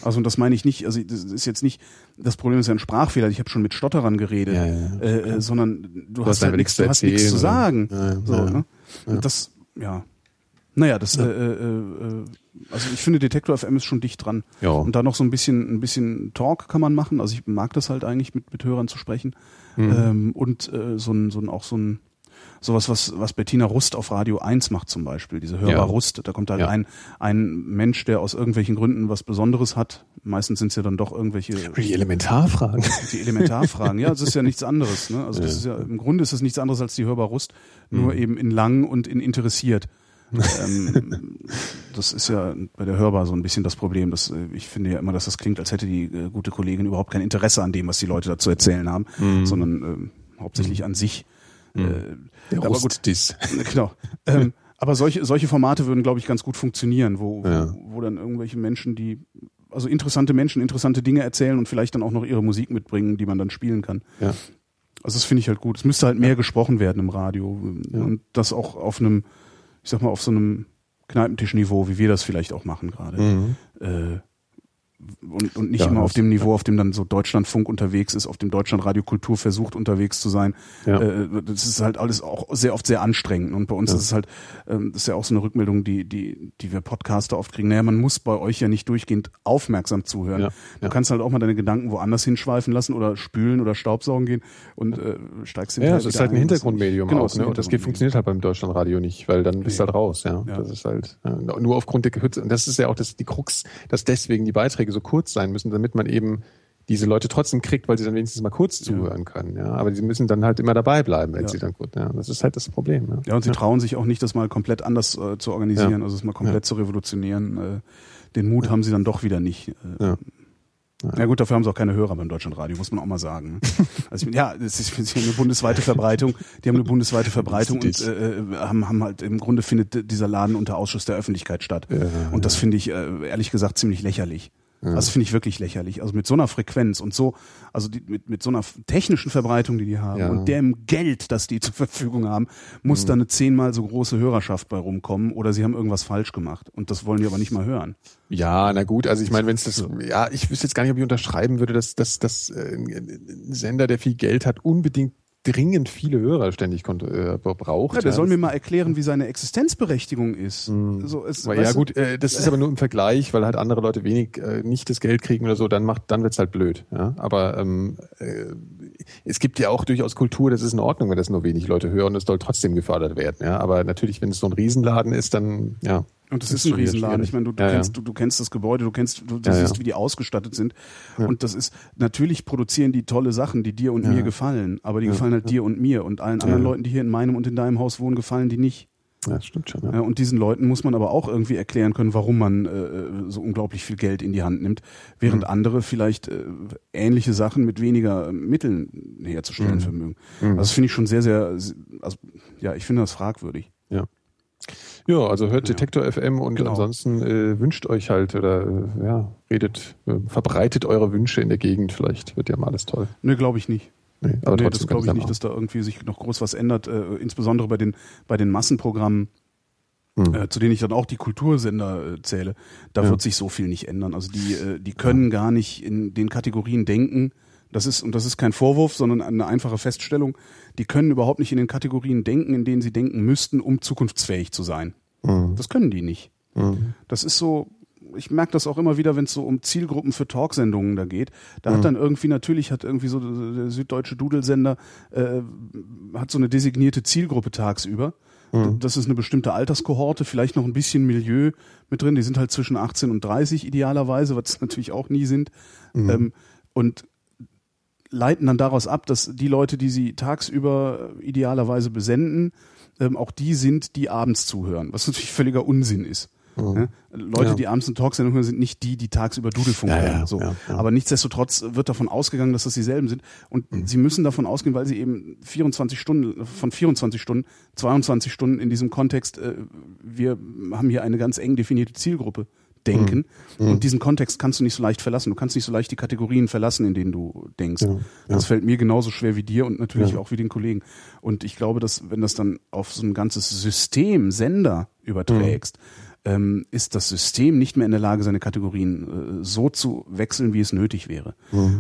Also und das meine ich nicht, also das ist jetzt nicht, das Problem ist ja ein Sprachfehler, ich habe schon mit Stotterern geredet, Ja, ja, ja. äh, äh, sondern du, hast hast halt einfach nichts, du hast nichts zu sagen. Ja, so, ja. ne? Und das, ja. Naja, das, Äh, äh, äh, also ich finde Detektor FM ist schon dicht dran. Ja. Und da noch so ein bisschen, ein bisschen Talk kann man machen. Also ich mag das halt eigentlich mit, mit Hörern zu sprechen. Mhm. Ähm, und äh, so ein, so ein, auch so ein, sowas, was, was Bettina Rust auf Radio 1 macht zum Beispiel, diese Hörbar Ja. Rust. Da kommt halt Ja. ein, ein Mensch, der aus irgendwelchen Gründen was Besonderes hat. Meistens sind es ja dann doch irgendwelche die Elementarfragen. die Elementarfragen. Ja, es ist ja nichts anderes. Ne? Also das Ja. ist ja im Grunde ist es nichts anderes als die Hörbar Rust, nur Mhm. eben in lang und in interessiert. ähm, das ist ja bei der Hörbar so ein bisschen das Problem. Dass, äh, ich finde ja immer, dass das klingt, als hätte die äh, gute Kollegin überhaupt kein Interesse an dem, was die Leute da zu erzählen haben, Mhm. sondern äh, hauptsächlich an sich. Äh, Der aber gut, Rustdiss. genau. Ähm, aber solche, solche Formate würden, glaube ich, ganz gut funktionieren, wo, Ja. wo, wo dann irgendwelche Menschen, die, also interessante Menschen, interessante Dinge erzählen und vielleicht dann auch noch ihre Musik mitbringen, die man dann spielen kann. Ja. Also das finde ich halt gut. Es müsste halt mehr gesprochen werden im Radio und das auch auf einem, ich sag mal, auf so einem Kneipentischniveau, wie wir das vielleicht auch machen gerade. Mhm. Äh, und, und nicht Ja, immer auf das- dem Niveau, auf dem dann so Deutschlandfunk unterwegs ist, auf dem Deutschlandradio Kultur versucht unterwegs zu sein. Ja. Äh, das ist halt alles auch sehr oft sehr anstrengend. Und bei uns Ja. ist es halt, ähm, das ist ja auch so eine Rückmeldung, die, die, die wir Podcaster oft kriegen. Naja, man muss bei euch ja nicht durchgehend aufmerksam zuhören. Ja, Du ja. kannst halt auch mal deine Gedanken woanders hinschweifen lassen oder spülen oder Staubsaugen gehen und äh, steigst Ja, hinterher es ist halt ein ein. Hintergrundmedium Genau, auch, ne? Und das geht, funktioniert halt beim Deutschlandradio nicht, weil dann bist du halt raus, ja. Ja. Das ist halt ja, nur aufgrund der Kürze. Und das ist ja auch das, die Krux, dass deswegen die Beiträge so kurz sein müssen, damit man eben diese Leute trotzdem kriegt, weil sie dann wenigstens mal kurz zuhören können, ja. Aber sie müssen dann halt immer dabei bleiben, wenn Ja. sie dann gut, ja. Das ist halt das Problem, ja. Ja, und sie trauen sich auch nicht, das mal komplett anders äh, zu organisieren, also es mal komplett zu revolutionieren. Äh, den Mut haben sie dann doch wieder nicht. Äh, Ja. Ja. gut, dafür haben sie auch keine Hörer beim Deutschlandradio, muss man auch mal sagen. Also ich, ja, das ist, sie haben eine bundesweite Verbreitung. Die haben eine bundesweite Verbreitung und äh, äh, haben, haben halt im Grunde findet dieser Laden unter Ausschuss der Öffentlichkeit statt. Ja, und das finde ich äh, ehrlich gesagt ziemlich lächerlich. Also finde ich wirklich lächerlich. Also mit so einer Frequenz und so, also die, mit, mit so einer technischen Verbreitung, die die haben Ja. und dem Geld, das die zur Verfügung haben, muss Mhm. da eine zehnmal so große Hörerschaft bei rumkommen oder sie haben irgendwas falsch gemacht. Und das wollen die aber nicht mal hören. Ja, na gut, also ich meine, wenn es das, ja, ich wüsste jetzt gar nicht, ob ich unterschreiben würde, dass, dass, dass äh, ein Sender, der viel Geld hat, unbedingt dringend viele Hörer ständig äh, braucht. Ja, der soll das- mir mal erklären, wie seine Existenzberechtigung ist. So, es, ja gut, äh, das ist aber nur im Vergleich, weil halt andere Leute wenig äh, nicht das Geld kriegen oder so, dann macht, dann wird's halt blöd. Ja? Aber ähm, äh, es gibt ja auch durchaus Kultur, das ist in Ordnung, wenn das nur wenig Leute hören, das soll trotzdem gefördert werden. Ja? Aber natürlich, wenn es so ein Riesenladen ist, dann ja. Und das Das ist ein Riesenladen. Ich meine, du, du. Ja, kennst, Du, du kennst das Gebäude, du kennst, du, du Ja, siehst, ja. wie die ausgestattet sind. Und das ist, natürlich produzieren die tolle Sachen, die dir und mir gefallen. Aber die gefallen halt dir und mir. Und allen anderen Ja. Leuten, die hier in meinem und in deinem Haus wohnen, gefallen die nicht. Ja, das stimmt schon. Ja. Ja, und diesen Leuten muss man aber auch irgendwie erklären können, warum man äh, so unglaublich viel Geld in die Hand nimmt, während Mhm. andere vielleicht äh, ähnliche Sachen mit weniger äh, Mitteln herzustellen Mhm. vermögen. Also das finde ich schon sehr, sehr, also ja, ich finde das fragwürdig. Ja. Ja, also hört Detektor FM und Genau. ansonsten äh, wünscht euch halt oder äh, ja, redet, äh, verbreitet eure Wünsche in der Gegend. Vielleicht wird ja mal alles toll. Nö, glaube ich nicht. Nee, aber nee, das glaube ich ja nicht, dass da irgendwie sich noch groß was ändert, äh, insbesondere bei den, bei den Massenprogrammen, Hm. äh, zu denen ich dann auch die Kultursender äh, zähle. Da Ja. wird sich so viel nicht ändern. Also die, äh, die können gar nicht in den Kategorien denken. Das ist, und das ist kein Vorwurf, sondern eine einfache Feststellung. Die können überhaupt nicht in den Kategorien denken, in denen sie denken müssten, um zukunftsfähig zu sein. Mhm. Das können die nicht. Mhm. Das ist so, ich merke das auch immer wieder, wenn es so um Zielgruppen für Talksendungen da geht. Da Mhm. hat dann irgendwie, natürlich hat irgendwie so der süddeutsche Dudelsender, äh, hat so eine designierte Zielgruppe tagsüber. Mhm. Das ist eine bestimmte Alterskohorte, vielleicht noch ein bisschen Milieu mit drin. Die sind halt zwischen 18 und 30 idealerweise, was natürlich auch nie sind. Mhm. Ähm, und leiten dann daraus ab, dass die Leute, die sie tagsüber idealerweise besenden, ähm, auch die sind, die abends zuhören, was natürlich völliger Unsinn ist. Ja? Leute, Ja. die abends eine Talksendung hören, sind nicht die, die tagsüber Dudelfunk Ja, ja, hören. So. ja, ja. Aber nichtsdestotrotz wird davon ausgegangen, dass das dieselben sind. Und Mhm. sie müssen davon ausgehen, weil sie eben 24 Stunden, von 24 Stunden, 22 Stunden in diesem Kontext, äh, wir haben hier eine ganz eng definierte Zielgruppe denken. Mhm. Und diesen Kontext kannst du nicht so leicht verlassen. Du kannst nicht so leicht die Kategorien verlassen, in denen du denkst. Ja, Das fällt mir genauso schwer wie dir und natürlich Ja. auch wie den Kollegen. Und ich glaube, dass wenn das dann auf so ein ganzes System, Sender überträgst, ähm, ist das System nicht mehr in der Lage, seine Kategorien äh, so zu wechseln, wie es nötig wäre.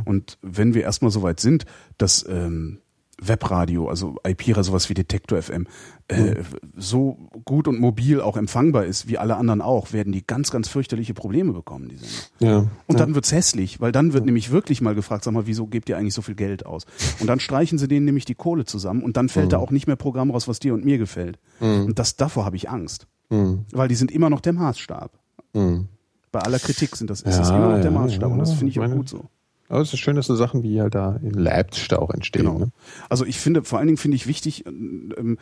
Und wenn wir erstmal so weit sind, dass ähm, Webradio, also IPRA, sowas wie Detektor FM, äh, so gut und mobil auch empfangbar ist, wie alle anderen auch, werden die ganz, ganz fürchterliche Probleme bekommen, die Sender. Ja. Und ja. dann wird's hässlich, weil dann wird nämlich wirklich mal gefragt, sag mal, wieso gebt ihr eigentlich so viel Geld aus? Und dann streichen sie denen nämlich die Kohle zusammen und dann fällt da auch nicht mehr Programm raus, was dir und mir gefällt. Und das davor habe ich Angst, Mhm. weil die sind immer noch der Maßstab. Mhm. Bei aller Kritik sind das, ist Ja, das immer noch der ja, Maßstab und das ja, finde ich auch meine- gut so. Aber es ist schön, dass so Sachen wie halt da in Leipzig auch entstehen. Genau. Ne? Also ich finde, vor allen Dingen finde ich wichtig, ähm,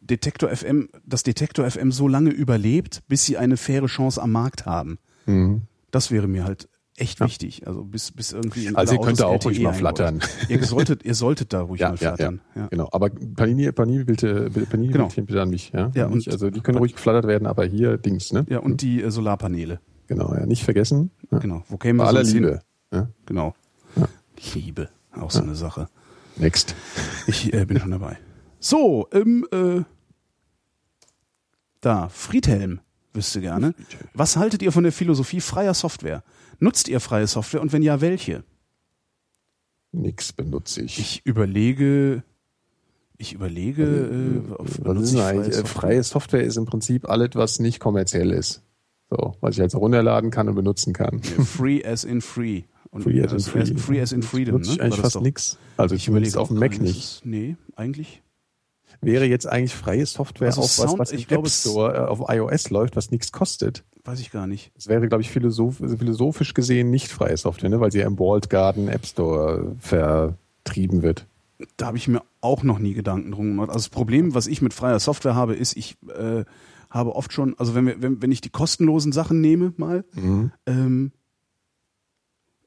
Detektor FM, dass Detektor FM so lange überlebt, bis sie eine faire Chance am Markt haben. Mhm. Das wäre mir halt echt wichtig. Also bis, bis irgendwie in Also ihr könnt da auch ruhig LTE mal flattern. Ihr solltet, ihr solltet da ruhig Ja, mal ja, ja, flattern. Ja. Genau. Aber Panini, Panini bitte, Panini Genau. bitte, an mich, ja. Ja, Nicht- und- also die können ruhig geflattert werden, aber hier Dings, ne? Ja, und die äh, Solarpaneele. Genau, ja. Nicht vergessen. Ja. Genau. Wo kämen Bei wir aller? Liebe. Ja. Genau. Liebe. Auch so eine Sache. Next. Ich äh, bin schon dabei. So, ähm, äh, da, Friedhelm wüsste gerne. Was haltet ihr von der Philosophie freier Software? Nutzt ihr freie Software und wenn ja, welche? Nix benutze ich. Ich überlege, ich überlege, äh, auf- Was benutze ist ich eigentlich? Äh, Freie Software ist im Prinzip alles, was nicht kommerziell ist. So, was ich also runterladen kann und benutzen kann. Free as in free. Und Free as in also free. free as in freedom. Nutze ich ne? eigentlich War das fast nix. Also Ich überlege auf dem Mac ist nicht. es- Nee, eigentlich. Wäre jetzt eigentlich freie Software Also auch was, Sound- was ich im glaube, App es- Store äh, auf iOS läuft, was nichts kostet. Weiß ich gar nicht. Das wäre, glaube ich, philosoph philosophisch gesehen nicht freie Software, ne? weil sie ja im Walled Garden App Store vertrieben wird. Da habe ich mir auch noch nie Gedanken drum gemacht. Also das Problem, was ich mit freier Software habe, ist, ich äh, habe oft schon, also wenn, wir, wenn, wenn ich die kostenlosen Sachen nehme mal, Mhm. ähm,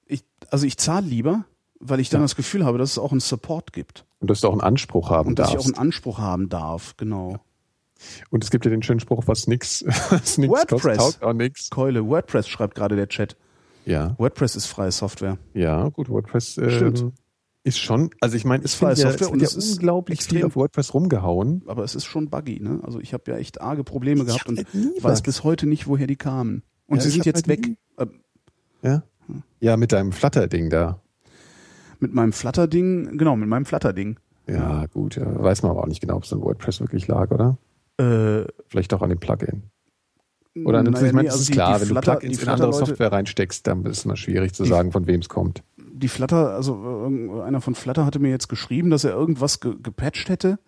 ich, also ich zahle lieber, weil ich dann das Gefühl habe, dass es auch einen Support gibt Und dass du auch einen Anspruch haben und dass darfst. ich auch einen Anspruch haben darf. Genau. Und es gibt ja den schönen Spruch, was nix, was nix WordPress. kostet, auch nix. Keule, WordPress schreibt gerade der Chat. Ja, WordPress ist freie Software. ja, gut, WordPress ähm, ist schon, also ich meine, Ist ich finde freie ja, Software es und es ja ist unglaublich viel extrem- auf WordPress rumgehauen. Aber es ist schon buggy, ne? Also ich habe ja echt arge Probleme gehabt hab und halt weiß bis heute nicht, woher die kamen. Und Ja, sie sind jetzt halt weg. nie- Äh, Ja, ja mit deinem Flutter-Ding da. Mit meinem Flutter-Ding, genau, mit meinem Flutter-Ding. Ja, gut, ja, weiß man aber auch nicht genau, ob es an WordPress wirklich lag, oder? Äh, Vielleicht auch an dem Plugin. Oder an dem, naja, ich meine, nee, also ist die- klar, die wenn Flutter- du Plugins in andere Software reinsteckst, dann ist es mal schwierig zu Die- sagen, von wem es kommt. die Flutter, also äh, einer von Flutter hatte mir jetzt geschrieben, dass er irgendwas ge gepatcht hätte,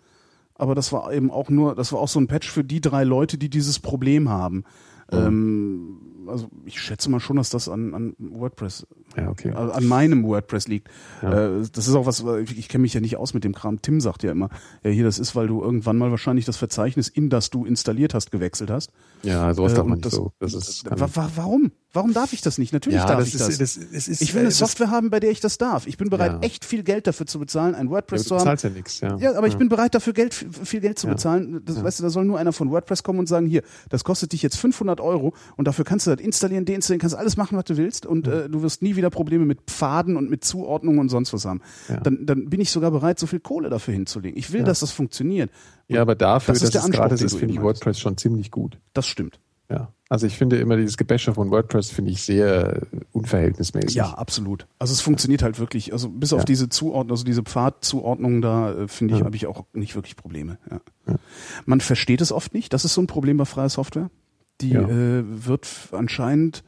aber das war eben auch nur, das war auch so ein Patch für die drei Leute, die dieses Problem haben. Ähm, also ich schätze mal schon, dass das an, an WordPress, Ja, okay. also an meinem WordPress liegt. Ja. Äh, das ist auch was, ich, ich kenne mich ja nicht aus mit dem Kram. Tim sagt ja immer, ja hier, das ist, weil du irgendwann mal wahrscheinlich das Verzeichnis, in das du installiert hast, gewechselt hast. Ja, sowas Äh, darf man nicht das- so. Das ist, Wa wa warum? Warum darf ich das nicht? Natürlich ja, darf das ich ist, das. das, ist, Ich will eine äh, Software haben, bei der ich das darf. Ich bin bereit, Ja. echt viel Geld dafür zu bezahlen, ein WordPress du zu haben. bezahlst ja nichts, ja. Ja, aber ich bin bereit, dafür Geld, viel Geld zu bezahlen. Das, Weißt du, da soll nur einer von WordPress kommen und sagen, hier, das kostet dich jetzt 500 Euro und dafür kannst du das installieren, deinstallieren, kannst alles machen, was du willst und äh, du wirst nie wieder Probleme mit Pfaden und mit Zuordnungen und sonst was haben. Ja. Dann, dann bin ich sogar bereit, so viel Kohle dafür hinzulegen. Ich will, dass das funktioniert. Ja, aber dafür, Das ist dass der es Anspruch, gratis ist, finde ich. WordPress schon ziemlich gut. Das stimmt. Ja. Also ich finde immer dieses Gebäsche von WordPress finde ich sehr äh, unverhältnismäßig. Ja, absolut. Also es funktioniert halt wirklich. Also bis auf Ja. diese Zuordnung, also diese Pfadzuordnung da, äh, finde ich, Ja. habe ich auch nicht wirklich Probleme. Ja. Man versteht es oft nicht. Das ist so ein Problem bei freier Software. Die Ja. äh, wird anscheinend,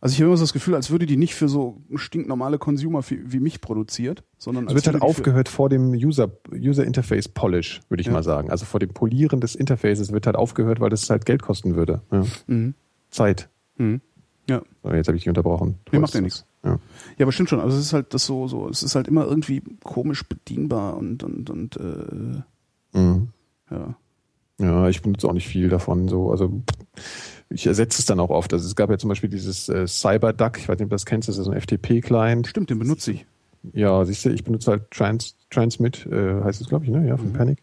also ich habe immer so das Gefühl, als würde die nicht für so stinknormale Consumer wie, wie mich produziert, sondern Es wird halt aufgehört vor dem User, User Interface Polish, würde ich Ja. mal sagen. Also vor dem Polieren des Interfaces wird halt aufgehört, weil das halt Geld kosten würde. Ja. Mhm. Zeit. Mhm. Ja. So, jetzt habe ich dich unterbrochen. Du Nee, macht ja nichts. Ja. Ja, aber stimmt schon. Also es ist halt das so, so, es ist halt immer irgendwie komisch bedienbar und und und äh, Mhm. ja. Ja, ich benutze auch nicht viel davon. So, also ich ersetze es dann auch oft. Also es gab ja zum Beispiel dieses äh, CyberDuck, ich weiß nicht, ob du das kennst, das ist so ein FTP-Client. Stimmt, den benutze ich. Ja, siehst du, ich benutze halt Trans, Transmit, äh, heißt es, glaube ich, ne? Ja, von Mhm. Panic.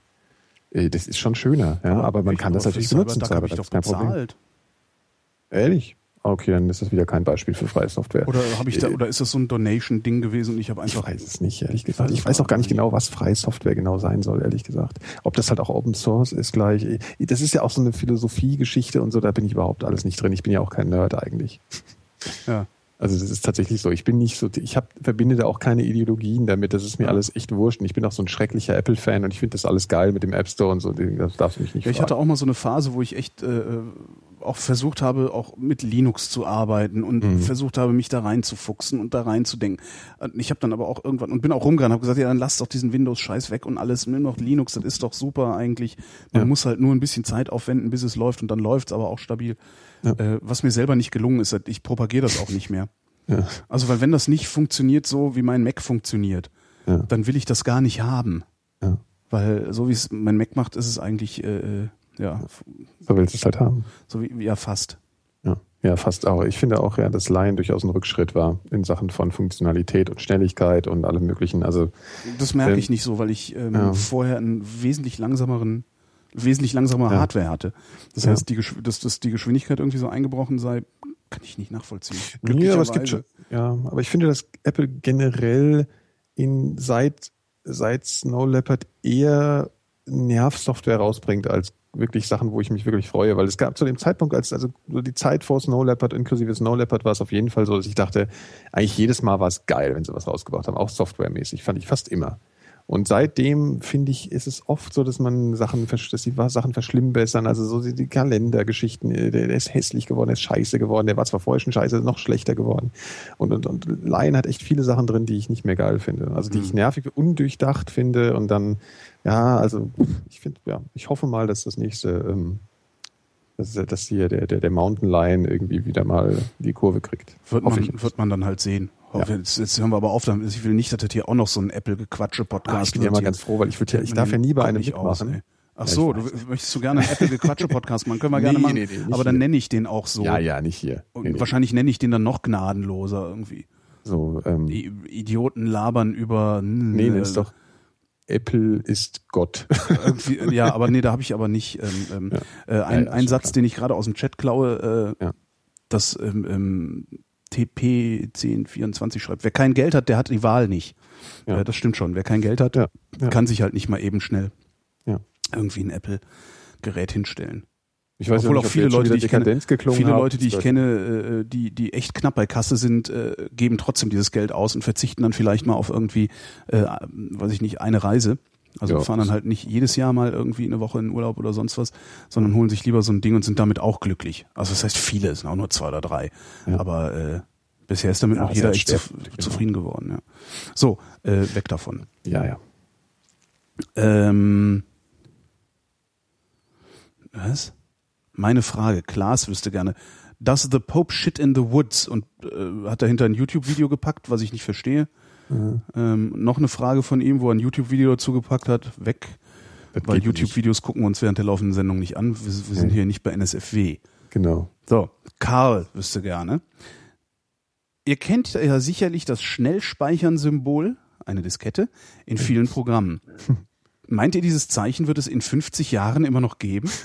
Äh, das ist schon schöner, ja, aber man Ich- kann das natürlich benutzen. CyberDuck habe ich das doch ist kein Problem. bezahlt. Ehrlich? Okay, dann ist das wieder kein Beispiel für freie Software. Oder habe ich da, Äh, oder ist das so ein Donation-Ding gewesen und ich habe Ich einfach. weiß es nicht, ehrlich gesagt. Ich weiß auch gar nicht genau, was freie Software genau sein soll, ehrlich gesagt. Ob das halt auch Open Source ist gleich. Das ist ja auch so eine Philosophiegeschichte und so, da bin ich überhaupt alles nicht drin. Ich bin ja auch kein Nerd eigentlich. Ja. Also das ist tatsächlich so. Ich bin nicht so, ich hab, verbinde da auch keine Ideologien damit. Das ist mir alles echt wurscht. Und ich bin auch so ein schrecklicher Apple-Fan und ich finde das alles geil mit dem App Store und so. Das darfst du mich nicht Ja, ich hatte auch mal so eine Phase, wo ich echt äh, auch versucht habe, auch mit Linux zu arbeiten und Mhm. versucht habe, mich da reinzufuchsen und da reinzudenken. Ich habe dann aber auch irgendwann und bin auch rumgerannt, habe gesagt, ja, dann lass doch diesen Windows-Scheiß weg und alles, nimm noch Linux, das ist doch super eigentlich. Man Ja. muss halt nur ein bisschen Zeit aufwenden, bis es läuft und dann läuft's aber auch stabil. Ja. Äh, was mir selber nicht gelungen ist, ich propagiere das auch nicht mehr. Ja. Also, weil wenn das nicht funktioniert so, wie mein Mac funktioniert, dann will ich das gar nicht haben. Weil so wie es mein Mac macht, ist es eigentlich, äh, äh ja. So willst du es halt haben. So wie, ja, fast. Ja, ja, fast auch. Ich finde auch, ja, dass Lion durchaus ein Rückschritt war in Sachen von Funktionalität und Schnelligkeit und allem möglichen. Also das merke ähm, ich nicht so, weil ich ähm, ja. vorher einen wesentlich langsameren wesentlich langsamer ja. Hardware hatte. Das ja. heißt, die, dass, dass die Geschwindigkeit irgendwie so eingebrochen sei, kann ich nicht nachvollziehen. Nee, aber es gibt schon, ja, aber ich finde, dass Apple generell in seit seit Snow Leopard eher Nervsoftware rausbringt als wirklich Sachen, wo ich mich wirklich freue, weil es gab zu dem Zeitpunkt, als also so die Zeit vor Snow Leopard inklusive Snow Leopard war es auf jeden Fall so, dass ich dachte, eigentlich jedes Mal war es geil, wenn sie was rausgebracht haben, auch softwaremäßig, fand ich fast immer. Und seitdem finde ich, ist es oft so, dass man Sachen, dass die Sachen verschlimmbessern. Also so die Kalendergeschichten, äh, der, ist hässlich geworden, der ist scheiße geworden, der war zwar vorher schon scheiße, noch schlechter geworden. Und, und, und Lion hat echt viele Sachen drin, die ich nicht mehr geil finde. Also die ich mhm. nervig, undurchdacht finde und dann, ja, also ich finde, ja, ich hoffe mal, dass das nächste, ähm, dass, dass hier der, der, der Mountain Lion irgendwie wieder mal die Kurve kriegt. Wird man, wird man dann halt sehen. Ja. Jetzt, jetzt hören wir aber auf, ich will nicht, dass das hier auch noch so ein Apple-Gequatsche-Podcast ah, Ich bin ja mal ganz froh, weil ich, würde ja, ich darf ja nie bei einem mitmachen. Aus, Ach so, du möchtest du gerne einen Apple-Gequatsche-Podcast machen? Können wir gerne nee, machen. Nee, nee, aber dann nenne ich den auch so. Ja, ja, nicht hier. Und wahrscheinlich nenne ich den dann noch gnadenloser irgendwie. So, ähm, Die Idioten labern über. Nee, nee, ist doch. Apple ist Gott. ja, aber nee, da habe ich aber nicht ähm, ähm ja. äh, ein, ja, ein Satz, klar. den ich gerade aus dem Chat klaue, äh, ja. das ähm, ähm, TP1024 schreibt. Wer kein Geld hat, der hat die Wahl nicht. Ja. Äh, das stimmt schon. Wer kein Geld hat, kann sich halt nicht mal eben schnell irgendwie ein Apple-Gerät hinstellen. Ich weiß Obwohl nicht, auch viele Leute, die ich kenne, viele Leute, die ich kenne, äh, die die echt knapp bei Kasse sind, äh, geben trotzdem dieses Geld aus und verzichten dann vielleicht mal auf irgendwie, äh, weiß ich nicht, eine Reise. Also ja, fahren dann halt nicht jedes Jahr mal irgendwie eine Woche in Urlaub oder sonst was, sondern holen sich lieber so ein Ding und sind damit auch glücklich. Also das heißt viele, es sind auch nur zwei oder drei. Ja. Aber äh, bisher ist damit ja, noch jeder echt zu, genau. zufrieden geworden. Ja. So, äh, weg davon. Ja, ja. Ähm, was? Meine Frage, Klaas wüsste gerne, does the Pope shit in the woods? Und äh, hat dahinter ein YouTube-Video gepackt, was ich nicht verstehe. Mhm. Ähm, noch eine Frage von ihm, wo er ein YouTube-Video dazu gepackt hat, weg. Das weil YouTube-Videos gucken wir uns während der laufenden Sendung nicht an. Wir, wir sind hier nicht bei NSFW. Genau. So, Karl wüsste gerne. Ihr kennt ja sicherlich das Schnellspeichern-Symbol, eine Diskette, in vielen Programmen. Meint ihr, dieses Zeichen wird es in 50 Jahren immer noch geben?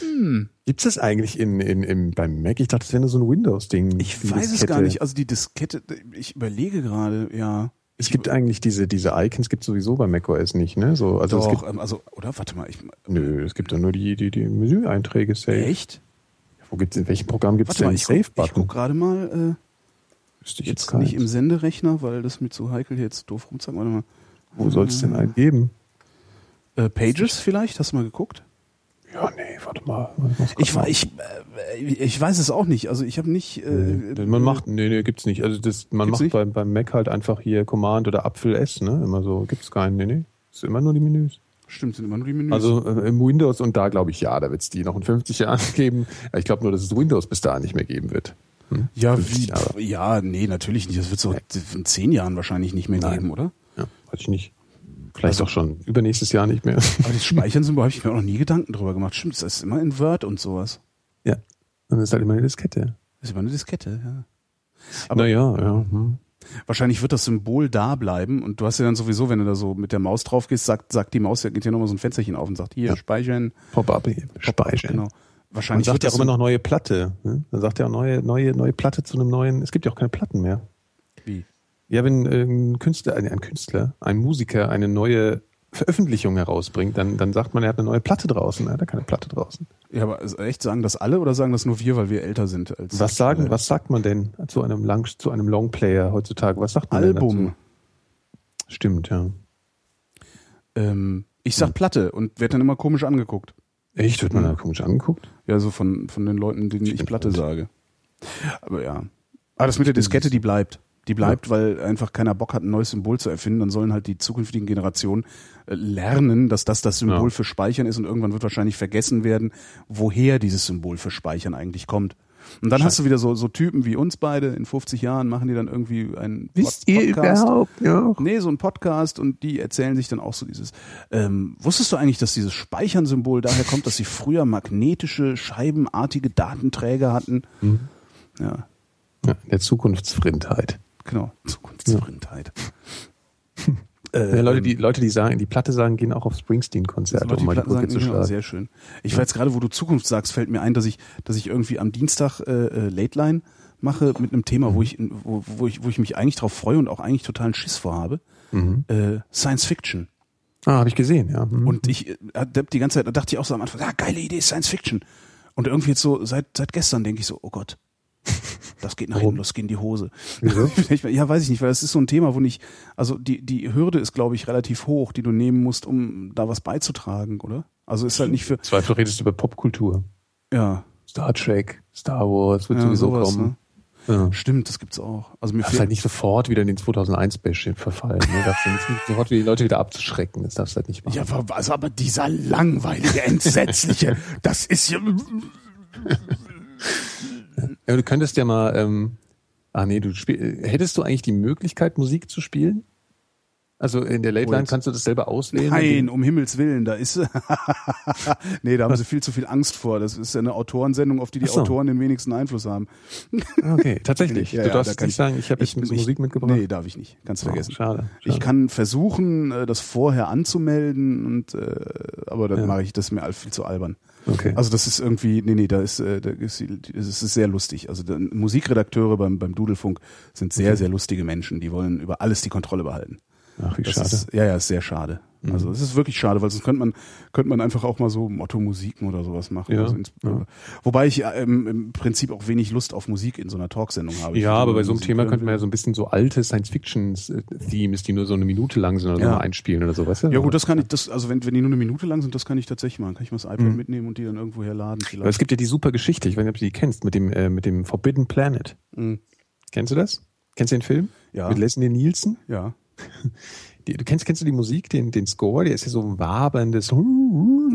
hm. Gibt es das eigentlich in, in, in, beim Mac? Ich dachte, das wäre nur so ein Windows-Ding. Ich weiß Diskette. es gar nicht. Also die Diskette, ich überlege gerade, ja. Es gibt eigentlich diese, diese Icons gibt sowieso bei macOS nicht, ne? So, also Doch, es gibt, ähm, also, oder? Warte mal. Ich, nö, es gibt da nur die, die, die Menüeinträge Safe. Echt? Wo gibt's, in welchem Programm gibt es denn Safe-Button? Ich guck gerade mal, äh, ich jetzt, jetzt nicht im Senderechner, weil das mir zu heikel jetzt doof rumzeigen. Warte mal. Wo soll es denn einen geben? Äh, Pages vielleicht? Hast du mal geguckt? Ja, nee, warte mal. Ich, ich, äh, ich weiß es auch nicht. Also ich habe nicht. Äh, nee, man macht, nee, nee, gibt's nicht. Also das, man macht beim, beim Mac halt einfach hier Command oder Apfel S, ne? Immer so, gibt's keinen. Nee, nee. Ist immer nur die Menüs. Stimmt, sind immer nur die Menüs. Also äh, im Windows und da glaube ich ja, da wird's die noch in 50 Jahren geben. Ich glaube nur, dass es Windows bis dahin nicht mehr geben wird. Hm? Ja, wie? Ja, nee, natürlich nicht. Das wird so in zehn Jahren wahrscheinlich nicht mehr Nein. geben, oder? Ja, weiß ich nicht. Vielleicht also, auch schon übernächstes Jahr nicht mehr. Aber das Speichern-Symbol habe ich mir auch noch nie Gedanken drüber gemacht. Stimmt, das ist immer in Word und sowas. Ja. Und das ist halt immer eine Diskette. Das ist immer eine Diskette, ja. Aber naja, ja. Hm. Wahrscheinlich wird das Symbol da bleiben und du hast ja dann sowieso, wenn du da so mit der Maus drauf gehst, sagt, sagt die Maus, ja geht hier nochmal so ein Fensterchen auf und sagt, hier, ja. speichern. Pop-up, speichern. Genau. Wahrscheinlich Man sagt ja auch immer noch neue Platte. Ne? Man sagt ja auch neue, neue, neue Platte zu einem neuen, es gibt ja auch keine Platten mehr. Wie? Ja, wenn ein Künstler, ein Künstler, ein Musiker eine neue Veröffentlichung herausbringt, dann, dann sagt man, er hat eine neue Platte draußen. Er hat keine Platte draußen. Ja, aber echt sagen das alle oder sagen das nur wir, weil wir älter sind? Als was sagen, alle? was sagt man denn zu einem Lang, zu einem Longplayer heutzutage? Was sagt man Album. Denn dazu? Stimmt, ja. Ähm, ich sag hm. Platte und werde dann immer komisch angeguckt. Echt? Wird man da komisch angeguckt? Ja, so von, von den Leuten, denen ich, ich Platte sage. Aber ja. Aber das mit der Diskette, die bleibt. Die bleibt, ja. weil einfach keiner Bock hat, ein neues Symbol zu erfinden. Dann sollen halt die zukünftigen Generationen äh, lernen, dass das das Symbol ja. für Speichern ist und irgendwann wird wahrscheinlich vergessen werden, woher dieses Symbol für Speichern eigentlich kommt. Und dann hast du wieder so, so Typen wie uns beide in 50 Jahren, machen die dann irgendwie einen Wisst ihr überhaupt noch? Nee, so ein Podcast und die erzählen sich dann auch so dieses. Ähm, wusstest du eigentlich, dass dieses Speichern-Symbol daher kommt, dass sie früher magnetische, scheibenartige Datenträger hatten? Mhm. Ja, Ja, der Zukunftsfrindheit. Genau. Zukunftsfrindheit. Ja, Leute, die, Leute, die sagen, die Platte sagen, gehen auch auf Springsteen-Konzerte, Leute, um mal die Brücke zu genau, schlagen. sehr schön. Ich war jetzt gerade, wo du Zukunft sagst, fällt mir ein, dass ich, dass ich irgendwie am Dienstag äh, äh, Late Line mache mit einem Thema, wo ich, wo, wo ich, wo ich mich eigentlich drauf freue und auch eigentlich totalen Schiss vorhabe. Mhm. Äh, Science Fiction. Ah, habe ich gesehen, ja. Mhm. Und ich äh, hab die ganze Zeit, da dachte ich auch so am Anfang, ah, geile Idee, Science Fiction. Und irgendwie jetzt so, seit, seit gestern denke ich so, oh Gott, das geht nach Warum? hinten, das geht in die Hose. Ich- ja, weiß ich nicht, weil das ist so ein Thema, wo nicht, also die, die Hürde ist, glaube ich, relativ hoch, die du nehmen musst, um da was beizutragen, oder? Also ist halt nicht für, Zweifel redest du über Popkultur. ja, Star Trek, Star Wars, wird ja sowieso sowas, kommen. ne? Ja. Stimmt, das gibt's auch. Also mir darfst halt nicht sofort wieder in den 2001 Bashing verfallen. Ne? Darfst nicht sofort wieder die Leute wieder abzuschrecken. Das darfst du halt nicht machen. ja, aber, also aber dieser langweilige, entsetzliche, das ist ja, Ja, du könntest ja mal, ähm, ah nee, du spiel, hättest du eigentlich die Möglichkeit, Musik zu spielen? Also in der Late Line kannst du das selber auswählen? Nein, um Himmels Willen, da ist nee, da haben sie viel zu viel Angst vor. Das ist ja eine Autorensendung, auf die die so. Autoren den wenigsten Einfluss haben. Okay, tatsächlich. Ja, du ja, darfst da nicht ich- sagen, ich habe jetzt ich- ich- Musik mitgebracht. Nee, darf ich nicht. Kannst Oh, vergessen. schade, Ich schade. kann versuchen, äh, das vorher anzumelden und äh, aber dann Ja. mache ich das mir viel zu albern. Okay. Also das ist irgendwie, nee, nee, da ist, äh, da ist, das ist sehr lustig. Also da, Musikredakteure beim, beim Dudelfunk sind sehr, Okay. sehr lustige Menschen. Die wollen über alles die Kontrolle behalten. Ach, wie Das schade. Ist, ja, ja, ist sehr schade. Mhm. Also es ist wirklich schade, weil sonst könnte man, könnte man einfach auch mal so Motto-Musiken oder sowas machen. Ja, Also ins, ja. Wobei ich äh, im, Prinzip auch wenig Lust auf Musik in so einer Talksendung habe. Ja, aber bei so einem Musik Thema könnte man ja so ein bisschen so alte Science-Fiction-Themes, die nur so eine Minute lang sind oder so Ja. mal einspielen oder so, weißt du? Ja gut, das kann ich, das, also wenn, wenn die nur eine Minute lang sind, das kann ich tatsächlich machen. Kann ich mal das iPad Mhm. mitnehmen und die dann irgendwo herladen Aber es vielleicht. gibt ja die super Geschichte, ich weiß nicht, ob du die kennst, mit dem, äh, mit dem Forbidden Planet. Mhm. Kennst du das? Kennst du den Film? Ja. Mit Leslie Nielsen? Ja. Die, du kennst, kennst du die Musik, den, den Score? Der ist ja so ein waberndes.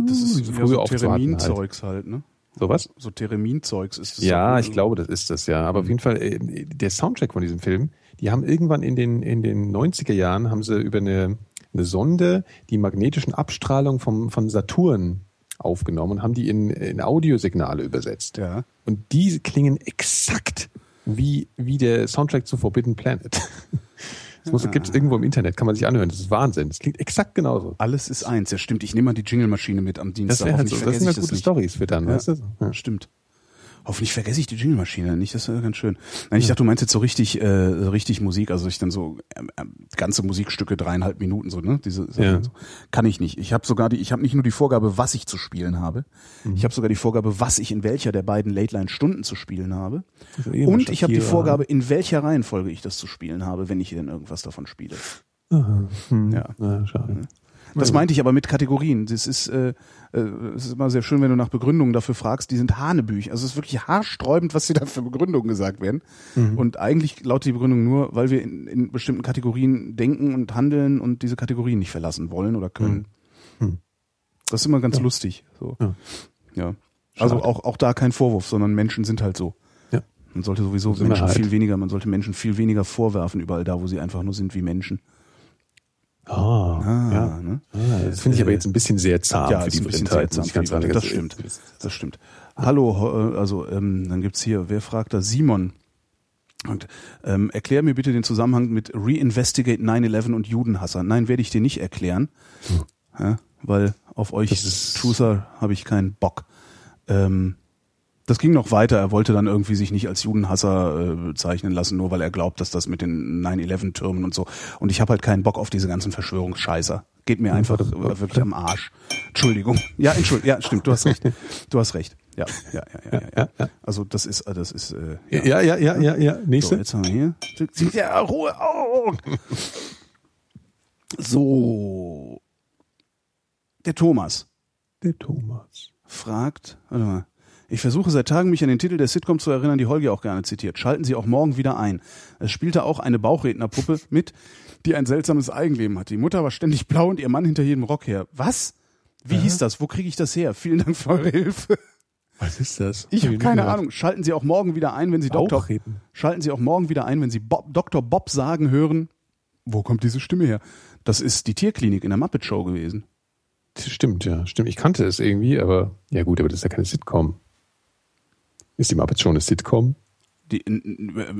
Das ist so ja früher so aufzuwarten halt. Theremin-Zeugs halt, ne? Sowas? So Theremin-Zeugs ist das. Ja, doch- ich glaube, das ist das, ja. Mhm. Aber auf jeden Fall, äh, der Soundtrack von diesem Film, die haben irgendwann in den, in den 90er Jahren, haben sie über eine, eine Sonde die magnetischen Abstrahlungen vom, von Saturn aufgenommen und haben die in, in Audiosignale übersetzt. Ja. Und die klingen exakt wie, wie der Soundtrack zu Forbidden Planet. Das muss, gibt's irgendwo im Internet, kann man sich anhören. Das ist Wahnsinn. Das klingt exakt genauso. Alles ist eins. Ja, stimmt. Ich nehme mal die Jingle-Maschine mit am Das Dienstag. wäre halt so, das sind ich gute. Stories für dann, Ja. weißt du? Ja. Stimmt. Hoffentlich vergesse ich die Jingle-Maschine nicht, das wäre ganz schön. Nein, ich dachte, du meinst jetzt so richtig, äh, so richtig Musik, also ich dann so ähm, ganze Musikstücke, dreieinhalb Minuten so, ne? Diese Ja. so. kann ich nicht. Ich habe sogar die, ich habe nicht nur die Vorgabe, was ich zu spielen habe, Mhm. ich habe sogar die Vorgabe, was ich in welcher der beiden Late Line Stunden zu spielen habe. Eh Und ich habe die. Vorgabe, in welcher Reihenfolge ich das zu spielen habe, wenn ich denn irgendwas davon spiele. Aha. Hm. Ja. Ja, schade. Das meinte ich aber mit Kategorien. Das ist, äh, äh, es ist immer sehr schön, wenn du nach Begründungen dafür fragst. Die sind Hanebüch. Also es ist wirklich haarsträubend, was dir da für Begründungen gesagt werden. Mhm. Und eigentlich lautet die Begründung nur, weil wir in, in bestimmten Kategorien denken und handeln und diese Kategorien nicht verlassen wollen oder können. Mhm. Das ist immer ganz lustig. So. Ja. Ja. Also auch, auch da kein Vorwurf, sondern Menschen sind halt so. Ja. Man sollte sowieso Menschen halt. viel weniger, man sollte Menschen viel weniger vorwerfen, überall da, wo sie einfach nur sind wie Menschen. Ah, Ah, ja. ne? Ah, das finde ich aber jetzt ein bisschen sehr zahm Ja, für die ein bisschen Blindheit, die ganz sagen. Das stimmt. Das stimmt. Hallo, äh, also ähm, dann gibt's hier, wer fragt da? Simon. Und, ähm, erklär mir bitte den Zusammenhang mit Reinvestigate 9-11 und Judenhasser. Nein, werde ich dir nicht erklären, ja, weil auf euch Truther habe ich keinen Bock. Ähm, das ging noch weiter. Er wollte dann irgendwie sich nicht als Judenhasser äh, bezeichnen lassen, nur weil er glaubt, dass das mit den 9-11-Türmen und so. Und ich habe halt keinen Bock auf diese ganzen Verschwörungsscheißer. Geht mir einfach äh, wirklich am Arsch. Entschuldigung. Ja, Entschuldigung. Ja, stimmt. Du hast recht. Du hast recht. Ja, ja, ja, ja. ja, ja. Also das ist, äh, das ist. Äh, ja. Ja, ja, ja, ja, ja. So, Nächste. jetzt haben wir hier. Ja Ruhe. Oh. So. Der Thomas Der Thomas. fragt, warte mal. Ich versuche seit Tagen, mich an den Titel der Sitcom zu erinnern, die Holgi auch gerne zitiert. Schalten Sie auch morgen wieder ein. Es spielte auch eine Bauchrednerpuppe mit, die ein seltsames Eigenleben hat. Die Mutter war ständig blau und ihr Mann hinter jedem Rock her. Was? Wie hieß das? Wo kriege ich das her? Vielen Dank für eure Hilfe. Was ist das? Ich habe Hab keine gehört. Ahnung. Schalten Sie auch morgen wieder ein, wenn Sie Dr. Bauchreden. Schalten Sie auch morgen wieder ein, wenn Sie Bob, Dr. Bob sagen hören. Wo kommt diese Stimme her? Das ist die Tierklinik in der Muppet Show gewesen. Das stimmt, ja, stimmt. Ich kannte es irgendwie, aber ja gut, aber das ist ja keine Sitcom. Ist die Muppet schon eine Sitcom? Die,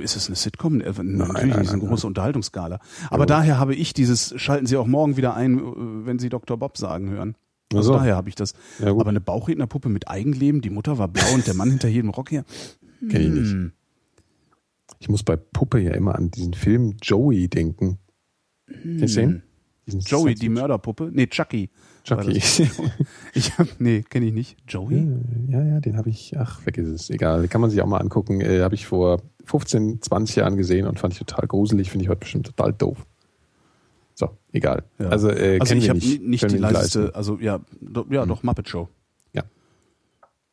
ist es eine Sitcom? Äh, Natürlich nein, nicht, ist eine nein, große Unterhaltungsskala. Aber daher habe ich dieses, schalten Sie auch morgen wieder ein, äh, wenn Sie Dr. Bob sagen hören. Also daher habe ich das. Ja. Aber eine Bauchrednerpuppe mit Eigenleben, die Mutter war blau und der Mann hinter jedem Rock her. Kenn ich nicht. Hm. Ich muss bei Puppe ja immer an diesen Film Joey denken. Kennst du den? Hm. Joey, Science- die Mörderpuppe? Nee, Chucky. Das. Ich hab, nee, kenne ich nicht. Joey? Ja, ja, den habe ich, ach, vergiss es, egal. Kann man sich auch mal angucken. Äh, habe ich vor 15, 20 Jahren gesehen und fand ich total gruselig, finde ich heute bestimmt total doof. So, egal. Ja. Also, äh, also ich habe nicht, nicht die leiseste, leisten. also ja, do, ja doch, Muppet Show. Ja.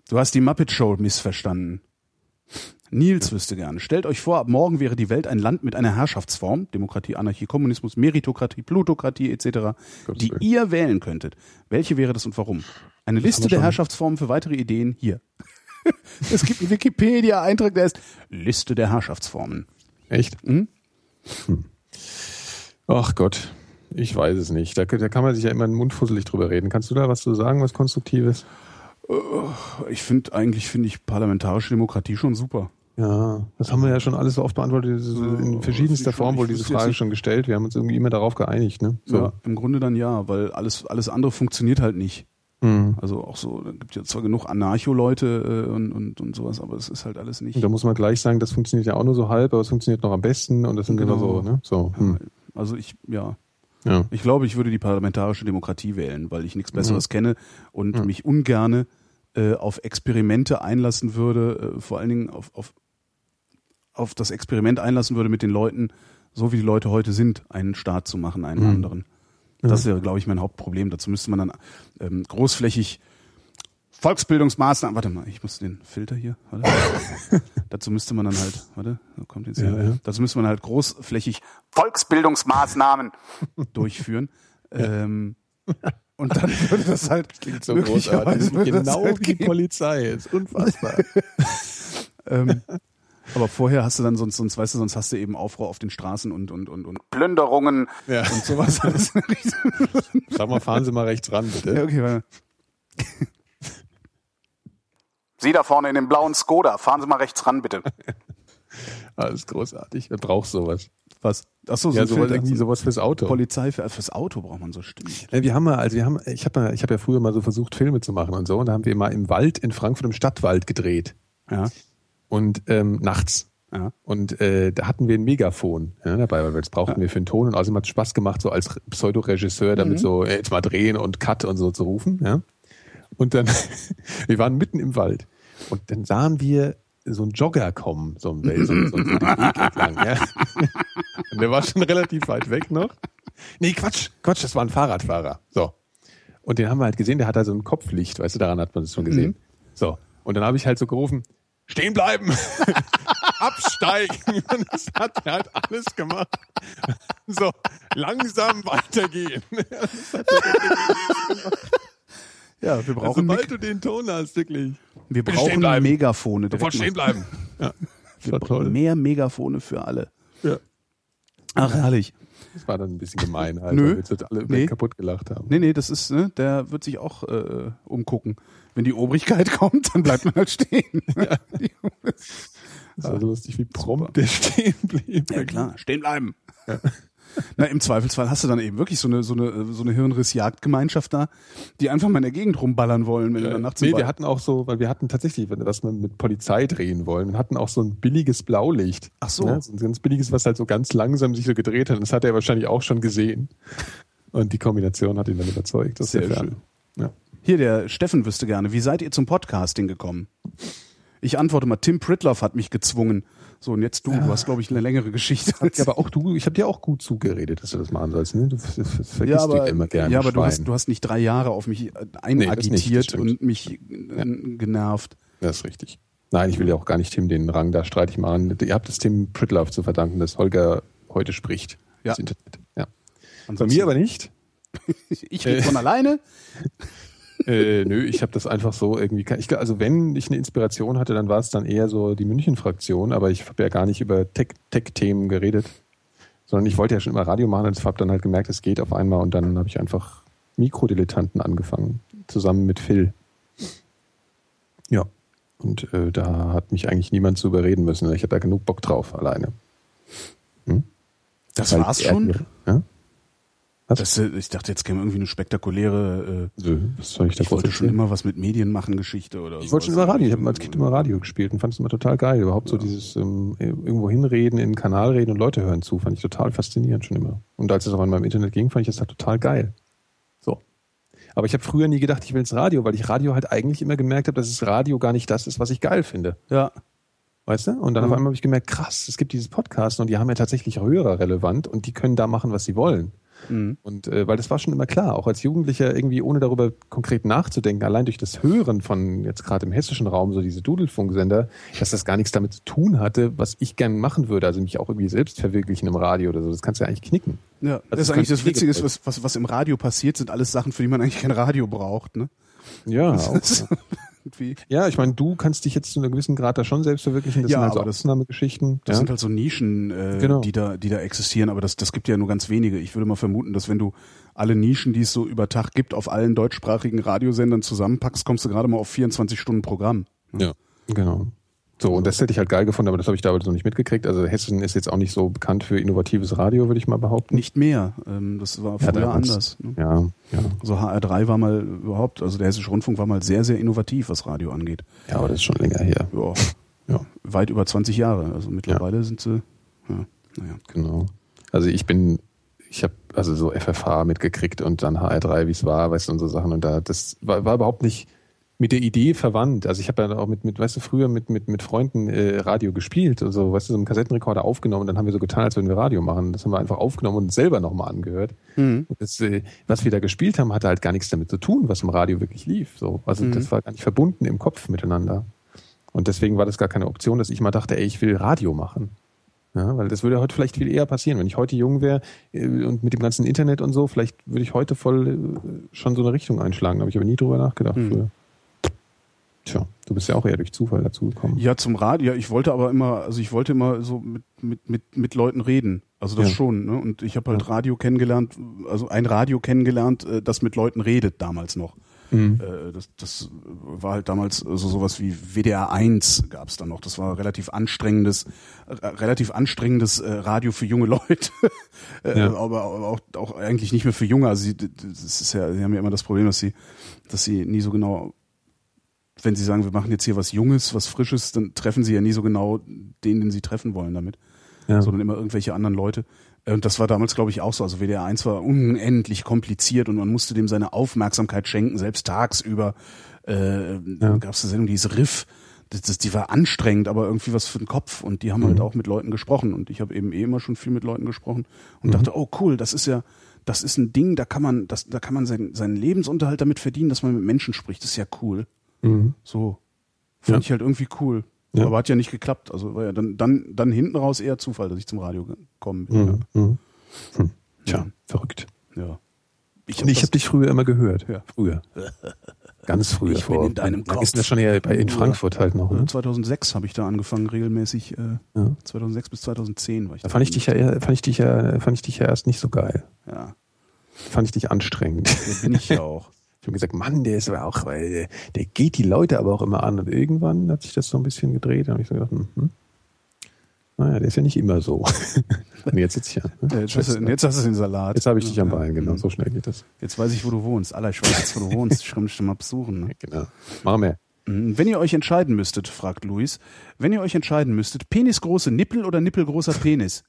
Du hast die Muppet Show missverstanden. Nils wüsste gerne. Stellt euch vor, ab morgen wäre die Welt ein Land mit einer Herrschaftsform, Demokratie, Anarchie, Kommunismus, Meritokratie, Plutokratie etc., die ihr wählen könntet. Welche wäre das und warum? Eine Liste wir der. Herrschaftsformen für weitere Ideen hier. es gibt einen Wikipedia-Eintrag, der ist Liste der Herrschaftsformen. Echt? Hm? Hm. Ach Gott, ich weiß es nicht. Da, da kann man sich ja immer mundfusselig drüber reden. Kannst du da was zu sagen, was Konstruktives? Ich finde eigentlich finde ich parlamentarische Demokratie schon super. Ja, das haben wir ja schon alles so oft beantwortet, in verschiedenster Form wohl diese Frage schon gestellt. Wir haben uns irgendwie immer darauf geeinigt, ne? So. Ja, im Grunde dann ja, weil alles, alles andere funktioniert halt nicht. Mhm. Also auch so, da gibt ja zwar genug Anarcho-Leute äh, und, und, und sowas, aber es ist halt alles nicht. Und da muss man gleich sagen, das funktioniert ja auch nur so halb, aber es funktioniert noch am besten und das sind Genau. immer so, ne? So. Hm. Also ich, ja, Ja. ich glaube, ich würde die parlamentarische Demokratie wählen, weil ich nichts Mhm. Besseres kenne und mich ungerne äh, auf Experimente einlassen würde, äh, vor allen Dingen auf, auf, auf das Experiment einlassen würde mit den Leuten, so wie die Leute heute sind, einen Staat zu machen, einen Mhm. anderen. Das wäre, glaube ich, mein Hauptproblem. Dazu müsste man dann ähm, großflächig Volksbildungsmaßnahmen. Warte mal, ich muss den Filter hier. Warte. Dazu müsste man dann halt, warte, so kommt jetzt Ja, hier. ja. Dazu müsste man halt großflächig Volksbildungsmaßnahmen durchführen. Ähm, und dann würde das halt So möglicherweise großartig. würde das Genau halt wie die. Polizei. Ist unfassbar. Ähm, aber vorher hast du dann sonst, sonst weißt du, sonst hast du eben Aufruhr auf den Straßen und und und und Plünderungen Ja. und sowas. Sag mal, fahren Sie mal rechts ran, bitte. ja, okay, warte. Sie da vorne in dem blauen Skoda, fahren Sie mal rechts ran, bitte. Alles großartig. Wer braucht sowas? Was? Achso, so Ja, sowas, irgendwie sowas fürs Auto. Polizei für, fürs Auto braucht man so Stimmen. Ja, wir haben mal, also wir haben, ich habe mal, ich habe ja früher mal so versucht, Filme zu machen und so, und da haben wir mal im Wald in Frankfurt im Stadtwald gedreht. Ja, Und ähm, nachts. ja. Und äh, da hatten wir ein Megafon ja, dabei, weil wir das brauchten wir für einen Ton und außerdem hat es Spaß gemacht, so als Pseudoregisseur Mhm. damit so äh, jetzt mal drehen und Cut und so zu rufen. Ja. Und dann, wir waren mitten im Wald und dann sahen wir so einen Jogger kommen, so ein Welt, so, einen Weg entlang. Ja. Und der war schon relativ weit weg noch. Nee, Quatsch, Quatsch, das war ein Fahrradfahrer. So. Und den haben wir halt gesehen, der hat da so ein Kopflicht, weißt du, daran hat man es schon gesehen. Mhm. So. Und dann habe ich halt so gerufen, stehen bleiben, absteigen. Und das hat er halt alles gemacht. So, langsam weitergehen. Ja, wir brauchen, Sobald du den Ton hast, wirklich. wir bitte stehen brauchen bleiben. Megafone. direkt Sofort stehen mal. bleiben. Ja, das war toll. Mehr Megafone für alle. Ja. Ach, herrlich. Das war dann ein bisschen gemein, halt, Nö. weil wir jetzt alle Nee. kaputt gelacht haben. Nee, nee, das ist, ne, der wird sich auch äh, umgucken. Wenn die Obrigkeit kommt, dann bleibt man halt stehen. Ja, Das war so lustig, wie prompt der stehen blieb. ja klar, stehen bleiben. Na, im Zweifelsfall hast du dann eben wirklich so eine, so eine, so eine Hirnrissjagdgemeinschaft da, die einfach mal in der Gegend rumballern wollen, wenn du dann nachts Nee, wir hatten auch so, weil wir hatten tatsächlich, was wir mit Polizei drehen wollen, wir hatten auch so ein billiges Blaulicht. Ach so. Ne? So ein ganz billiges, was halt so ganz langsam sich so gedreht hat. Und das hat er wahrscheinlich auch schon gesehen. Und die Kombination hat ihn dann überzeugt. Das Sehr der schön. Ja. Hier, der Steffen wüsste gerne, wie seid ihr zum Podcasting gekommen? Ich antworte mal, Tim Pritloff hat mich gezwungen. So, und jetzt du, du hast, glaube ich, eine längere Geschichte. Ja, aber auch du, ich habe dir auch gut zugeredet, dass du das machen sollst. Ne? Du ver- ver- vergisst ja, aber, dich immer gerne. ja, aber du hast, du hast nicht drei Jahre auf mich Nee, einagitiert stimmt. und mich äh, genervt. Das ist richtig. Nein, ich will ja auch gar nicht Tim den Rang da streitig machen. Ihr habt es Tim Pritloff zu verdanken, dass Holger heute spricht. Ja. Das Internet. Ja. Bei mir aber nicht. Ich rede von alleine. äh, nö, ich habe das einfach so irgendwie. Ich, also wenn ich eine Inspiration hatte, dann war es dann eher so die München-Fraktion, aber ich habe ja gar nicht über Tech-Themen geredet, sondern ich wollte ja schon immer Radio machen und habe dann halt gemerkt, es geht auf einmal und dann habe ich einfach Mikrodilettanten angefangen, zusammen mit Phil. Ja. Und äh, da hat mich eigentlich niemand zu überreden müssen. Ich hatte da genug Bock drauf, alleine. Hm? Das Weil war's schon? Ja? Das, äh, ich dachte, jetzt käme irgendwie eine spektakuläre. Äh, Nö, was soll ich da Ich wollte schon immer was mit Medien machen, Geschichte oder so. Ich wollte schon immer Radio. Ich habe als Kind immer Radio gespielt und fand es immer total geil. Überhaupt ja. so dieses ähm, irgendwo hinreden, in den Kanal reden und Leute hören zu, fand ich total faszinierend schon immer. Und als es auch in meinem Internet ging, fand ich das halt total geil. Aber ich habe früher nie gedacht, ich will ins Radio, weil ich Radio halt eigentlich immer gemerkt habe, dass das Radio gar nicht das ist, was ich geil finde. Ja. Weißt du? Und dann mhm. auf einmal habe ich gemerkt, krass, es gibt dieses Podcast und die haben ja tatsächlich Hörer relevant und die können da machen, was sie wollen. Mhm. Und äh, weil das war schon immer klar, auch als Jugendlicher irgendwie ohne darüber konkret nachzudenken, allein durch das Hören von jetzt gerade im hessischen Raum so diese Dudelfunksender, dass das gar nichts damit zu tun hatte, was ich gern machen würde, also mich auch irgendwie selbst verwirklichen im Radio oder so. Das kannst du ja eigentlich knicken. Ja, also das ist eigentlich das Witzige, was, was, was im Radio passiert, sind alles Sachen, für die man eigentlich kein Radio braucht, ne? Ja, auch, ja irgendwie. Ja, ich meine, du kannst dich jetzt zu einem gewissen Grad da schon selbst verwirklichen. Das ja, sind halt so Ausnahmegeschichten. Das ja? sind halt so Nischen, äh, genau. die da, die da existieren, aber das, das gibt ja nur ganz wenige. Ich würde mal vermuten, dass wenn du alle Nischen, die es so über Tag gibt, auf allen deutschsprachigen Radiosendern zusammenpackst, kommst du gerade mal auf 24 Stunden Programm. Ja, genau. So, und das hätte ich halt geil gefunden, aber das habe ich damals noch nicht mitgekriegt. Also Hessen ist jetzt auch nicht so bekannt für innovatives Radio, würde ich mal behaupten. Nicht mehr. Ähm, das war früher ja, anders. Ne? Ja, ja. Also HR3 war mal überhaupt, also der Hessische Rundfunk war mal sehr, sehr innovativ, was Radio angeht. Ja, aber das ist schon länger her. Ja. ja. Weit über 20 Jahre. Also mittlerweile ja. sind sie, ja, naja. Genau. Also ich bin, ich habe also so FFH mitgekriegt und dann HR3, wie es war, weißt du, und so Sachen. Und da, das war, war überhaupt nicht mit der Idee verwandt. Also ich habe ja auch mit, mit, weißt du, früher mit, mit, mit Freunden äh, Radio gespielt, also weißt du, so einen Kassettenrekorder aufgenommen und dann haben wir so getan, als würden wir Radio machen. Das haben wir einfach aufgenommen und selber nochmal angehört. Mhm. Und das, äh, was wir da gespielt haben, hatte halt gar nichts damit zu tun, was im Radio wirklich lief. So. Also mhm. das war gar nicht verbunden im Kopf miteinander. Und deswegen war das gar keine Option, dass ich mal dachte, ey, ich will Radio machen. Ja, weil das würde heute vielleicht viel eher passieren. Wenn ich heute jung wäre äh, und mit dem ganzen Internet und so, vielleicht würde ich heute voll äh, schon so eine Richtung einschlagen. Da habe ich aber nie drüber nachgedacht mhm. Bist ja auch eher durch Zufall dazu gekommen. Ja, zum Radio. Ja, ich wollte aber immer, also ich wollte immer so mit mit mit mit Leuten reden. Also das ja. schon. Ne? Und ich habe halt ja. Radio kennengelernt, also ein Radio kennengelernt, äh, das mit Leuten redet damals noch. Mhm. Äh, das, das war halt damals so also sowas wie WDR 1 gab es dann noch. Das war relativ anstrengendes, äh, relativ anstrengendes Radio für junge Leute, ja. aber, aber auch, auch eigentlich nicht mehr für junge. Also sie, das ist ja, sie haben ja immer das Problem, dass sie, dass sie nie so genau wenn Sie sagen, wir machen jetzt hier was Junges, was Frisches, dann treffen Sie ja nie so genau den, den Sie treffen wollen damit, ja. sondern immer irgendwelche anderen Leute. Und das war damals, glaube ich, auch so. Also WDR 1 war unendlich kompliziert und man musste dem seine Aufmerksamkeit schenken, selbst tagsüber. Äh, ja. gab es eine Sendung, die hieß Riff. Das, das, die war anstrengend, aber irgendwie was für den Kopf. Und die haben halt mhm. halt auch mit Leuten gesprochen. Und ich habe eben eh immer schon viel mit Leuten gesprochen und mhm. dachte, oh cool, das ist ja, das ist ein Ding, da kann man, das, da kann man seinen, seinen Lebensunterhalt damit verdienen, dass man mit Menschen spricht. Das ist ja cool. Mhm. So. Fand ja. ich halt irgendwie cool. Ja. Aber hat ja nicht geklappt. Also war ja dann, dann, dann hinten raus eher Zufall, dass ich zum Radio gekommen bin. Mhm. Ja. Mhm. Hm. Tja, verrückt. Ja. Ich habe hab dich früher immer gehört. Ja. Früher. Ganz früher. Ich bin in deinem Kopf. Ist das schon ja bei, in Frankfurt halt noch. Ne? 2006 habe ich da angefangen, regelmäßig. Äh, ja. 2006 bis 2010 war ich da. Fand ich, dich ja, fand, ich dich ja, fand ich dich ja erst nicht so geil. Ja. Fand ich dich anstrengend. Ja, bin ich ja auch. Ich habe gesagt, Mann, der ist aber auch, weil der, der, geht die Leute aber auch immer an. Und irgendwann hat sich das so ein bisschen gedreht. Da habe ich so gedacht, hm, hm, naja, der ist ja nicht immer so. und jetzt sitze ich ja. Ne? Jetzt, hast du, jetzt hast du den Salat. Jetzt habe ich dich am Bein, genau. So schnell geht das. Jetzt weiß ich, wo du wohnst. Allah, ich weiß jetzt, wo du wohnst. Ich kann mich schon mal besuchen. Ne? Genau. Machen wir. Mhm. Wenn ihr euch entscheiden müsstet, fragt Luis, wenn ihr euch entscheiden müsstet, penisgroße Nippel oder nippelgroßer Penis?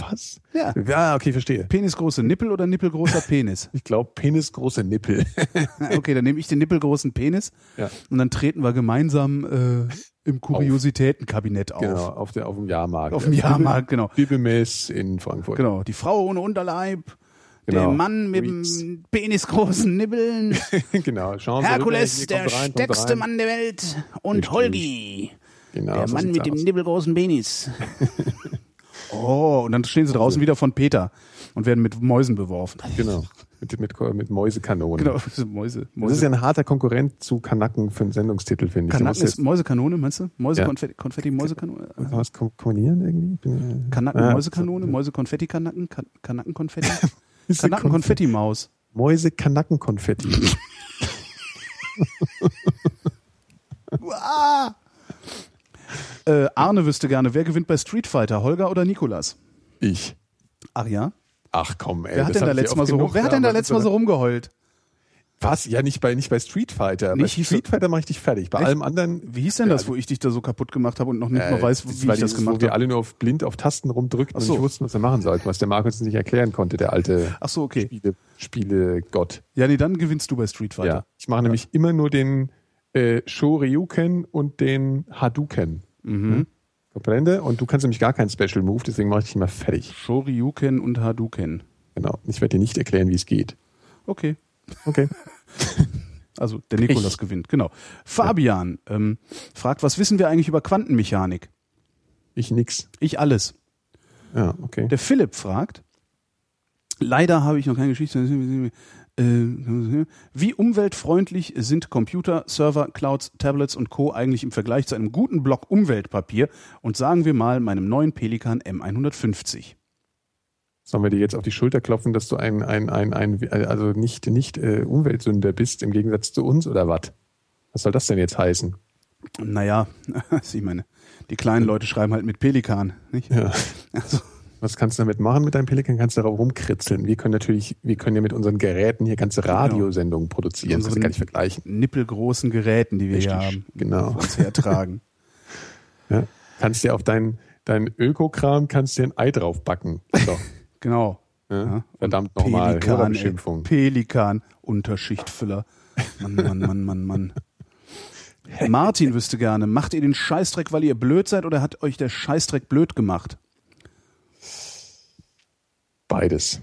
Was? Ja. Ja, okay, verstehe. Penisgroße Nippel oder nippelgroßer Penis? Ich glaube, penisgroße Nippel. okay, dann nehme ich den nippelgroßen Penis ja. und dann treten wir gemeinsam äh, im Kuriositätenkabinett auf. Genau, auf, der, auf dem Jahrmarkt. Auf dem Jahrmarkt, genau. Bibelmess in Frankfurt. Genau, die Frau ohne Unterleib. Genau. Der Mann mit dem penisgroßen Nibbeln. genau. Schauen Herkules, der rein, stärkste Mann der Welt. Und Richtig. Holgi, genau, der Mann mit aus. dem nibbelgroßen Penis. Oh, und dann stehen sie draußen wieder von Peter und werden mit Mäusen beworfen. Genau. mit, mit, mit Mäusekanonen. Genau, Mäuse, Mäuse. Das ist ja ein harter Konkurrent zu Kanacken für einen Sendungstitel, finde ich. Kanacken ist Mäusekanone, meinst du? Mäusekonfetti, ja. Konfetti, Mäusekanone. Kann man was kombinieren irgendwie? Bin, Kanacken, ah, Mäusekanone, Mäuse-Konfetti-Kanacken, Kanacken-Konfetti. Kanacken-Konfetti-Maus. Mäuse-Kanacken-Konfetti. äh, Arne wüsste gerne, wer gewinnt bei Street Fighter, Holger oder Nikolas? Ich. Ach ja? Ach komm, ey. Wer hat denn da letztes Mal so, rum, wer hat denn da letztes Mal so rumgeheult? Was? Ja, nicht bei, nicht bei Street Fighter. Nicht bei Street Fighter mache ich dich fertig. Bei Echt? allem anderen. Wie hieß denn das, wo ich dich da so kaputt gemacht habe und noch nicht äh, mal weiß, wie ich das gemacht habe? Wo wir alle nur auf blind auf Tasten rumdrückten so. und nicht wussten, was wir machen sollten, was der Markus nicht erklären konnte, der alte Ach so, okay. Spiele, Spiele-Gott. Ja, nee, dann gewinnst du bei Street Fighter. Ja, ich mache ja. nämlich immer nur den äh, Shoryuken und den Hadouken. Mhm. Hm? Comprende? Und du kannst nämlich gar keinen Special Move, deswegen mache ich dich immer fertig. Shoryuken und Hadouken. Genau. Ich werde dir nicht erklären, wie es geht. Okay. Okay. Also der Nikolas ich. gewinnt, genau. Fabian ähm, fragt, was wissen wir eigentlich über Quantenmechanik? Ich nix. Ich alles. Ja, okay. Der Philipp fragt, leider habe ich noch keine Geschichte. Äh, wie umweltfreundlich sind Computer, Server, Clouds, Tablets und Co. eigentlich im Vergleich zu einem guten Block Umweltpapier und sagen wir mal meinem neuen Pelikan M150? Sollen wir dir jetzt auf die Schulter klopfen, dass du ein, ein, ein, ein also nicht, nicht äh, Umweltsünder bist im Gegensatz zu uns oder was? Was soll das denn jetzt heißen? Naja, ich meine, die kleinen Leute schreiben halt mit Pelikan, nicht? Ja. Also. Was kannst du damit machen mit deinem Pelikan? Kannst du darauf rumkritzeln. Wir können natürlich, wir können ja mit unseren Geräten hier ganze genau. Radiosendungen genau. produzieren. Das kann ich vergleichen. Nippelgroßen Geräten, die wir Richtig, hier haben. Genau. Uns hertragen. ja. Kannst dir auf deinen, dein Ökokram kannst dir ein Ei draufbacken. So. Genau. Ja. Verdammt nochmal. Pelikan, Pelikan, Unterschichtfüller. Mann, Mann, Mann, Mann, Mann. Martin wüsste gerne, macht ihr den Scheißdreck, weil ihr blöd seid oder hat euch der Scheißdreck blöd gemacht? Beides.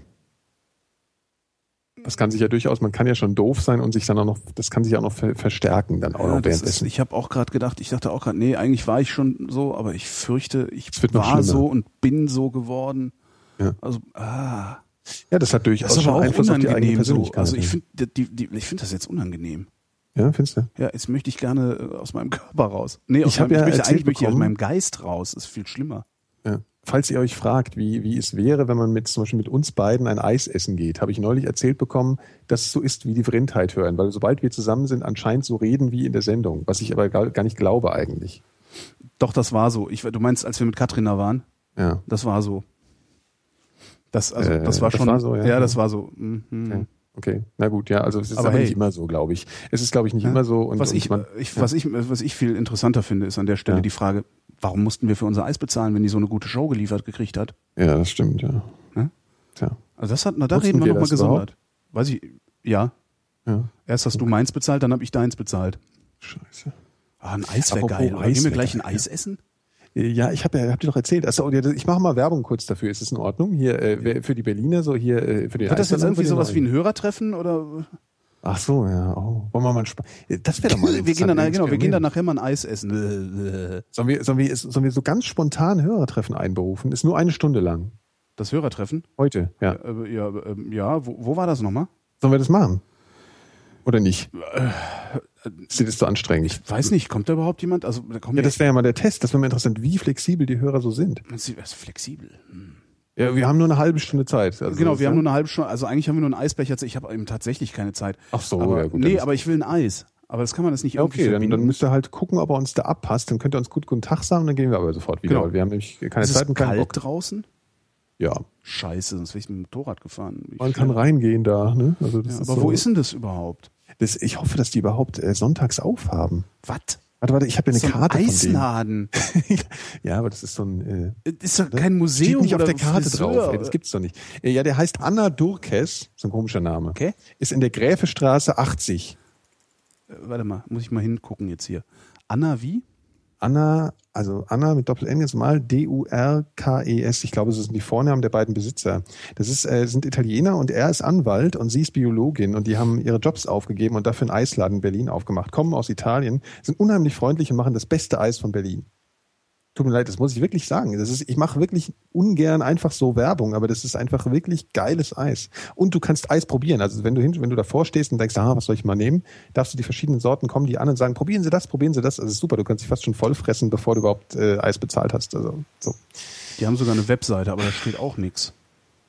Das kann sich ja durchaus, man kann ja schon doof sein und sich dann auch noch, das kann sich auch noch verstärken dann auch ja, noch währenddessen. ich habe auch gerade gedacht, ich dachte auch gerade, nee, eigentlich war ich schon so, aber ich fürchte, ich war so und bin so geworden. Ja. Also, ah. Ja, das hat durchaus das ist aber auch Einfluss unangenehm so. Also ich finde die, die, finde das jetzt unangenehm. Ja, findest du? Ja, jetzt möchte ich gerne äh, aus meinem Körper raus. Nee, aus ich habe ja ich möchte, eigentlich möchte ich aus meinem Geist raus. Das ist viel schlimmer. Falls ihr euch fragt, wie, wie es wäre, wenn man mit zum Beispiel mit uns beiden ein Eis essen geht, habe ich neulich erzählt bekommen, dass es so ist, wie die Vrindheit hören, weil sobald wir zusammen sind, anscheinend so reden wie in der Sendung, was ich aber gar, gar nicht glaube eigentlich. Doch, das war so. Ich, du meinst, als wir mit Katrina waren? Ja. Das war so. Das, also, das äh, war schon. Das war so, ja. ja, das war so. Mhm. Okay. Okay. na gut, ja, also es ist aber, aber hey, nicht immer so, glaube ich. Es ist, glaube ich, nicht ja, immer so. Und, was, und ich, man, ich, ja. was, ich, was ich viel interessanter finde, ist an der Stelle die Frage, warum mussten wir für unser Eis bezahlen, wenn die so eine gute Show geliefert gekriegt hat? Ja, das stimmt, ja. ja? Tja. Also das hat, na, da Wussten reden wir nochmal gesondert. Überhaupt? Weiß ich, ja. ja. Erst hast du meins bezahlt, dann habe ich deins bezahlt. Scheiße. Ah, ein Eis wäre geil. Eis Gehen wir gleich ein Eis essen? Ja, ich habe ja, hab dir doch erzählt. Also, ich mache mal Werbung kurz dafür. Ist es in Ordnung? Hier äh, für die Berliner so hier äh, für die Wird das jetzt irgendwie sowas wie ein Hörertreffen oder? Ach so, ja. Oh. Wollen wir mal Das wäre doch mal. wir gehen dann, genau, wir gehen dann nachher mal ein Eis essen. Sollen wir, sollen wir, sollen wir so ganz spontan Hörertreffen einberufen? Ist nur eine Stunde lang. Das Hörertreffen? Heute, ja. Äh, ja, äh, ja. Wo, wo war das nochmal? Sollen wir das machen? Oder nicht? Ist das zu anstrengend? Ich weiß nicht, kommt da überhaupt jemand? Also, da kommt ja, das wäre ja mal der Test. Das wäre mal interessant, wie flexibel die Hörer so sind. Also flexibel. Hm. Ja, wir haben nur eine halbe Stunde Zeit. Also genau, wir haben nur eine halbe Stunde. Also eigentlich haben wir nur einen Eisbecher. Ich habe eben tatsächlich keine Zeit. Ach so, aber, ja gut. Nee, aber ich will ein Eis. Aber das kann man das nicht irgendwie Okay, dann, dann müsst ihr halt gucken, ob er uns da abpasst. Dann könnt ihr uns gut guten Tag sagen, dann gehen wir aber sofort wieder. Genau. Wir haben nämlich keine Ist Zeit und keinen kalt Bock. draußen? Ja. Scheiße, sonst wäre ich mit dem Motorrad gefahren. Ich man kann reingehen da. Ne? Also das ja, aber so. wo ist denn das überhaupt? Das, ich hoffe, dass die überhaupt äh, sonntags aufhaben. Was? Warte, warte, ich habe ja eine so Karte ein Eisladen. ja, aber das ist so ein. Äh, ist doch kein Museum steht nicht auf der Karte Friseur. drauf. Ey, das gibt's doch nicht. Äh, ja, der heißt Anna Durkes, so ein komischer Name. Okay. Ist in der Gräfestraße 80. Äh, warte mal, muss ich mal hingucken jetzt hier. Anna wie? Anna, also Anna mit Doppel-N jetzt mal, D-U-R-K-E-S. Ich glaube, das sind die Vornamen der beiden Besitzer. Das ist, äh, sind Italiener und er ist Anwalt und sie ist Biologin und die haben ihre Jobs aufgegeben und dafür einen Eisladen in Berlin aufgemacht. Kommen aus Italien, sind unheimlich freundlich und machen das beste Eis von Berlin. Tut mir leid, das muss ich wirklich sagen. Das ist, ich mache wirklich ungern einfach so Werbung, aber das ist einfach wirklich geiles Eis. Und du kannst Eis probieren. Also wenn du hin, wenn du davor stehst und denkst, ah, was soll ich mal nehmen, darfst du die verschiedenen Sorten kommen, die an und sagen, probieren Sie das, probieren Sie das. Also ist super. Du kannst dich fast schon voll fressen, bevor du überhaupt äh, Eis bezahlt hast. Also so. Die haben sogar eine Webseite, aber da steht auch nichts.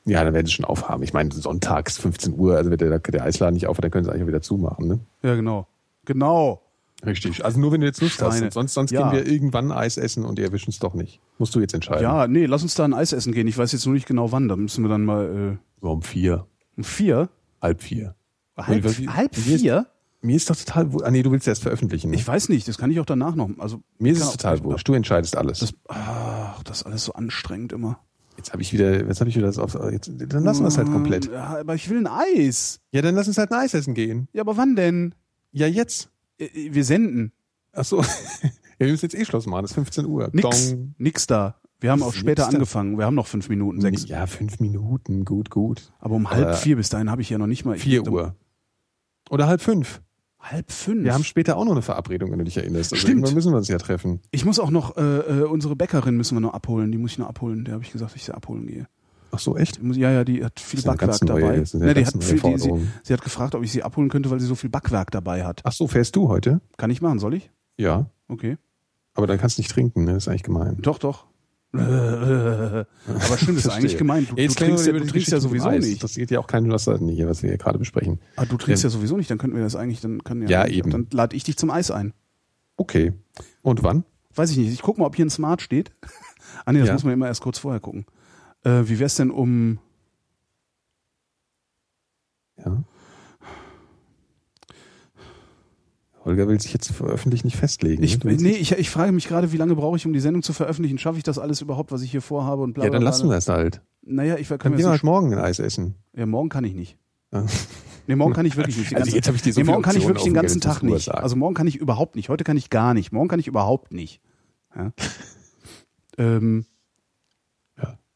Ja, dann werden sie schon aufhaben. Ich meine, sonntags 15 Uhr, also wenn der, der Eisladen nicht aufhört, dann können sie eigentlich auch wieder zumachen. Ne? Ja, genau. Genau. Richtig. Also nur wenn du jetzt Lust hast. Sonst, sonst ja. gehen wir irgendwann Eis essen und die erwischen es doch nicht. Musst du jetzt entscheiden. Ja, nee, lass uns da ein Eis essen gehen. Ich weiß jetzt nur nicht genau wann. Da müssen wir dann mal. Äh so um vier. Um vier? Halb vier. Halb, halb vier? Mir ist doch total Ah nee, du willst erst veröffentlichen. Ne? Ich weiß nicht, das kann ich auch danach noch. Also mir ist es total wurscht. Du entscheidest alles. Das, ach, das ist alles so anstrengend immer. Jetzt habe ich wieder, jetzt habe ich wieder das auf. Jetzt, dann lassen wir es halt komplett. Ja, aber ich will ein Eis. Ja, dann lass uns halt ein Eis essen gehen. Ja, aber wann denn? Ja, jetzt. Äh, äh, wir senden. Ach so. ja, wir müssen jetzt eh Schluss machen. Es ist 15 Uhr. Nix, Dong. nix da. Wir haben auch später angefangen. Wir haben noch fünf Minuten, sechs. Ja, fünf Minuten. Gut, gut. Aber um halb vier bis dahin habe ich ja noch nicht mal. Vier Uhr. Oder halb fünf. Halb fünf. Wir haben später auch noch eine Verabredung, wenn du dich erinnerst. Also Stimmt. Irgendwann müssen wir uns ja treffen. Ich muss auch noch, äh, äh, unsere Bäckerin müssen wir noch abholen. Die muss ich noch abholen. Der habe ich gesagt, ich sie abholen gehe. Ach so, echt? Ja, ja, die hat viel Backwerk neue, dabei. Ja, die hat viel, die, sie, sie, hat gefragt, ob ich sie abholen könnte, weil sie so viel Backwerk dabei hat. Ach so, fährst du heute? Kann ich machen, soll ich? Ja. Okay. Aber dann kannst du nicht trinken, ne? Das ist eigentlich gemein. Doch, doch. Aber stimmt, das ist eigentlich gemein. Du, du trinkst, ja, du trinkst ja sowieso nicht. Das geht ja auch kein Wasser hier, was wir hier gerade besprechen. Ah, du trinkst ja. ja sowieso nicht, dann könnten wir das eigentlich, dann kann ja, ja eben. Dann lade ich dich zum Eis ein. Okay. Und wann? Weiß ich nicht. Ich guck mal, ob hier ein Smart steht. ah nee, das ja. muss man immer erst kurz vorher gucken. Äh, wie wär's denn um Ja. Holger will sich jetzt öffentlich nicht festlegen. Ich, ne? nee, ich, ich frage mich gerade, wie lange brauche ich, um die Sendung zu veröffentlichen? Schaffe ich das alles überhaupt, was ich hier vorhabe und bla, bla, Ja, dann lassen wir es halt. Naja, ich kann Dann gehen wir halt morgen ein Eis essen. Ja, morgen kann ich nicht. Ja. Nee, morgen kann ich wirklich nicht. also jetzt habe ich die so nee, morgen kann ich wirklich den ganzen Tag nicht. Also morgen kann ich überhaupt nicht. Heute kann ich gar nicht. Morgen kann ich überhaupt nicht. Ja. ähm, ja.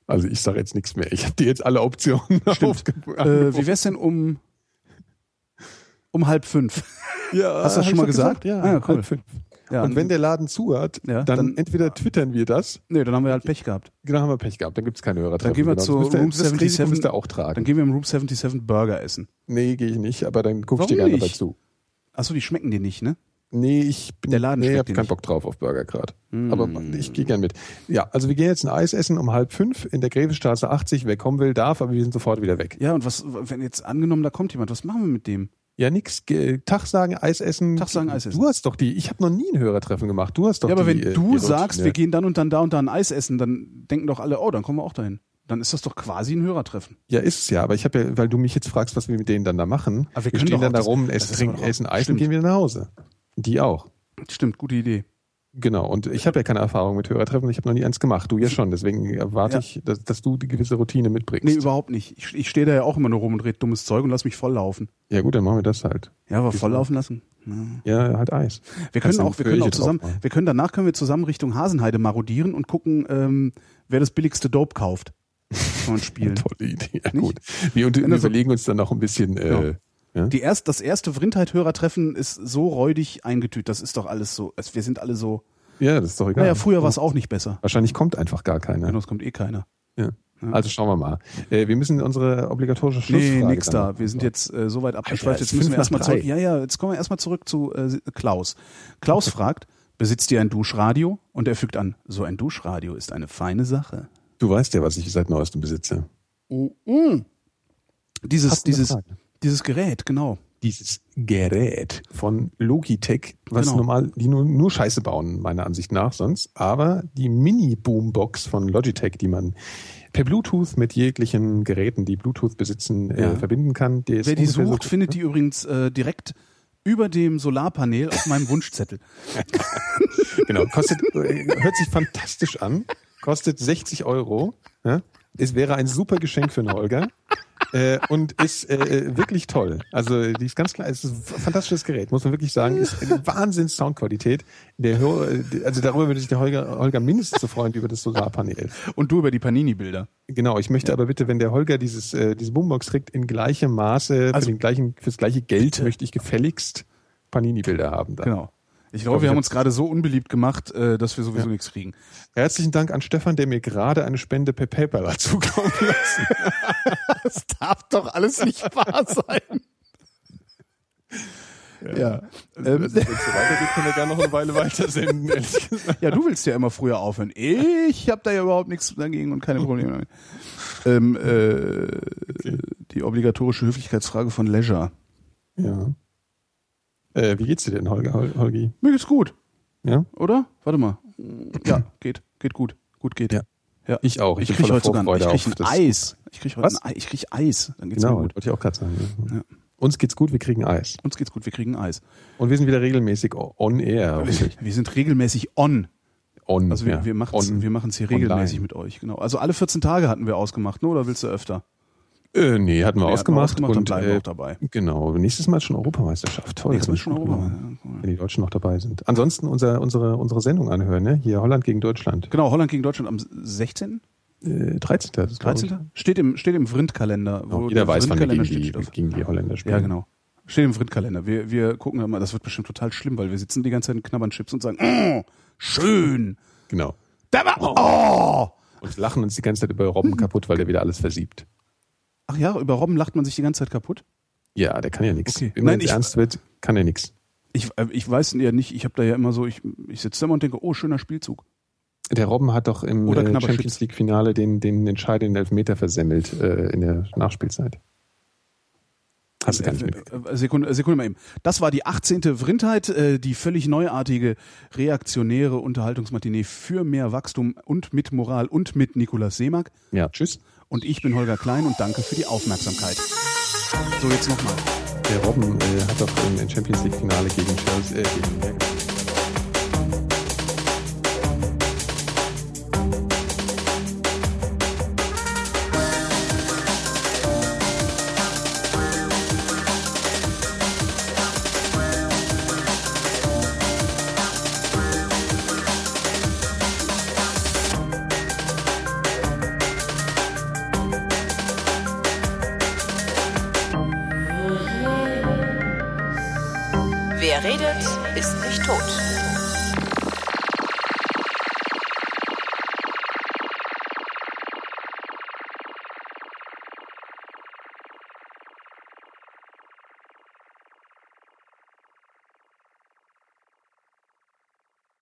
Also ich sage jetzt nichts mehr. Ich habe dir jetzt alle Optionen aufgebracht. Äh, wie wär's denn um um halb fünf? Ja, Hast du das schon mal gesagt? gesagt? Ja, ah, cool. halb fünf. Ja, und wenn der Laden zu hat, ja, dann, dann, entweder twittern wir das. Nee, dann haben wir halt Pech gehabt. Genau, haben wir Pech gehabt. Dann gibt's keine Hörer. Dann gehen wir zu Room 77. auch tragen. Dann gehen wir im Room 77 Burger essen. Nee, gehe ich nicht, aber dann guck ich dir gerne dazu. Achso, die schmecken dir nicht, ne? Nee, ich bin, der Laden nee, ich hab keinen Bock drauf auf Burger gerade. Mm. Aber ich gehe gern mit. Ja, also wir gehen jetzt ein Eis essen um halb fünf in der Grevestraße 80. Wer kommen will, darf, aber wir sind sofort wieder weg. Ja, und was, wenn jetzt angenommen, da kommt jemand, was machen wir mit dem? Ja, nix. Tag sagen, Eis essen. Tag sagen, Eis essen. Du hast doch die, ich habe noch nie ein Hörertreffen gemacht. Du hast doch Ja, aber die, wenn du sagst, wir gehen dann und dann da und da ein Eis essen, dann denken doch alle, oh, dann kommen wir auch dahin. Dann ist das doch quasi ein Hörertreffen. Ja, ist es ja, aber ich habe ja, weil du mich jetzt fragst, was wir mit denen dann da machen. Aber wir, wir stehen dann da rum, essen, trinken, essen Eis und gehen wieder nach Hause. Die auch. Stimmt, gute Idee. Genau, und ich habe ja keine Erfahrung mit Hörertreffen, ich habe noch nie eins gemacht. Du ja schon, deswegen erwarte ja. ich, dass, dass, du die gewisse Routine mitbringst. Nee, überhaupt nicht. Ich, ich stehe da ja auch immer nur rum und rede dummes Zeug und lass mich volllaufen. Ja gut, dann machen wir das halt. Ja, aber volllaufen lassen. Ja. ja, halt Eis. Wir können auch, wir können auch zusammen, wir können danach können wir zusammen Richtung Hasenheide marodieren und gucken, ähm, wer das billigste Dope kauft. Man spielen. Tolle Idee, ja, gut. Wir, und, wir überlegen uns dann noch ein bisschen, äh, ja. Die erst, das erste Vrindheit-Hörertreffen ist so räudig eingetütet. Das ist doch alles so. Also wir sind alle so. Ja, das ist doch egal. Naja, früher war es auch nicht besser. Wahrscheinlich kommt einfach gar keiner. Genau, es kommt eh keiner. Ja. Also schauen wir mal. Äh, wir müssen unsere obligatorische Schlussfrage. Nee, nix da. Wir sind jetzt äh, so weit abgeschweift. Jetzt müssen wir erstmal zurück. Ja, ja, jetzt kommen wir erstmal zurück zu äh, Klaus. Klaus fragt, besitzt ihr ein Duschradio? Und er fügt an, so ein Duschradio ist eine feine Sache. Du weißt ja, was ich seit neuestem besitze. -mm. Dieses, dieses, dieses Gerät, genau dieses Gerät von Logitech, was genau. normal, die nur, nur Scheiße bauen, meiner Ansicht nach sonst, aber die Mini-Boombox von Logitech, die man per Bluetooth mit jeglichen Geräten, die Bluetooth besitzen, äh, ja. äh, verbinden kann. Die Wer die sucht, so, findet ne? die übrigens äh, direkt über dem Solarpanel auf meinem Wunschzettel. genau, kostet, äh, hört sich fantastisch an, kostet 60 Euro. Ja? Es wäre ein super Geschenk für den Holger äh, und ist äh, wirklich toll. Also die ist ganz klar, es ist ein fantastisches Gerät, muss man wirklich sagen. Ist eine Wahnsinns Soundqualität. Der also darüber würde sich der Holger, Holger mindestens so freuen über das Solarpanel. Und du über die Panini-Bilder. Genau, ich möchte ja. aber bitte, wenn der Holger dieses äh, diese Boombox kriegt, in gleichem Maße also, für den gleichen fürs gleiche Geld möchte ich gefälligst Panini-Bilder haben. Dann. Genau. Ich glaube, wir haben uns gerade so unbeliebt gemacht, äh, dass wir sowieso ja. nichts kriegen. Herzlichen Dank an Stefan, der mir gerade eine Spende per PayPal dazu kommen lassen. das darf doch alles nicht wahr sein. Ja. ja. Ähm, Wenn es so weitergeht, können wir gerne noch eine Weile weiter senden, ehrlich gesagt. Ja, du willst ja immer früher aufhören. Ich habe da ja überhaupt nichts dagegen und keine Probleme damit. Ähm, äh, okay. Die obligatorische Höflichkeitsfrage von Leisure. Ja. Äh, wie geht's dir denn, Holger, Holgi? Mir geht's gut. Ja? Oder? Warte mal. Ja, geht. Geht gut. Gut geht. Ja. ja. Ich auch. Ich, ich krieg heute sogar ein, ich krieg ein Eis. Ich krieg heute ein, ich krieg Eis. Dann geht's genau, mir gut. wollte ich auch gerade sagen. Ja. Ja. Uns geht's gut, wir kriegen Eis. Uns geht's gut, wir kriegen Eis. Und wir sind wieder regelmäßig on air. Wir, wir sind regelmäßig on. On. Also wir, ja. wir machen es hier regelmäßig Online. mit euch, genau. Also alle 14 Tage hatten wir ausgemacht, ne? Oder willst du öfter? Äh, nee, hatten wir nee, ausgemacht. Hatten wir ausgemacht und bleiben äh, auch dabei. Genau. Nächstes Mal schon Europameisterschaft. Toll. Nächstes Mal schon Europameisterschaft. Wenn die Deutschen noch dabei sind. Ansonsten unser, unsere, unsere Sendung anhören, ne? Hier Holland gegen Deutschland. Genau, Holland gegen Deutschland am 16. Äh, 13. Das 13. Steht im, steht im Vrind-Kalender. Genau, jeder weiß, wann wir gegen die, gegen die Holländer spielen. Ja, genau. Steht im Vrind-Kalender. Wir, wir gucken immer, das wird bestimmt total schlimm, weil wir sitzen die ganze Zeit und knabbern Chips und sagen, oh, schön. Genau. Da war, oh. Und lachen uns die ganze Zeit über Robben kaputt, weil der wieder alles versiebt. Ach ja, über Robben lacht man sich die ganze Zeit kaputt? Ja, der kann ja nichts. Okay. Wenn es ernst wird, kann er nichts. Ich, äh, ich weiß ja nicht, ich habe da ja immer so, ich, ich sitze da immer und denke, oh, schöner Spielzug. Der Robben hat doch im äh, Champions League Finale den, den entscheidenden Elfmeter versemmelt äh, in der Nachspielzeit. Hast du gar nicht äh, Sekunde, Sekunde mal eben. Das war die 18. Vrindheit, äh, die völlig neuartige, reaktionäre Unterhaltungsmatinee für mehr Wachstum und mit Moral und mit Nikolaus Seemack. Ja, tschüss. Und ich bin Holger Klein und danke für die Aufmerksamkeit. So, jetzt nochmal. Der Robben äh, hat doch im Champions League Finale gegen Chelsea, äh, gegen